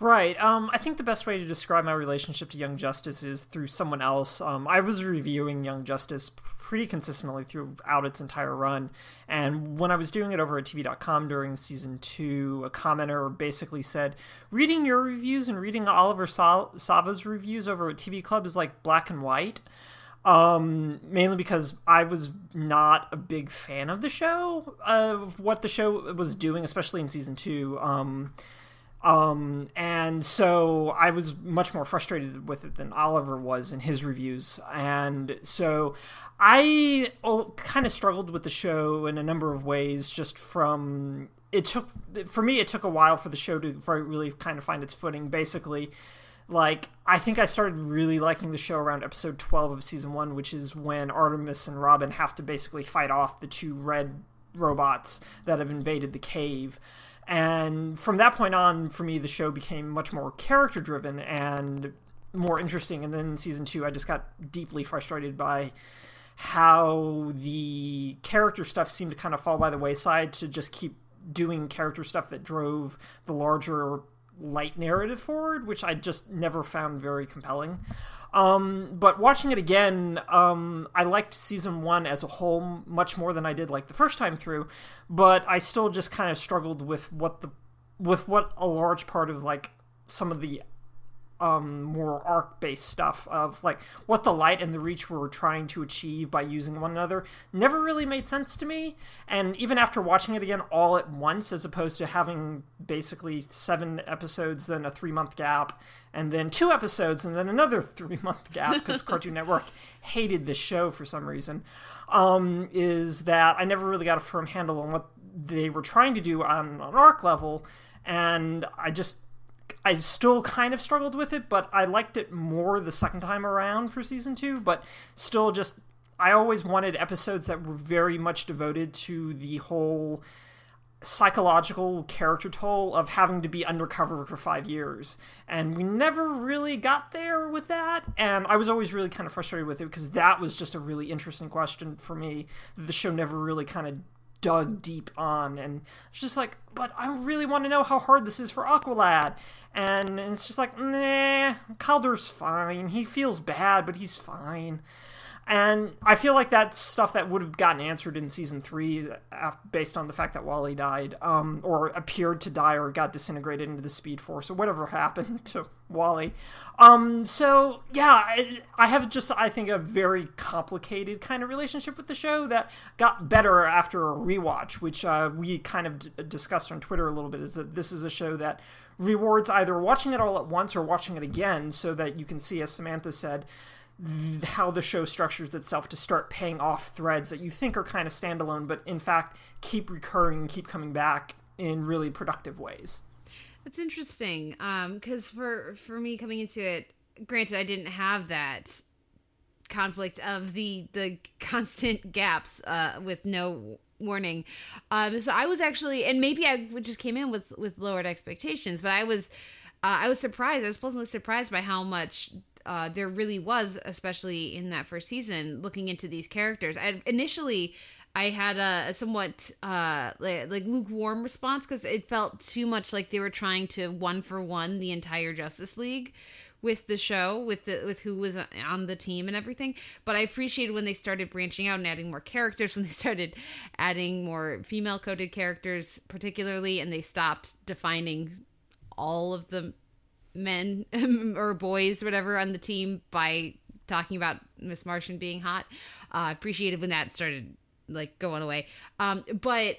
Right. Um, I think the best way to describe my relationship to Young Justice is through someone else. Um, I was reviewing Young Justice pretty consistently throughout its entire run, and when I was doing it over at TV.com during season two, a commenter basically said, "Reading your reviews and reading Oliver Sava's reviews over at TV Club is like black and white." um, mainly because I was not a big fan of the show, of what the show was doing, especially in season two. Um, um, and so I was much more frustrated with it than Oliver was in his reviews. And so I oh, kind of struggled with the show in a number of ways, just from it took, for me, it took a while for the show to really kind of find its footing. Basically, like I think I started really liking the show around episode 12 of season 1 which is when Artemis and Robin have to basically fight off the two red robots that have invaded the cave and from that point on for me the show became much more character driven and more interesting and then season 2 I just got deeply frustrated by how the character stuff seemed to kind of fall by the wayside to just keep doing character stuff that drove the larger light narrative forward, which I just never found very compelling. Um, but watching it again, um, I liked season one as a whole much more than I did like the first time through. But I still just kind of struggled with what the with what a large part of like some of the um, more arc based stuff of like what the light and the reach were trying to achieve by using one another never really made sense to me. And even after watching it again all at once, as opposed to having basically seven episodes, then a three month gap, and then two episodes, and then another three month gap because Cartoon Network hated this show for some reason, um, is that I never really got a firm handle on what they were trying to do on an arc level. And I just I still kind of struggled with it, but I liked it more the second time around for season two. But still, just I always wanted episodes that were very much devoted to the whole psychological character toll of having to be undercover for five years. And we never really got there with that. And I was always really kind of frustrated with it because that was just a really interesting question for me the show never really kind of dug deep on. And it's just like, but I really want to know how hard this is for Aqualad. And it's just like, nah, Kaldur's fine. He feels bad, but he's fine. And I feel like that's stuff that would have gotten answered in season three based on the fact that Wally died, um, or appeared to die, or got disintegrated into the Speed Force, or whatever happened to Wally. Um, so, yeah, I, I have just, I think, a very complicated kind of relationship with the show that got better after a rewatch, which uh, we kind of d- discussed on Twitter a little bit, is that this is a show that rewards either watching it all at once or watching it again so that you can see, as Samantha said, how the show structures itself to start paying off threads that you think are kind of standalone, but in fact keep recurring and keep coming back in really productive ways. That's interesting, because um, for for me coming into it, granted I didn't have that conflict of the the constant gaps uh, with no warning. Um, so I was actually, and maybe I just came in with with lowered expectations, but I was. Uh, I was surprised. I was pleasantly surprised by how much uh, there really was, especially in that first season, looking into these characters. I, initially, I had a, somewhat uh, like, like, lukewarm response because it felt too much like they were trying to one for one the entire Justice League with the show, with the with who was on the team and everything. But I appreciated when they started branching out and adding more characters, when they started adding more female coded characters, particularly, and they stopped defining all of the men or boys, whatever, on the team by talking about Miss Martian being hot. Uh, appreciated when that started like going away. Um, but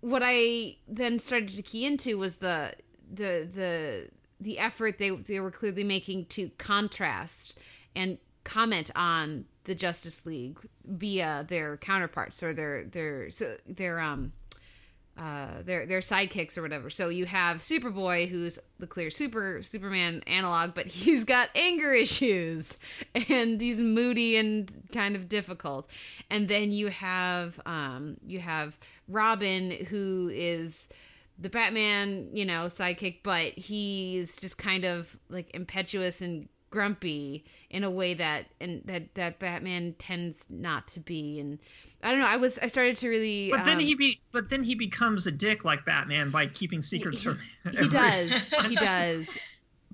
what I then started to key into was the the the the effort they they were clearly making to contrast and comment on the Justice League via their counterparts or their their so their um uh, their their sidekicks or whatever. So you have Superboy, who's the clear super Superman analog, but he's got anger issues and he's moody and kind of difficult. And then you have um, you have Robin, who is the Batman, you know, sidekick, but he's just kind of like impetuous and grumpy in a way that and that that Batman tends not to be and I don't know. I was I started to really. But then um, he be but then he becomes a dick like Batman by keeping secrets he, from. He does. He does.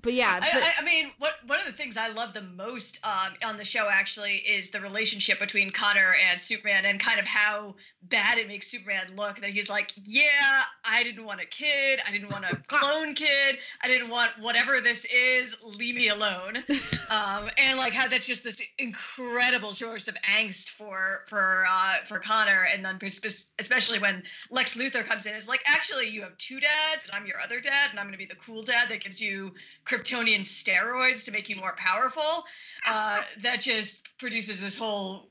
But yeah, but, I, I, mean, what one of the things I love the most um, on the show actually is the relationship between Connor and Superman, and kind of how bad it makes Superman look. That he's like, yeah, I didn't want a kid, I didn't want a clone kid, I didn't want whatever this is. Leave me alone. um, and like how that's just this incredible source of angst for for uh, for Connor, and then especially when Lex Luthor comes in, is like, actually, you have two dads, and I'm your other dad, and I'm going to be the cool dad that gives you Kryptonian steroids to make you more powerful. Uh, that just produces this whole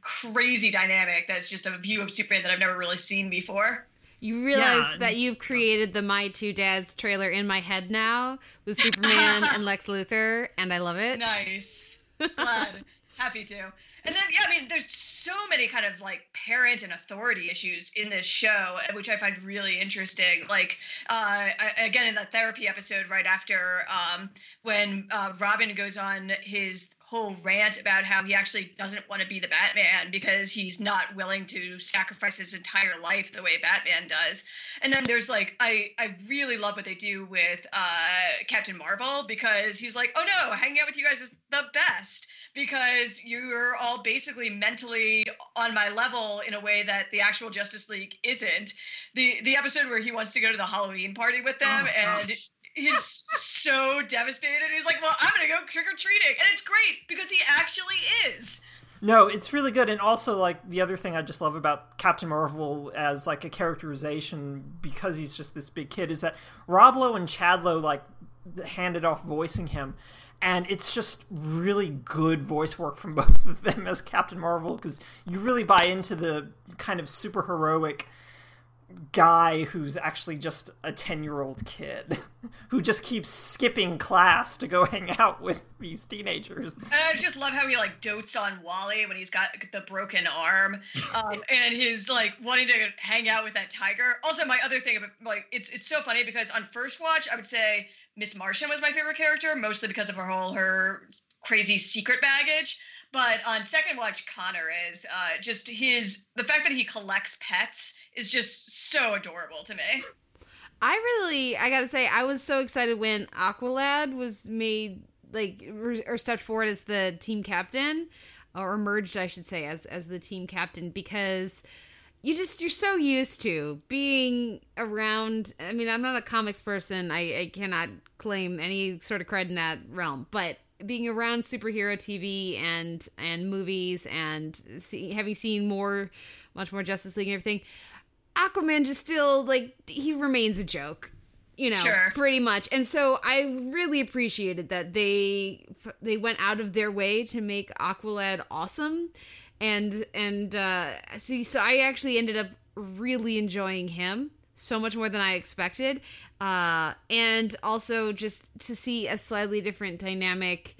crazy dynamic that's just a view of Superman that I've never really seen before. You realize yeah. that you've created the My Two Dads trailer in my head now with Superman and Lex Luthor, and I love it. Nice. Glad. Happy to. And then, yeah, I mean, there's so many kind of like parent and authority issues in this show, which I find really interesting. Like, uh, again, in that therapy episode right after um, when uh, Robin goes on his whole rant about how he actually doesn't want to be the Batman because he's not willing to sacrifice his entire life the way Batman does. And then there's like I I really love what they do with uh, Captain Marvel because he's like, "Oh no, hanging out with you guys is the best." Because you're all basically mentally on my level in a way that the actual Justice League isn't. The the episode where he wants to go to the Halloween party with them oh, and gosh. he's so devastated. He's like, "Well, I'm going to go trick or treating." And it's great because he actually is. No, it's really good, and also like the other thing I just love about Captain Marvel as like a characterization because he's just this big kid is that Rob Lowe and Chad Lowe like handed off voicing him, and it's just really good voice work from both of them as Captain Marvel because you really buy into the kind of super heroic guy who's actually just a 10 year old kid who just keeps skipping class to go hang out with these teenagers. And I just love how he like dotes on Wally when he's got the broken arm um, and his like wanting to hang out with that tiger. Also, my other thing about like it's it's so funny because on first watch, I would say Miss Martian was my favorite character, mostly because of her whole her crazy secret baggage. But on second watch, Connor is uh, just his the fact that he collects pets is just so adorable to me. I really, I gotta say, I was so excited when Aqualad was made like or stepped forward as the team captain. or emerged, I should say, as as the team captain because you just you're so used to being around i mean i'm not a comics person. I, I cannot claim any sort of cred in that realm but being around superhero tv and and movies and see, having seen more much more justice league and everything aquaman just still like he remains a joke you know Sure. pretty much. And so i really appreciated that they they went out of their way to make aqualad awesome and and uh so, so i actually ended up really enjoying him so much more than i expected uh and also just to see a slightly different dynamic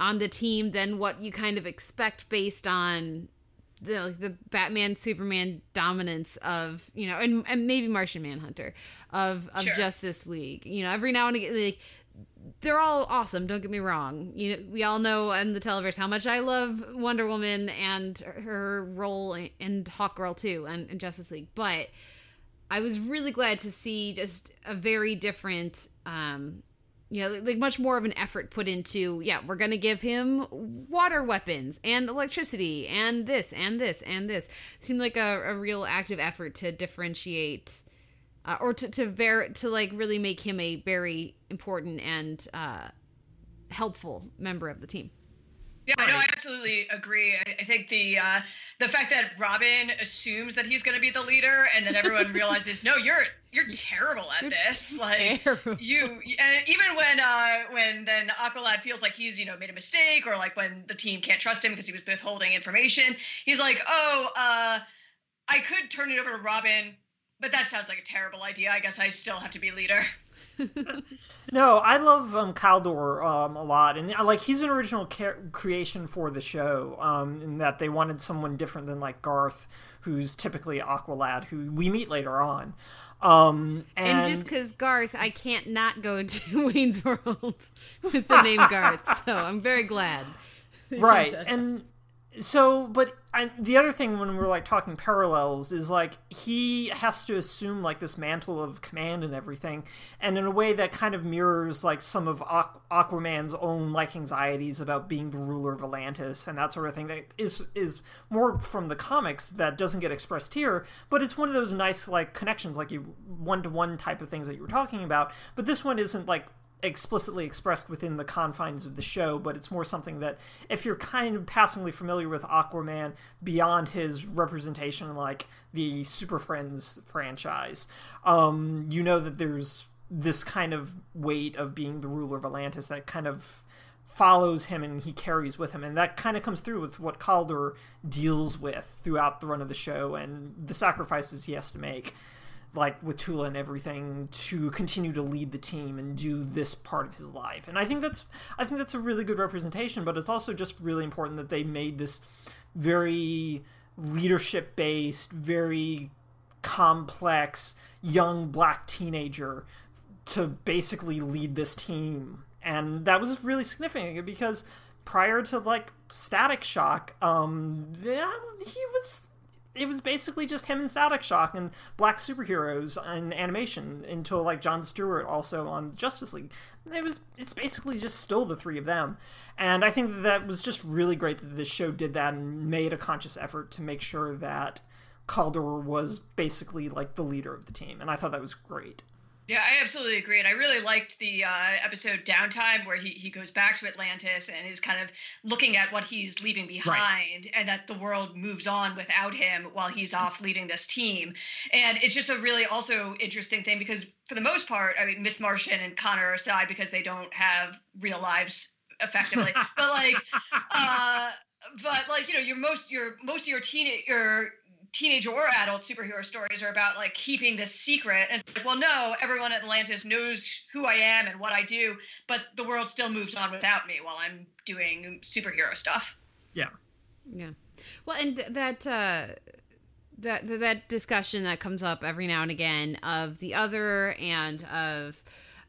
on the team than what you kind of expect based on the the Batman Superman dominance of you know and, and maybe Martian Manhunter of of Sure. Justice League. You know, every now and again like they're all awesome, don't get me wrong. You know, we all know in the televerse how much I love Wonder Woman and her role in, Hawkgirl too and, and Justice League. But I was really glad to see just a very different um you know, like much more of an effort put into, yeah, we're to give him water weapons and electricity and this and this and this. seemed like a, a real active effort to differentiate uh, or to, to, ver- to like really make him a very important and uh, helpful member of the team. Yeah, I know. I absolutely agree. I, think the uh, the fact that Robin assumes that he's going to be the leader, and then everyone realizes, no, you're you're terrible at this. Like you, and even when uh, when then Aqualad feels like he's you know made a mistake, or like when the team can't trust him because he was withholding information, he's like, oh, uh, I could turn it over to Robin, but that sounds like a terrible idea. I guess I still have to be leader. No, I love um, Kaldur um, a lot, and uh, like he's an original ca- creation for the show. Um, in that they wanted someone different than like Garth, who's typically Aqualad, who we meet later on. Um, and, And, just because Garth, I can't not go to Wayne's World with the name Garth, so I'm very glad. right and so but I, the other thing when we're like talking parallels is like he has to assume like this mantle of command and everything and in a way that kind of mirrors like some of Aqu- aquaman's own like anxieties about being the ruler of atlantis and that sort of thing that is is more from the comics that doesn't get expressed here but it's one of those nice like connections like you one-to-one type of things that you were talking about but this one isn't like explicitly expressed within the confines of the show, but it's more something that if you're kind of passingly familiar with Aquaman beyond his representation like the Super Friends franchise, um, you know that there's this kind of weight of being the ruler of Atlantis that kind of follows him and he carries with him and that kind of comes through with what Kaldur deals with throughout the run of the show and the sacrifices he has to make like with Tula and everything to continue to lead the team and do this part of his life. And I think that's I think that's a really good representation, but it's also just really important that they made this very leadership based, very complex young black teenager to basically lead this team. And that was really significant because prior to like Static Shock, um yeah, he was it was basically just him and Static Shock and black superheroes and animation until like John Stewart also on Justice League. It was it's basically just still the three of them. And I think that was just really great that this show did that and made a conscious effort to make sure that Kaldur was basically like the leader of the team. And I thought that was great. Yeah, I absolutely agree. And I really liked the uh, episode Downtime where he, he goes back to Atlantis and is kind of looking at what he's leaving behind and that the world moves on without him while he's off leading this team. And it's just a really also interesting thing because, for the most part, I mean, Miss Martian and Connor are aside because they don't have real lives effectively. but like, uh, but like, you know, your most, your most of your teenage, your teenage or adult superhero stories are about like keeping this secret and it's like well no everyone at atlantis knows who i am and what i do but the world still moves on without me while i'm doing superhero stuff Yeah. Yeah. Well, and th- that uh that that discussion that comes up every now and again of the other and of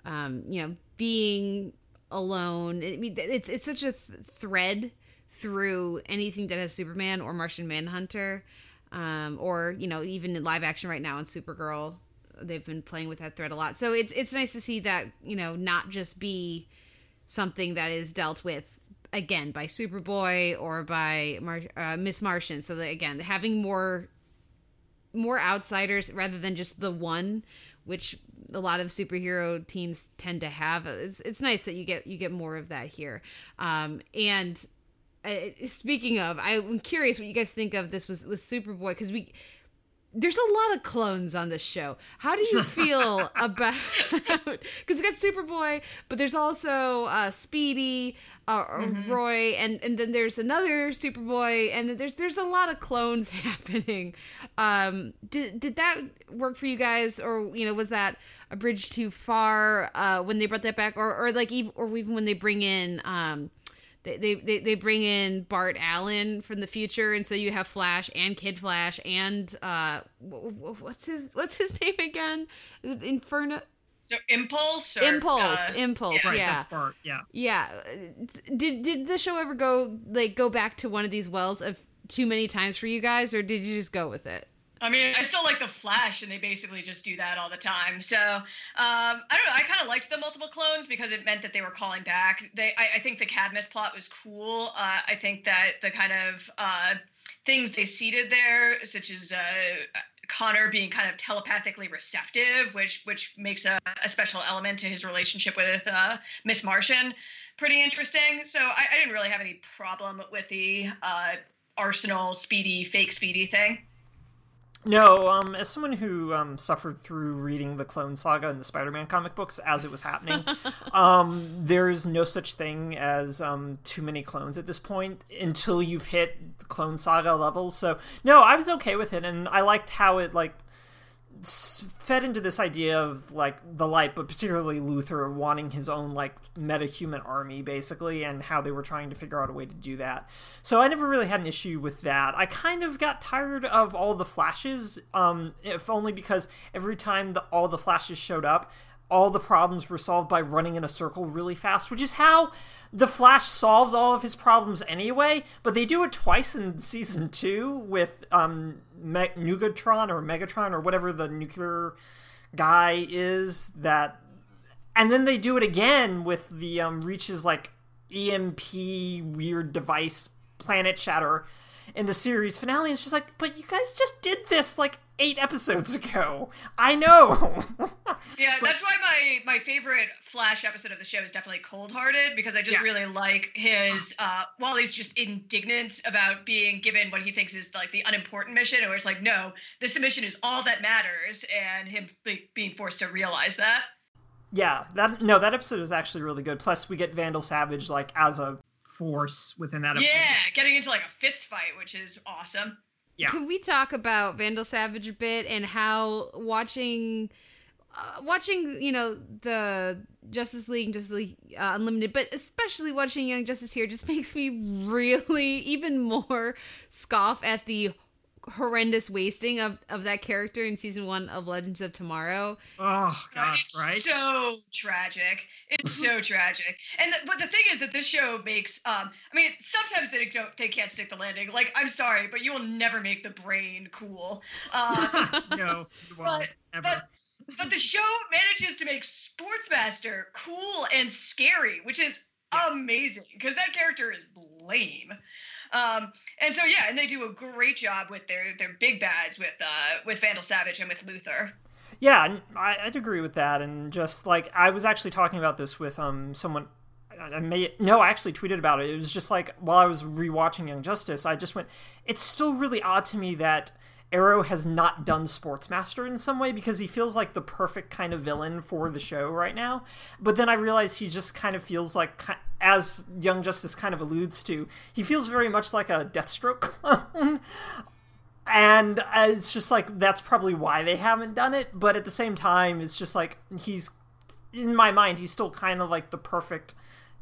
um you know being alone. I mean it's it's such a th- thread through anything that has Superman or Martian Manhunter um or you know even in live action right now in Supergirl they've been playing with that thread a lot. So it's it's nice to see that, you know, not just be something that is dealt with again by Superboy or by Mar- uh, Miss Martian. So that, again, having more more outsiders rather than just the one, which a lot of superhero teams tend to have. It's, it's nice that you get you get more of that here. Um, and uh, speaking of, I'm curious what you guys think of this was with Superboy because we there's a lot of clones on this show. How do you feel about because we got Superboy, but there's also uh, Speedy, uh, mm-hmm. Roy, and and then there's another Superboy, and there's there's a lot of clones happening. Um, did did that work for you guys, or you know was that a bridge too far uh, when they brought that back, or or like even or even when they bring in um, they, they, they bring in Bart Allen from the future, and so you have Flash and Kid Flash and uh, what's his what's his name again? Inferno. So impulse. Or, impulse. Uh, impulse. Yeah. Right, yeah. Bart, yeah. Yeah. Did did the show ever go like go back to one of these wells of too many times for you guys, or did you just go with it? I mean, I still like the Flash, and they basically just do that all the time. So um, I don't know. I kind of liked the multiple clones because it meant that they were calling back. They, I, I think the Cadmus plot was cool. Uh, I think that the kind of uh, things they seeded there, such as uh, Connor being kind of telepathically receptive, which which makes a, a special element to his relationship with uh, Miss Martian, pretty interesting. So I, I, didn't really have any problem with the uh, Arsenal Speedy fake Speedy thing. No, um, as someone who um, suffered through reading the Clone Saga and the Spider-Man comic books as it was happening, um, there's no such thing as um, too many clones at this point until you've hit Clone Saga levels. So no, I was okay with it, and I liked how it like fed into this idea of like the light, but particularly Luthor wanting his own like meta-human army, basically, and how they were trying to figure out a way to do that. So I never really had an issue with that. I kind of got tired of all the flashes, um, if only because every time the, all the flashes showed up, all the problems were solved by running in a circle really fast, which is how the Flash solves all of his problems anyway. But they do it twice in season two with um, Me- Nugatron or Megatron or whatever the nuclear guy is that, and then they do it again with the um, Reach's like EMP weird device planet shatter in the series finale. It's just like, but you guys just did this like eight episodes ago. I know. yeah, that's why my my favorite Flash episode of the show is definitely Cold Hearted because I just yeah. really like his uh while he's just indignant about being given what he thinks is like the unimportant mission, and where it's like, no, this mission is all that matters, and him being forced to realize that. Yeah, that no, that episode is actually really good. Plus, we get Vandal Savage like as a force within that. Episode. Yeah, getting into like a fist fight, which is awesome. Yeah. Can we talk about Vandal Savage a bit and how watching uh, watching, you know, the Justice League, Justice League uh, Unlimited, but especially watching Young Justice here just makes me really even more scoff at the horrendous wasting of, of that character in season one of Legends of Tomorrow. Oh gosh, it's right? So tragic. It's so tragic. And the, but the thing is that this show makes um I mean sometimes they don't they can't stick the landing. Like I'm sorry, but you will never make the brain cool. Uh, no, but, but but the show manages to make Sportsmaster cool and scary, which is amazing because that character is lame. Um, and so yeah, and they do a great job with their their big bads with uh, with Vandal Savage and with Luthor. Yeah, I, I'd agree with that. And just like I was actually talking about this with um someone I may no, I actually tweeted about it. It was just like while I was rewatching Young Justice, I just went. It's still really odd to me that Arrow has not done Sportsmaster in some way because he feels like the perfect kind of villain for the show right now. But then I realize he just kind of feels like, as Young Justice kind of alludes to, he feels very much like a Deathstroke clone. and it's just like that's probably why they haven't done it. But at the same time, it's just like he's in my mind, he's still kind of like the perfect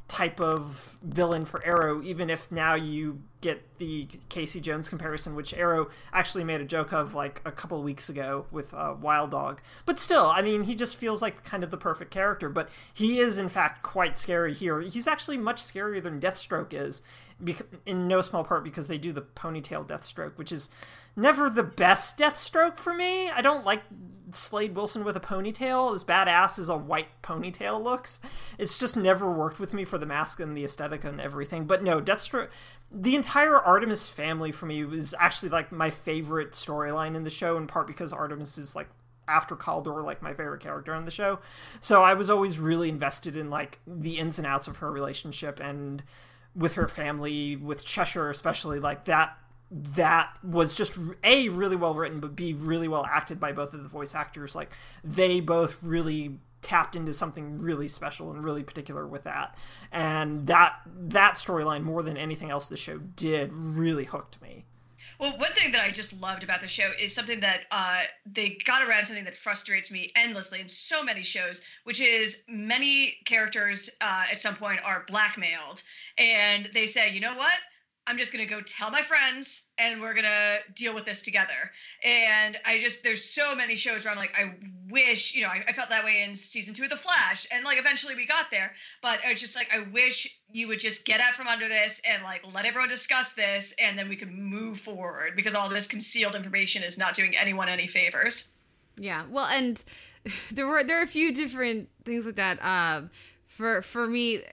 type of villain for Arrow, even if now you get the Casey Jones comparison, which Arrow actually made a joke of like a couple weeks ago with uh, Wild Dog. But still, I mean, he just feels like kind of the perfect character. But he is, in fact, quite scary here. He's actually much scarier than Deathstroke is, in no small part because they do the ponytail Deathstroke, which is never the best Deathstroke for me. I don't like Slade Wilson with a ponytail, as badass as a white ponytail looks. It's just never worked with me for the mask and the aesthetic and everything. But no, Deathstroke, the entire Artemis family for me was actually like my favorite storyline in the show, in part because Artemis is like after Kaldur like my favorite character on the show. So I was always really invested in like the ins and outs of her relationship and with her family, with Cheshire especially, like that that was just a really well written but b really well acted by both of the voice actors. Like they both really tapped into something really special and really particular with that. And that that storyline more than anything else the show did really hooked me. Well, one thing that I just loved about the show is something that uh, they got around something that frustrates me endlessly in so many shows, which is many characters uh, at some point are blackmailed, and they say, you know what? I'm just going to go tell my friends and we're going to deal with this together. And I just, there's so many shows where I'm like, I wish, you know, I, I, felt that way in season two of The Flash. And like eventually we got there. But it's just like, I wish you would just get out from under this and like let everyone discuss this and then we could move forward because all this concealed information is not doing anyone any favors. Yeah. Well, and there were, there are a few different things like that. Um, for, for me,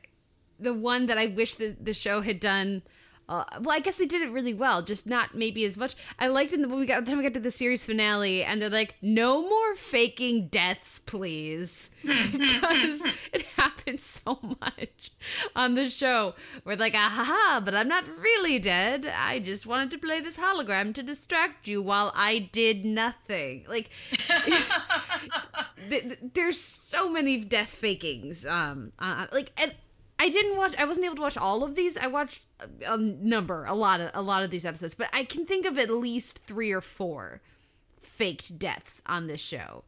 the one that I wish the, the show had done uh, well, I guess they did it really well, just not maybe as much. I liked in the when we got the time we got to the series finale, and they're like, "No more faking deaths, please," because it happens so much on the show. We're like, "Aha!" But I'm not really dead. I just wanted to play this hologram to distract you while I did nothing. Like, there's so many death fakings. Um, uh, like, and I didn't watch. I wasn't able to watch all of these. I watched a, number, a lot of a lot of these episodes, but I can think of at least three or four faked deaths on this show.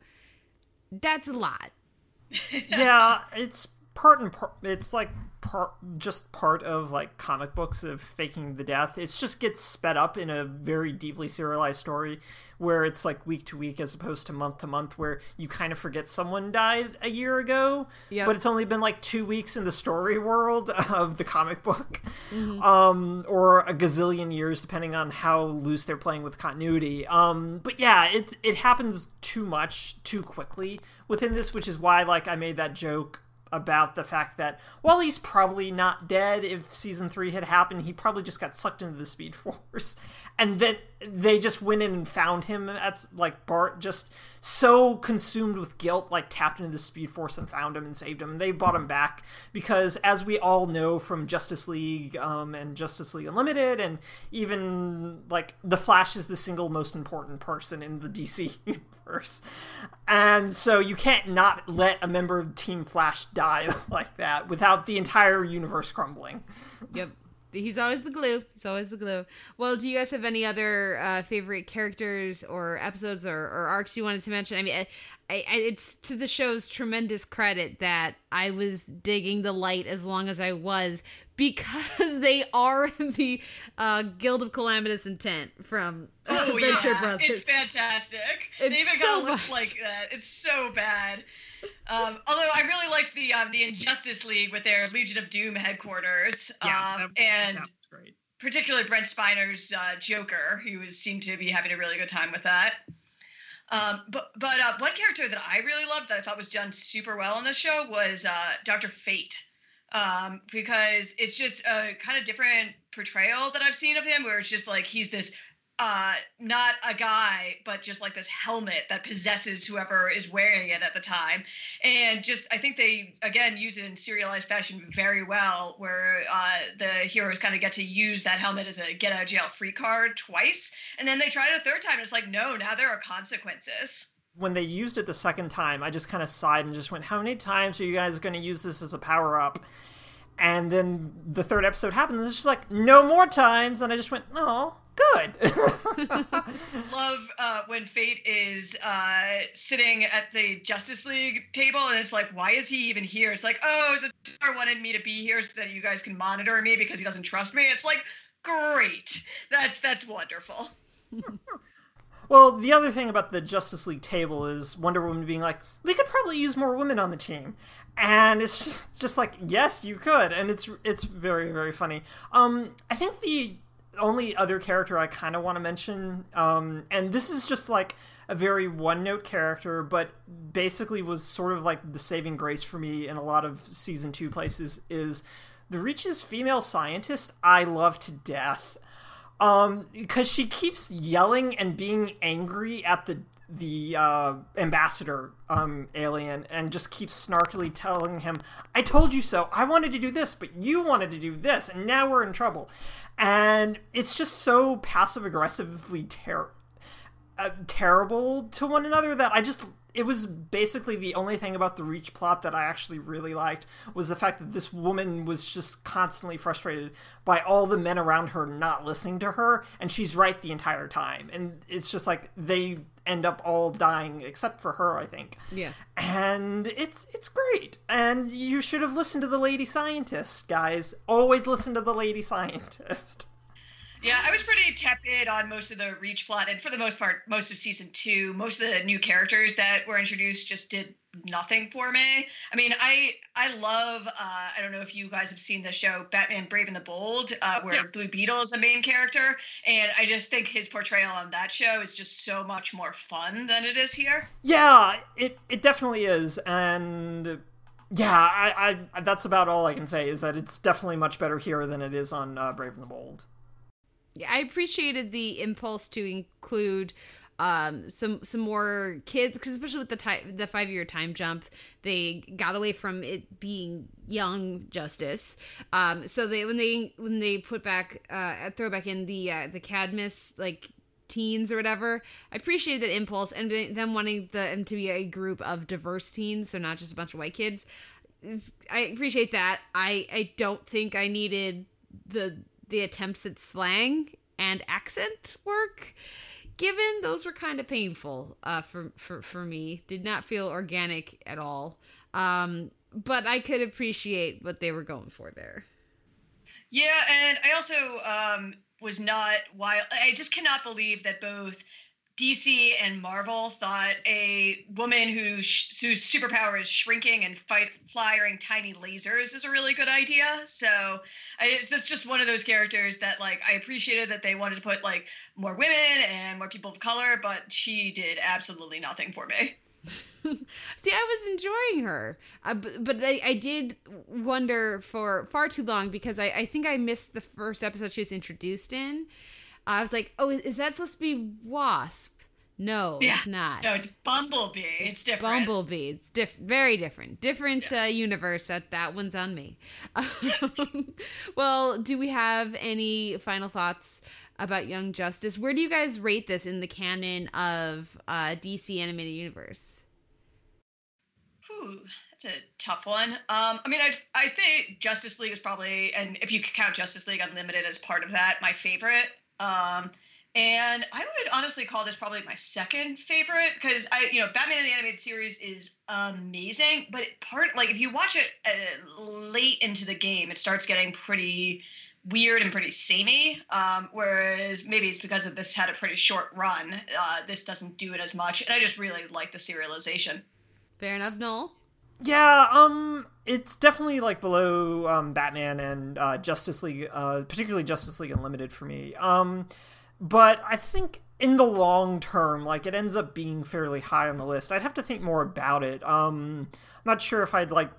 That's a lot. yeah, it's part and part. It's like part, just part of like comic books of faking the death. It just gets sped up in a very deeply serialized story where it's like week to week as opposed to month to month, where you kind of forget someone died a year ago, yep. but it's only been like two weeks in the story world of the comic book, mm-hmm. um, or a gazillion years depending on how loose they're playing with continuity. Um, but yeah, it it happens too much too quickly within this, which is why like I made that joke about the fact that while he's probably not dead. If season 3 had happened he probably just got sucked into the speed force and that they just went in and found him. That's like bart just so consumed with guilt like tapped into the speed force and found him and saved him. And they brought him back because as we all know from justice league um, and justice league unlimited and even like the flash is the single most important person in the dc universe. And so you can't not let a member of team flash die like that without the entire universe crumbling. Yep He's always the glue. He's always the glue. Well, do you guys have any other uh, favorite characters or episodes or, or, arcs you wanted to mention? I mean, I, I, it's to the show's tremendous credit that I was digging the light as long as I was because they are the uh, Guild of Calamitous Intent from oh, Venture yeah. Brothers. It's fantastic. It's they even so got look like that. It's so bad. Um, although I really liked the um, the Injustice League with their Legion of Doom headquarters. Yeah, um, that, and that particularly Brent Spiner's uh, Joker, who was, seemed to be having a really good time with that. Um, but but uh, one character that I really loved that I thought was done super well on the show was uh, Doctor Fate, um, because it's just a kind of different portrayal that I've seen of him, where it's just like he's this uh not a guy but just like this helmet that possesses whoever is wearing it at the time. And just i think they again use it in serialized fashion very well where uh the heroes kind of get to use that helmet as a get out of jail free card twice. And then they try it a third time and it's like no now there are consequences. When they used it the second time i just kind of sighed and just went how many times are you guys going to use this as a power up and then the third episode happens and it's just like no more times. And i just went oh good. Love uh, when Fate is uh, sitting at the Justice League table, and it's like, why is he even here? It's like, oh, Zatara wanted me to be here so that you guys can monitor me because he doesn't trust me. It's like, great. That's that's wonderful. well, the other thing about the Justice League table is Wonder Woman being like, we could probably use more women on the team. And it's just, just like, yes, you could, and it's it's very very funny. Um, I think the only other character I kind of want to mention, um, and this is just like a very one note character, but basically was sort of like the saving grace for me in a lot of season two places, is the Reach's female scientist I love to death. Um, because she keeps yelling and being angry at the the uh, ambassador um, alien and just keeps snarkily telling him, I told you so. I wanted to do this, but you wanted to do this, and now we're in trouble. And it's just so passive aggressively ter- uh, terrible to one another that I just it was basically the only thing about the reach plot that I actually really liked was the fact that this woman was just constantly frustrated by all the men around her not listening to her and she's right the entire time. And it's just like they end up all dying except for her I think. Yeah. and it's it's great. And you should have listened to the lady scientist guys. Always listen to the lady scientist Yeah, I was pretty tepid on most of the Reach plot, and for the most part, most of season two, most of the new characters that were introduced just did nothing for me. I mean, I I love. Uh, I don't know if you guys have seen the show Batman Brave and the Bold, uh, where Blue Beetle is the main character, and I just think his portrayal on that show is just so much more fun than it is here. Yeah, it it definitely is, and yeah, I, I that's about all I can say is that it's definitely much better here than it is on uh, Brave and the Bold. Yeah, I appreciated the impulse to include um some some more kids because especially with the time the five year time jump they got away from it being young justice. Um so they when they when they put back uh throw back in the uh the cadmus like teens or whatever i appreciated that impulse and them wanting the, them to be a group of diverse teens so not just a bunch of white kids. It's, i appreciate that. I i don't think i needed the the attempts at slang and accent work given those were kind of painful uh, for, for for me. Did not feel organic at all. Um, but i could appreciate what they were going for there. Yeah, and I also um, was not wild. I just cannot believe that both DC and Marvel thought a woman who sh- whose superpower is shrinking and fight firing tiny lasers is a really good idea. So I, that's just one of those characters that like I appreciated that they wanted to put like more women and more people of color, but she did absolutely nothing for me. See, I was enjoying her, uh, but, but I, I did wonder for far too long because I, I think I missed the first episode she was introduced in. I was like, oh, is that supposed to be Wasp? No, Yeah. it's not. No, it's Bumblebee. It's, different. Bumblebee. It's diff- very different. Different uh, universe. That that one's on me. Um, well, do we have any final thoughts about Young Justice? Where do you guys rate this in the canon of uh, DC animated universe? Ooh, that's a tough one. Um, I mean, I I think Justice League is probably, and if you could count Justice League Unlimited as part of that, my favorite. Um, and I would honestly call this probably my second favorite because I, you know, Batman the animated series is amazing, but it part like if you watch it uh, late into the game, it starts getting pretty weird and pretty samey. Um, whereas maybe it's because of this had a pretty short run. Uh, this doesn't do it as much, and I just really like the serialization. Fair enough, Noel. Yeah, um, it's definitely like below um, Batman and uh, Justice League, uh, particularly Justice League Unlimited for me. Um, but I think in the long term, like it ends up being fairly high on the list. I'd have to think more about it. Um, I'm not sure if I'd like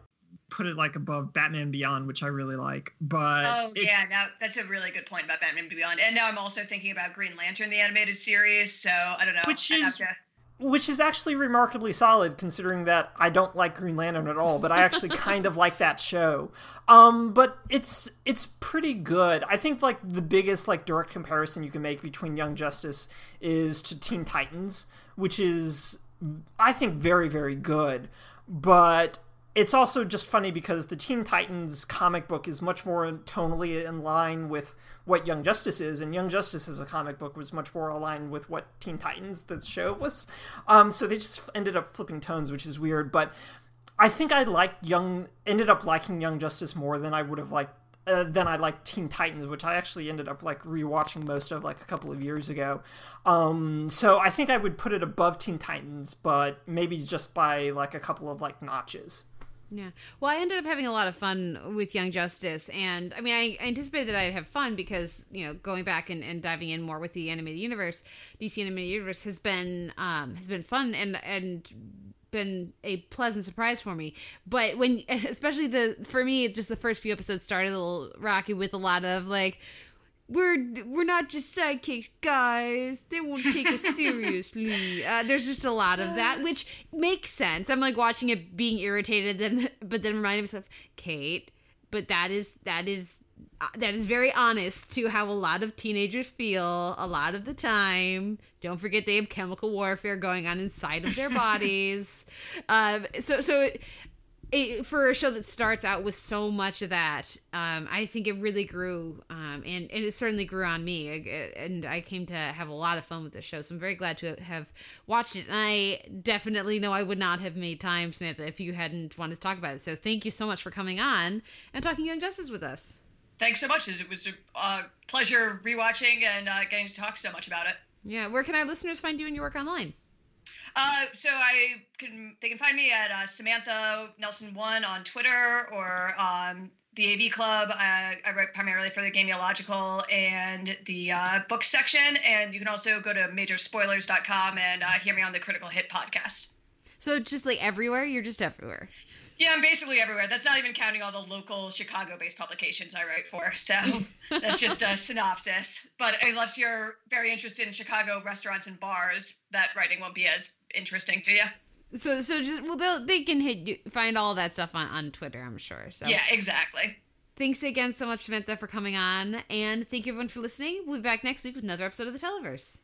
put it like above Batman Beyond, which I really like. But Oh it- yeah, now that's a really good point about Batman Beyond. And now I'm also thinking about Green Lantern, the animated series. So I don't know. Which I'd have is- to- which is actually remarkably solid considering that I don't like Green Lantern at all, but I actually kind of like that show. Um, but it's it's pretty good. I think like the biggest like direct comparison you can make between Young Justice is to Teen Titans, which is I think very very good, but it's also just funny because the Teen Titans comic book is much more tonally in line with what Young Justice is, and Young Justice as a comic book was much more aligned with what Teen Titans the show was. Um, so they just ended up flipping tones, which is weird. But I think I liked Young, ended up liking Young Justice more than I would have liked. Uh, than I liked Teen Titans, which I actually ended up like rewatching most of like a couple of years ago. Um, so I think I would put it above Teen Titans, but maybe just by like a couple of like notches. Yeah. Well, I ended up having a lot of fun with Young Justice. And I mean, I anticipated that I'd have fun because, you know, going back and, and diving in more with the animated universe, DC animated universe has been, um, has been fun and, and, been a pleasant surprise for me but when especially the for me just the first few episodes started a little rocky with a lot of like we're we're not just sidekicks, guys. They won't take us seriously. Uh, there's just a lot of that, which makes sense. I'm like watching it, being irritated, then but then reminding myself, Kate. But that is that is uh, that is very honest to how a lot of teenagers feel a lot of the time. Don't forget they have chemical warfare going on inside of their bodies. Um, so so it, for a show that starts out with so much of that, um, I think it really grew, um, and, and it certainly grew on me. And I came to have a lot of fun with the show, so I'm very glad to have watched it. And I definitely know I would not have made time, Samantha, if you hadn't wanted to talk about it. So thank you so much for coming on and talking Young Justice with us. Thanks so much. It was a uh, pleasure rewatching and uh, getting to talk so much about it. Yeah, where can our listeners find you and your work online? Uh, so I can they can find me at uh, Samantha Nelson One on Twitter or um, the AV Club. I, I, write primarily for the Gameological and the uh, book section, and you can also go to majorspoilers.com and uh, hear me on the Critical Hit podcast. So just like everywhere, you're just everywhere. Yeah, I'm basically everywhere. That's not even counting all the local Chicago-based publications I write for. So that's just a synopsis. But unless you're very interested in Chicago restaurants and bars, that writing won't be as interesting to you. So, so just well, they can hit you, find all that stuff on on Twitter. I'm sure. So yeah, exactly. Thanks again so much, Samantha, for coming on, and thank you everyone for listening. We'll be back next week with another episode of the Televerse.